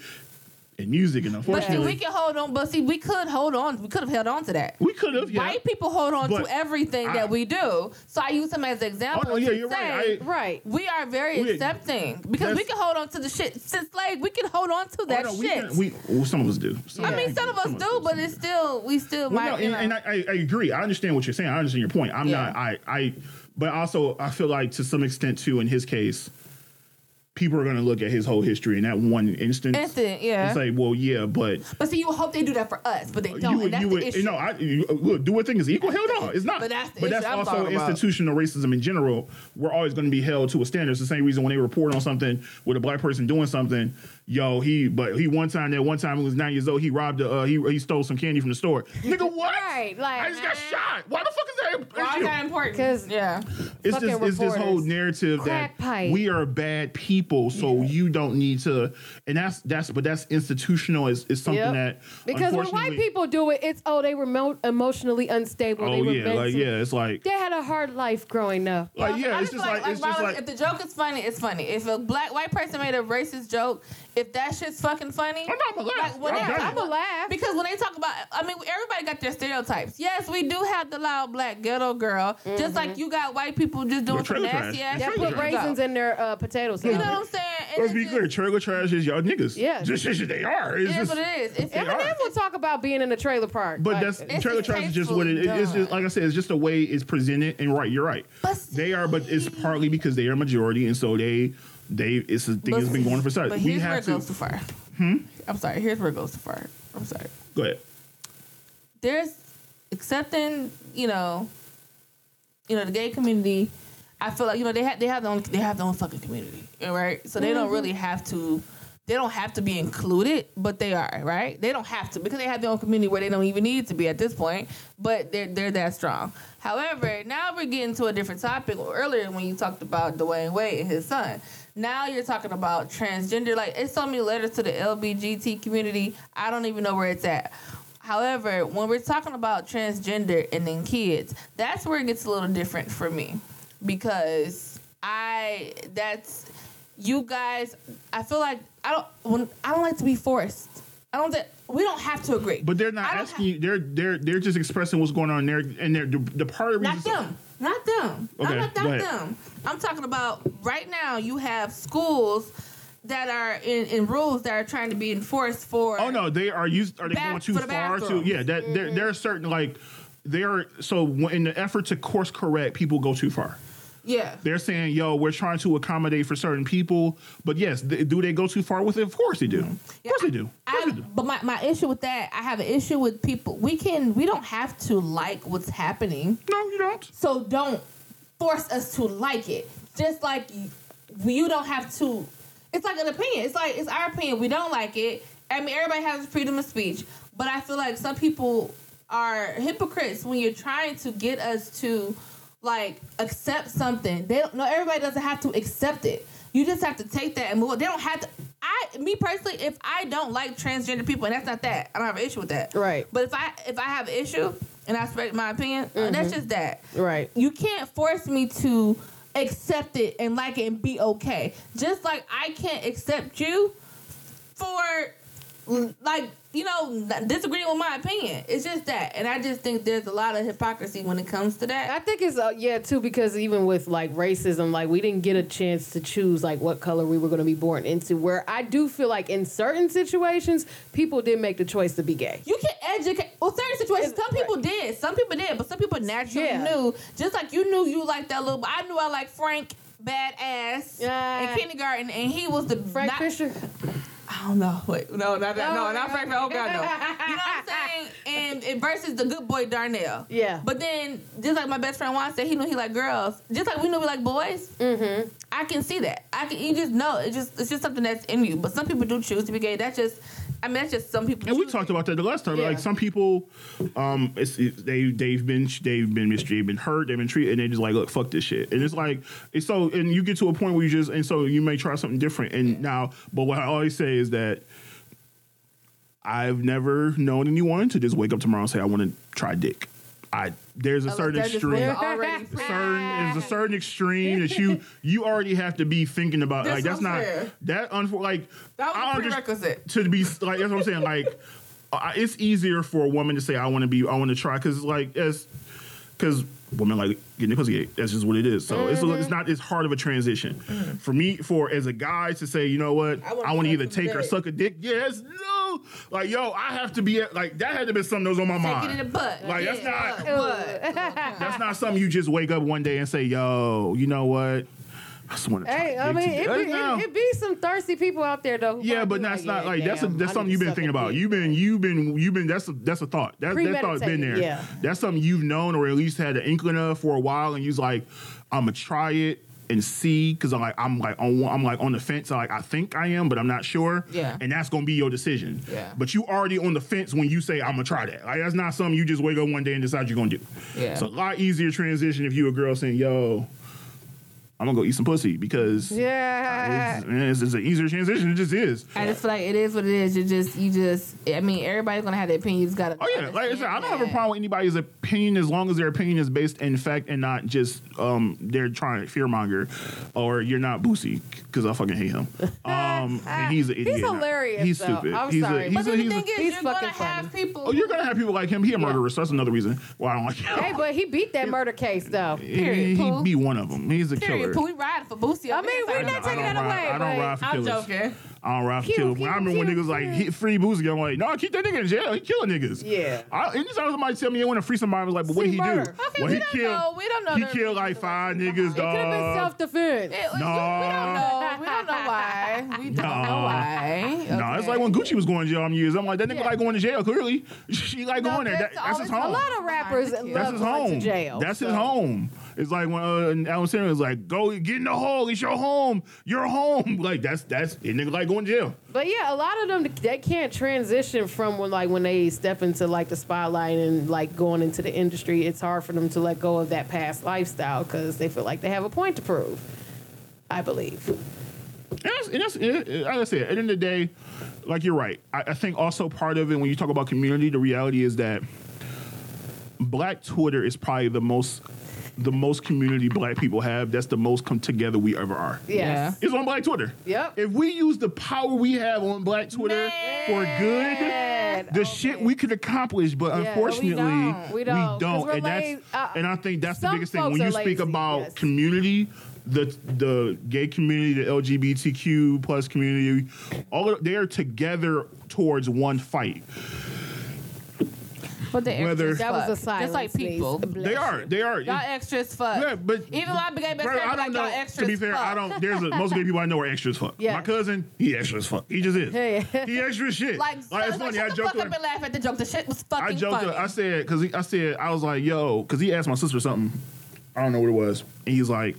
in music, and But see, unfortunately, we can hold on. But see, we could hold on. We could have held on to that. we could have. Yeah. White people hold on But to everything I- that we do. So I use him as an Oh, example. no, yeah, to you're say, right. I, Right. we are very We- accepting because we that's- can hold on to the shit since slave. We can hold on to oh, that oh, no, we, shit. can- we well, some of us do. Some I mean, some of us do, but it's still we still Well, might. no, you and, know. and I, I I agree. I understand what you're saying. I understand your point. I'm Yeah. not. I I, but also I feel like to some extent too. In his case, people are going to look at his whole history in that one instance. Instant, yeah. And say, well, yeah, but but see, you would hope they do that for us, but they don't. you that's you would, you know, I, you, look, do a thing is equal. Hell no, it's not. But that's issue I'm also talking about. institutional racism in general. We're always going to be held to a standard. It's the same reason when they report on something with a black person doing something. Yo, he, but he one time that one time he was nine years old. He robbed, a, uh, he he stole some candy from the store. Nigga, what? Right, like, I just got shot. Why the fuck is that? Why is issue? that important? 'Cause- yeah, it's fucking just it's this whole narrative Crack that pipe. we are bad people, so you don't need to. And that's that's but that's institutional. Is is something Yep. that Because when white people do it, it's oh they were mo- emotionally unstable. they oh were yeah, like yeah, it's like They had a hard life growing up. like yeah, I it's just like, it's just Marlon, like if the joke is funny, it's funny. If a black white person made a racist joke, if that shit's fucking funny, I'm not gonna laugh. like, when I'm they I'ma laugh. because when they talk about, I mean, everybody got their stereotypes. Yes, we do have the loud black ghetto girl, just like you got white people just doing Your some nasty trash. ass That Trailer shit. put raisins in their uh, potato salad. You know what I'm saying? And Let's it's be just- clear, trailer trash is y'all niggas. Yeah. just shit they are. It's It is just, what it is. It's, They are. Eminem will talk about being in a trailer park. but Like, that's trailer trash is just what it is. It's just like I said, it's just the way it's presented. And right, you're right. But They are, but it's partly because they are majority, and so they they it's a thing but- that's been going for But years. We here's where it to goes too far. Hmm? I'm sorry. Here's where it goes too far. I'm sorry. go ahead. there's accepting, you know, you know, the gay community. I feel like you know they have they have their own they have their own fucking community, right? So they don't really have to. They don't have to be included, but they are, right? They don't have to because they have their own community where they don't even need to be at this point, but they're they're that strong. However, now we're getting to a different topic. Earlier, when you talked about Dwyane Wade and his son, now you're talking about transgender. Like it's so many letters to the LBGT community. I don't even know where it's at. However, when we're talking about transgender and then kids, that's where it gets a little different for me because I that's you guys. I feel like I don't when I don't like to be forced. I don't think we don't have to agree. But they're not asking you. They're they're they're just expressing what's going on there, and they're the, the part of the Not reason. them. Not them. Okay, I'm not, not them. I'm talking about right now. You have schools that are in, in rules that are trying to be enforced for. Oh no, they are used. Are they going too the far? To yeah, that there there are certain like they are. So in the effort to course correct, people go too far. Yeah. They're saying, "Yo, we're trying to accommodate for certain people," but yes, th- do they go too far with it? Of course they do. Of course they do. Course I, they do. but my, my issue with that, I have an issue with people. We can we don't have to like what's happening, No, you don't. so don't force us to like it. Just like you don't have to. It's like an opinion. It's like it's our opinion. We don't like it. I mean, everybody has freedom of speech, but I feel like some people are hypocrites when you're trying to get us to like accept something. They don't. No, everybody doesn't have to accept it. You just have to take that and move. on. They don't have to. I, me personally, if I don't like transgender people, and that's not that, I don't have an issue with that. Right. But if I if I have an issue and I respect my opinion, uh, that's just that. Right. You can't force me to accept it and like it and be okay. Just like I can't accept you for like you know disagreeing with my opinion. It's just that, and I just think there's a lot of hypocrisy when it comes to that. I think it's uh, yeah too because even with like racism, like we didn't get a chance to choose like what color we were going to be born into. Where I do feel like in certain situations, people did make the choice to be gay. You can educate. Well, certain situations, some people did. Some people did, but some people naturally Yeah. knew. Just like you knew you liked that little. I knew I liked Frank badass Yeah. in kindergarten, and he was the Frank not- Fisher. I don't know. Wait, no, not that. No, No, not no. Frank. Oh God, no. You know what I'm saying? And, and versus the good boy Darnell. Yeah. But then, just like my best friend Juan said, he knew he liked girls. Just like we knew we like boys. Mm-hmm. I can see that. I can. You just know. It just. It's just something that's in you. But some people do choose to be gay. That's just. I mean, that's just some people. And we talked about that the last time. Yeah. Like some people, um, it's, it's they they've been they've been mistreated, they've been hurt, they've been treated, and they just like look, fuck this shit. And it's like it's so, and you get to a point where you just, and so you may try something different. And now, but what I always say is that I've never known anyone to just wake up tomorrow and say I want to try dick. I there's a Oh, certain extreme. certain there's a certain extreme that you you already have to be thinking about That's like that's not saying. that unfor- like That was a I prerequisite. to be like that's what I'm saying. Like uh, it's easier for a woman to say I want to be I want to try because like as because women like getting the pussy ate. That's just what it is. So it's Mm-hmm. it's not as hard of a transition for me for as a guy to say you know what I wanna I want to suck either some take or suck a dick. Yes, no. Like yo, I have to be at, like that had to be something that was on my Take mind. it in the butt. Like, that's not- What? That's not something you just wake up one day and say, yo, you know what? I just want to try. Hey, I mean, today." it be, it, it be some thirsty people out there though. Yeah, but that's not like that's a, that's something you've been thinking about. You've been you've been you've been that's a that's a thought. That that thought's been there. Yeah. That's something you've known or at least had an inkling of for a while, and you're like, I'm gonna try it and see because I'm like I'm like on I'm like on the fence. Like I think I am, but I'm not sure. Yeah. and that's gonna be your decision. Yeah. but you already on the fence when you say I'm gonna try that. Like that's not something you just wake up one day and decide you're gonna do. Yeah. it's a lot easier transition if you a girl saying, "Yo." I'm gonna go eat some pussy because Yeah. it's, man, it's, it's an easier transition. It just is. I just feel like it is what it is. You just, you just. I mean, everybody's gonna have their opinion. You just gotta. Oh yeah, like I said, I don't have a problem with anybody's opinion as long as their opinion is based in fact and not just um they're trying to fearmonger, or you're not Boosie because I fucking hate him. Um, and he's an idiot. hilarious, He's though. stupid. I'm he's sorry. A, he's But a, then the he's a, thing is, he's you're gonna fucking have people. oh, you're gonna have people like him. He a murderer, so that's another reason why I don't like him. Hey, but he beat that murder case though. Period, he Pooh. be one of them. He's a Period. killer. Pooh, we ride for Boosie. I mean, we're not don't- taking that away, ride, I don't but- ride for I'm joking. I don't ride for Cute, killers. When I cute, remember when cute, niggas like cute. hit free Boosie, I'm like, no, keep that nigga in jail. He killing niggas. Yeah. I, anytime somebody tell me they want to free somebody, I was like, but what did he do? murder. Okay, well, we he don't killed. know. We don't know He killed like five behind niggas, It could have been self defense. It was- No. We don't know. We don't know why. We don't No. know why. No, it's like when Gucci was going to jail. I'm years. I'm like that nigga Yeah. like going to jail. Clearly, she like No, going there. That, that's his home. A lot of rappers Behind the love That's his going home. to jail. That's his home. It's like when uh, Adam Sandler was like, "Go get in the hole. It's your home. Your home." Like that's that's a nigga like going to jail. But yeah, a lot of them they can't transition from when like when they step into like the spotlight and like going into the industry. It's hard for them to let go of that past lifestyle because they feel like they have a point to prove. I believe. And that's, and that's it, it- like I said, at the end of the day, like you're right. I, I think also part of it when you talk about community, the reality is that Black Twitter is probably the most the most community Black people have. That's the most come together we ever are. Yes. It's on Black Twitter. Yep. If we use the power we have on Black Twitter for good, the okay. shit we could accomplish, but Yeah, but we don't. We don't, 'cause we're and that's, uh, and I think that's the biggest thing when you speak lazy, about yes. community. The the gay community, the LGBTQ plus community, all of, they are together towards one fight. But the Whether- extras That was a fuck. silence. Just like people. They are, they are. Y'all extras fuck. Yeah, but even my gay best Bro, friend I be like don't y'all know. extras To be fair, fuck. I don't. There's a, most gay people I know are extra as fuck. Yeah. My cousin, he extra as fuck. He just is. Yeah. He extra as shit. Like, it's like funny. shut I joked fuck with up and laugh at the joke. The shit was fucking I joked. funny. I said because I said I was like, yo, because he asked my sister something. I don't know what it was, and he's like,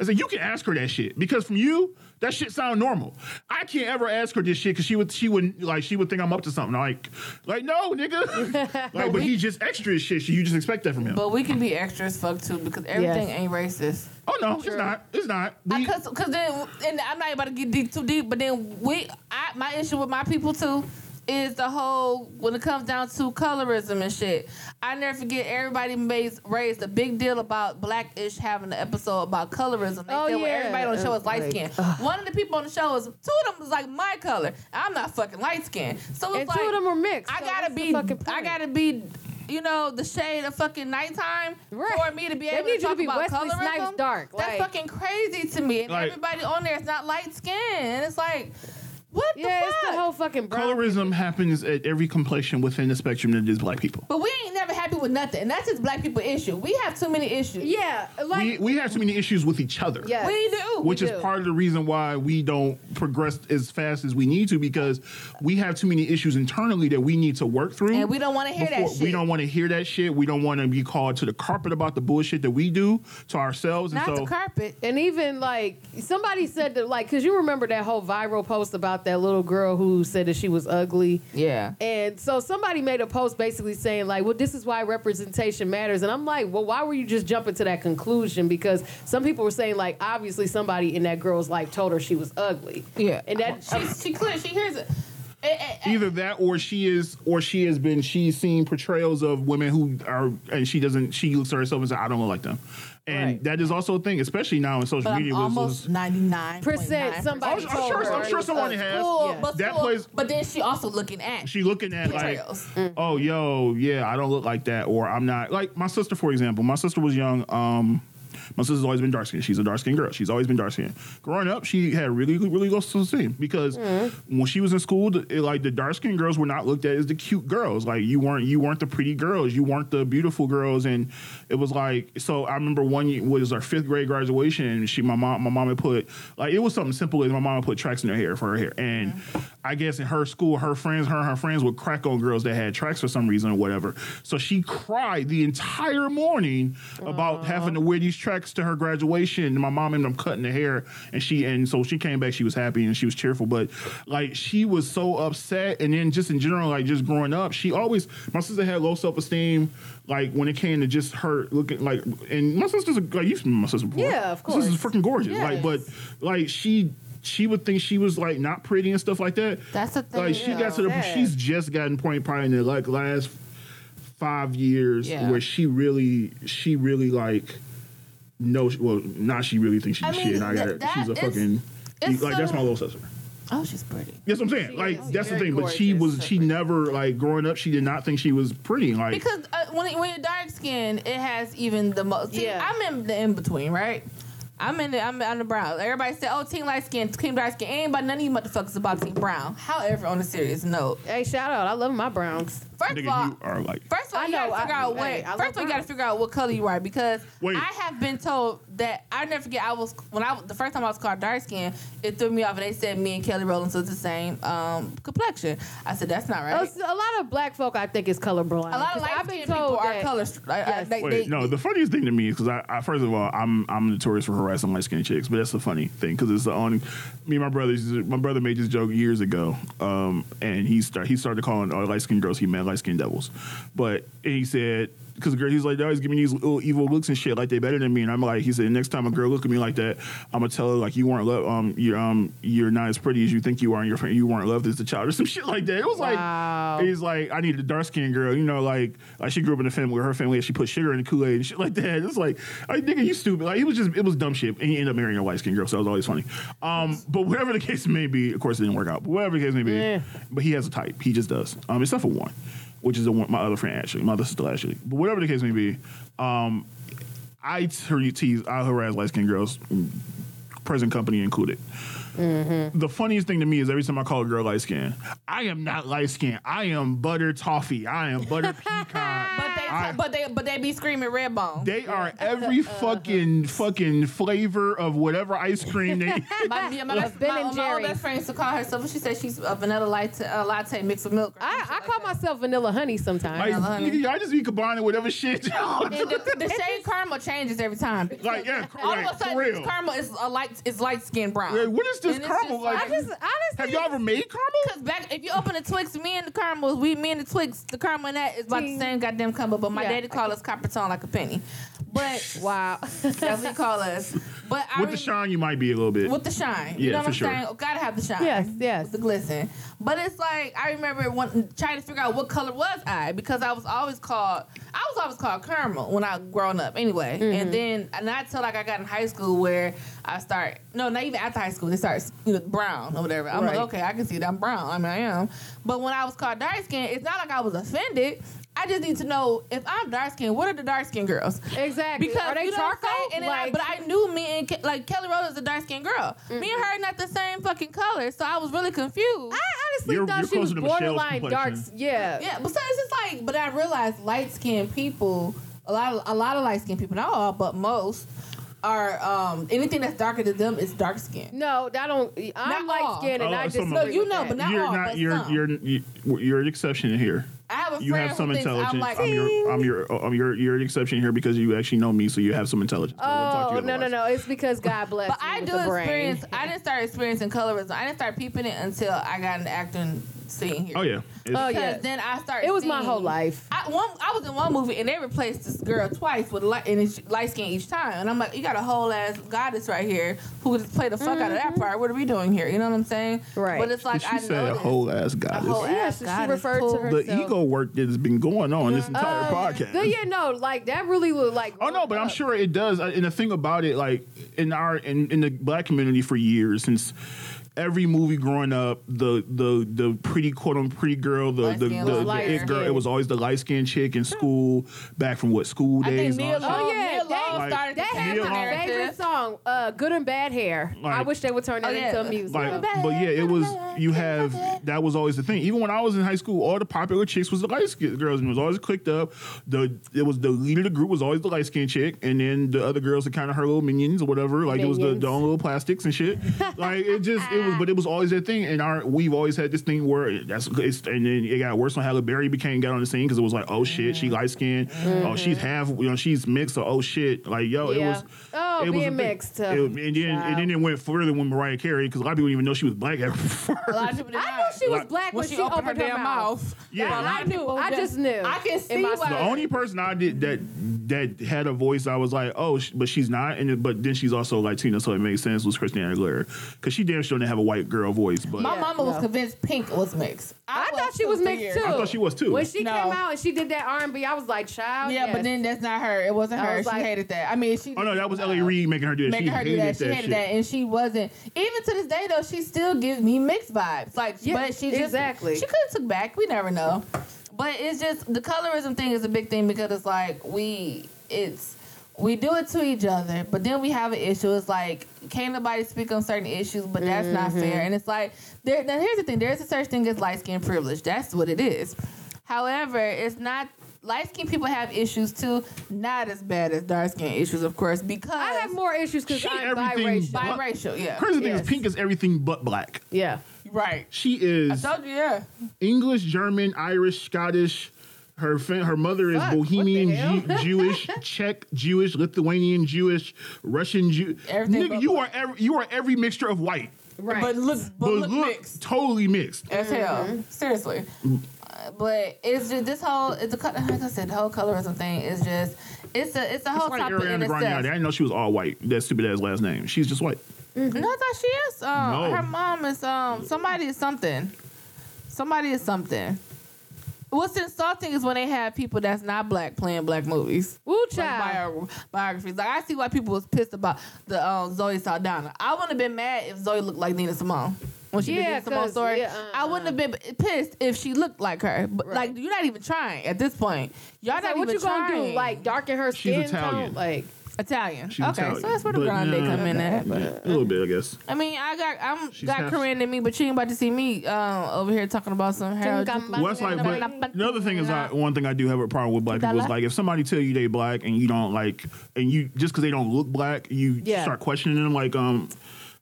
I said, you can ask her that shit because from you, that shit sound normal. I can't ever ask her this shit because she would she would like she would think I'm up to something. Like, like no, nigga. like, but he just extra as shit. So you just expect that from him. But we can be extra as fuck too because everything Yes. ain't racist. oh no, it's not. It's not. We- Cause, cause then, and I'm not about to get deep, too deep, but then we, I, my issue with my people too is the whole when it comes down to colorism and shit. I never forget everybody made raised a big deal about Black-ish having an episode about colorism. They Oh, said, well, yeah. everybody on the show is light Like, skinned. One of the people on the show is two of them was like my color. I'm not fucking light skinned. So it's And like two of them are mixed. I so gotta be fucking I gotta be you know, the shade of fucking nighttime Right. for me to be They able need to you to talk be about Wesley colorism. Snipes dark, That's like- fucking crazy to me. And Like- everybody on there is not light skinned. And it's like, what Yeah, the it's fuck? the whole fucking brown Colorism happens at every complexion within the spectrum that is black people. but we ain't never happy with nothing. And that's just black people issue. We have too many issues. Yeah, like We we have too many issues with each other. yes. We do. Which is do. part of the reason why we don't progress as fast as we need to because we have too many issues internally that we need to work through. And we don't wanna hear that before- We don't want to hear that shit. We don't want to be called to the carpet about the bullshit that we do to ourselves. not and so the carpet. And even like somebody said that, like, because you remember that whole viral post about that little girl who said that she was ugly. Yeah. And so somebody made a post basically saying, like, well, this is why representation matters. And I'm like, well, why were you just jumping to that conclusion? Because some people were saying, like, obviously somebody in that girl's life told her she was ugly. Yeah. And that, She, she clear. She hears it. Eh, eh, eh. either that or she is or she has been she's seen portrayals of women who are and she doesn't she looks at herself and says I don't look like them. And Right. that is also a thing, especially now in social But I'm media. almost 99 Percent somebody I'm- I'm told sure- her I'm sure was someone ugly. has. Cool, Yeah. but, That still- plays- but then she also looking at she looking at like portrayals. oh yo yeah i don't look like that or i'm not like my sister for example my sister was young um my sister's always been dark skinned. She's a dark skinned girl. She's always been dark skinned. Growing up, she had really, really low self esteem because mm-hmm. when she was in school, it, like the dark skinned girls were not looked at as the cute girls. Like you weren't, you weren't the pretty girls. You weren't the beautiful girls. And it was like, so I remember one year was our fifth grade graduation, and she, my mom, my mom had put like it was something simple as my mom put tracks in her hair for her hair, and I guess in her school, her friends, her and her friends would crack on girls that had tracks for some reason or whatever. So she cried the entire morning about having to wear these tracks to her graduation. My mom ended up cutting the hair, and she and so she came back. She was happy and she was cheerful, but like she was so upset. And then just in general, like just growing up, she always my sister had low self esteem. Like when it came to just her looking like, and my sister's a, like you've my sister before. Yeah, of My sister's course. freaking gorgeous. Like, but like she. She would think she was like not pretty and stuff like that. That's the thing, Like she got to the Sad. she's just gotten point probably in the like last five years Yeah. where she really she really like knows well not she really thinks she's I mean, shit and I got that- she's a that- fucking it's like that's my little sister. Oh, she's pretty. That's what I'm saying. She Like is that's the very thing. But she gorgeous. was she never like growing up. She did not think she was pretty. Like Because uh, when when you're dark skinned, it has even the most. See, Yeah. I'm in the in between, right? I'm in the I'm on the brown. Everybody said, "Oh, team light skin, team dark skin." Ain't about none of you motherfuckers about team brown. However, on a serious note, Hey, shout out! I love my browns. First of all, you are like First of all, I you know, gotta figure I- out what. hey, I first of all, you gotta figure out what color you are because Wait. I have been told that I never forget. I was when I the first time I was called dark skin, it threw me off, and they said me and Kelly Rowland was the same um, complexion. I said that's not right. A a lot of black folk, I think, is colorblind. A lot of 'Cause light I've been people told are that- colors. I- I- Yes. they- Wait, they- no. The funniest thing to me is because I, I, first of all, I'm I'm notorious for harassing light skinned chicks, but that's the funny thing because it's the only. Me and my brother, my brother made this joke years ago, um, and he start he started calling all light skinned girls he met light skinned devils, but and he said. Because the girl, he's like, they always giving me these little evil looks and shit, like they better than me. And I'm like, he said, next time a girl look at me like that, I'm gonna tell her like you weren't loved, um, you're um, you're not as pretty as you think you are, and you're you weren't loved as a child, or some shit like that. It was Wow. like, he's like, I need a dark skinned girl, you know, like like she grew up in a family where her family she put sugar in the Kool Aid and shit like that. It's like, like nigga, you stupid. Like it was just it was dumb shit, and he ended up marrying a white skinned girl, so it was always funny. Um, but whatever the case may be, of course it didn't work out. But whatever the case may be, Yeah. but he has a type. He just does. Um, except for one, which is the one, my other friend Ashley, my other sister Ashley. But whatever the case may be, um, I te- tease, I harass light skinned girls, present company included. The funniest thing to me is every time I call a girl light skin, I am not light skin. I am butter toffee. I am butter pecan. But they, I- but they, but they be screaming red bone. They are every fucking fucking flavor of whatever ice cream they. My, yeah, my, best, Ben my, and my old best friend used to call herself. When she said she's a vanilla latte, uh, latte mixed with milk. I, I shit call like that. myself vanilla honey sometimes. Like, honey. nigga, y'all just be combining whatever shit. And the, the shade caramel changes every time. like, yeah, All like, of a for sudden, real. caramel is a light is light skin brown. Like, what is this And caramel? just Like, I just honestly, have y'all ever made caramel? Cause back if you open the Twix, me and the caramels, we me and the Twix, the caramel and that is about the same goddamn combo. But my Yeah. daddy call us copper tone like a penny. But wow. definitely call us. But I With the re- shine, you might be a little bit. with the shine. You Yeah, know what for I'm sure. saying? Gotta have the shine. Yes, yes. With the glisten. But it's like I remember one, trying to figure out what color was I because I was always called I was always called caramel when I grown up anyway. Mm-hmm. And then not until like I got in high school where I start no, not even after high school, they start you know, brown or whatever. I'm Right. like, okay, I can see that I'm brown. I mean I am. But when I was called dark skin, it's not like I was offended. I just need to know if I'm dark skinned, what are the dark skinned girls? exactly. Because are they you know what I'm charcoal? And then I, but I knew me and Ke- like Kelly Rowland is a dark skinned girl. Me and her not the same fucking color, so I was really confused. I honestly You're- thought you're she was closer to Michelle's borderline dark. Yeah. yeah, but so it's just like, but I realized light skinned people, a lot of a lot of light skinned people, not all, but most, are um anything that's darker than them is dark skin. No, I don't. I'm Not light all. skinned and Oh, I just of No, you know, but not you're all. not. but You're, some. you're you're you're an exception here. I have a You friend have some who thinks intelligence. I'm like, I'm your. I'm your. I'm your. You're an exception here because you actually know me, so you have some intelligence. I talk to Oh you no no no! It's because God bless. But me I with do the brain. experience. I didn't start experiencing colorism. I didn't start peeping it until I got an acting scene here. Oh yeah. It's- Oh, yeah. then I started. It was my whole life. I, one, I was in one movie and they replaced this girl twice with light and it's light skin each time, and I'm like, you got a whole ass goddess right here who would play the fuck out of that part. What are we doing here? You know what I'm saying? Mm-hmm. Right. But it's like she I said a whole ass goddess. whole Yeah, ass so she goddess. referred to Cool. her- the ego work that has been going on this entire Uh, podcast. the- yeah, no, like that really looked like. Oh no, but I'm sure it does. Uh, And the thing about it, like in our in, in the black community for years, since every movie growing up, the the the pretty quote unquote pretty girl, the Light the, the, the it girl, it was always the light skinned chick in school, back from what school I days. think and Nia all that Long, shit. Oh, yeah, Nia Long Like, started They had my favorite song, uh, "Good and Bad Hair." I wish they would turn that Oh, yeah. into a music. Like, but yeah, it was you have that was always the thing. Even when I was in high school, all the popular chicks was the light skinned girls, and it was always clicked up. The it was the leader of the group was always the light skinned chick, and then the other girls are kind of her little minions or whatever. Like it was the, Minions. the own little plastics and shit. like it just it was, but it was always that thing. And our we've always had this thing where that's it's, and then it got worse when Halle Berry became got on the scene because it was like oh shit she light skinned, oh she's half you know she's mixed, or oh shit like yo it was Oh, it being a thing. mixed, uh, It- and then and then it went further when Mariah Carey because a lot of people didn't even know she was black at first. A lot of people I knew she was Like- black when when she, she opened, her, damn mouth. Yeah. That I knew. I Just- just knew. I can see my why- The only person I did that that had a voice, I was like, oh, but she's not, and it- but then she's also Latina, so it makes sense. Was Christina Aguilera because she damn sure didn't have a white girl voice, but My Yeah, mama was no. convinced Pink was mixed. I thought she was for mixed years. too. I thought she was too. When she No. came out and she did that R and B, I was like, "Child." Yeah, yes. but then that's not her. It wasn't I her. was She like- hated that. I mean, she. oh no, that was L.A. Reid making her do that. Making she her do hated that. She hated shit. that, and she wasn't. Even to this day, though, she still gives me mixed vibes. Like, Yeah, but she just exactly. She could have took back. We never know. But it's just the colorism thing is a big thing because it's like we it's we do it to each other, but then we have an issue. It's like can't nobody speak on certain issues, but that's not Mm-hmm. fair. And it's like there. Now here's the thing: there's a such thing as light skin privilege. That's what it is. However, it's not. Light skinned people have issues too, not as bad as dark skin issues, of course, because I have more issues because She I'm biracial. but- biracial. Yeah, Crazy thing Yes. is, Pink is everything but black. yeah. right. She is I told you, yeah. English, German, Irish, Scottish. Her fa- her mother is Fuck, Bohemian, hell? Jewish, Czech, Jewish, Lithuanian, Jewish, Russian, Jew. Everything Nigga, but you black. are every, you are every mixture of white, Right. But look, but, but look, look mixed totally mixed. as hell. Mm-hmm. Seriously. Uh, But it's just this whole it's a co- like I said the whole colorism thing is just it's a it's a whole It's like topic in Ariana Grande. I itself. didn't know she was all white. That stupid ass last name. She's just white. No, I thought she is. Um, No. Her mom is um somebody is something. Somebody is something. What's insulting is when they have people that's not black playing black movies. Woo Like child. bio- biographies. Like I see why people was pissed about the um, Zoe Saldana. I wouldn't have been mad if Zoe looked like Nina Simone. When she Yeah, did Nina Simone 'cause, story, yeah, uh, I wouldn't have been pissed if she looked like her. But Right. like, you're not even trying at this point. Y'all Like, not what even you gonna trying. do? Like darken her She's skin Italian. tone? Like Italian. She's okay, Italian. so that's where the But, grande nah, come in at. But A little bit, I guess. I mean, I got I'm She's got half- Korean in me, but you ain't about to see me um, over here talking about some hair. Chungam- Well, that's like, but another thing is, I, one thing I do have a problem with black people is like if somebody tell you they black and you don't like, and you just because they don't look black, you Yeah. start questioning them. Like, um,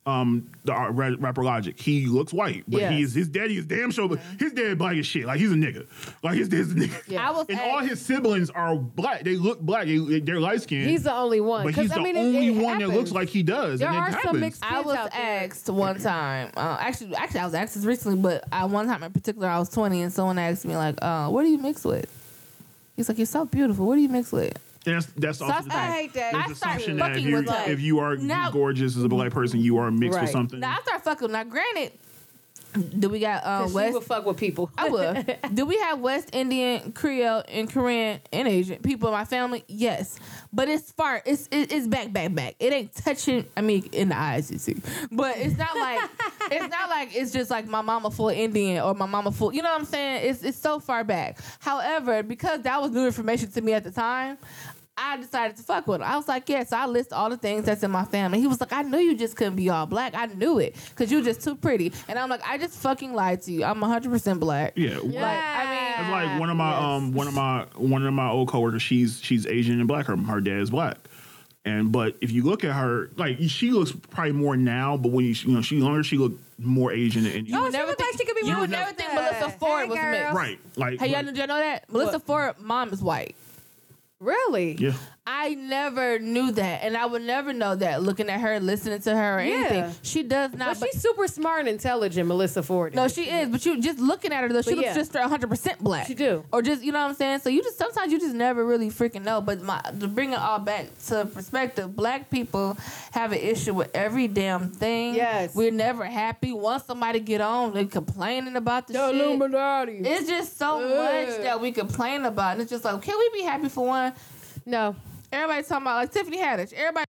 um, the uh, rapper Logic, he looks white, but he is his daddy is damn sure, but his dad black as shit. Like he's a nigga. Like his dad's a nigga. Yeah. I was And asked- all his siblings are black. They look black. They, they're light skinned. He's the only one. but 'Cause, he's the mean, only it one that looks like he does. There and it are some happens. mixed- I kids was out there. asked one time. Uh, actually, actually, I was asked this recently, but I, one time in particular, I was 20, and someone asked me like, uh, "What do you mix with?" He's like, "You're so beautiful. What do you mix with?" And that's that's So also I, the I thing. hate that. There's I the assumption that if fucking you with like if you are now- gorgeous as a black person, you are mixed Right. with something. Now I start fucking. Now, granted, do we got uh, 'Cause she West? would fuck with people. I would. Do we have West Indian, Creole, and Korean and Asian people in my family? Yes, but it's far. It's it, it's back, back, back. It ain't touching. I mean, in the eyes, you see, but it's not like it's not like it's just like my mama full Indian or my mama full. You know what I'm saying? It's it's so far back. However, because that was new information to me at the time. I decided to fuck with him. I was like, yes, I list all the things that's in my family. He was like, I knew you just couldn't be all black. I knew it because you're just too pretty. And I'm like, I just fucking lied to you. I'm 100% black. yeah. Like, I mean, It's like one of my Yes. um one of my one of my old coworkers. She's she's Asian and black. Her her dad is black. And but if you look at her, like she looks probably more now. But when you you know she younger, she looked more Asian and Oh, would she never look like she could be you more would than never think. Melyssa Ford Hey, was girl. mixed. right. Like Hey, y'all, did y'all know that? Melyssa What? Ford mom is white. Really? yeah. I never knew that, and I would never know that looking at her, listening to her, or Yeah. anything. She does not. But she's super smart and intelligent, Melyssa Ford. no, she is. But you just looking at her though, she But looks yeah. just 100 percent black. She do. or just you know what I'm saying. So you just sometimes you just never really freaking know. But my to bring it all back to perspective, black people have an issue with every damn thing. Yes. we're never happy. Once somebody get on, they complaining about the, shit. Illuminati. It's just so much that we complain about. And it's just like, can we be happy for one? no. Everybody talking about like Tiffany Haddish. Everybody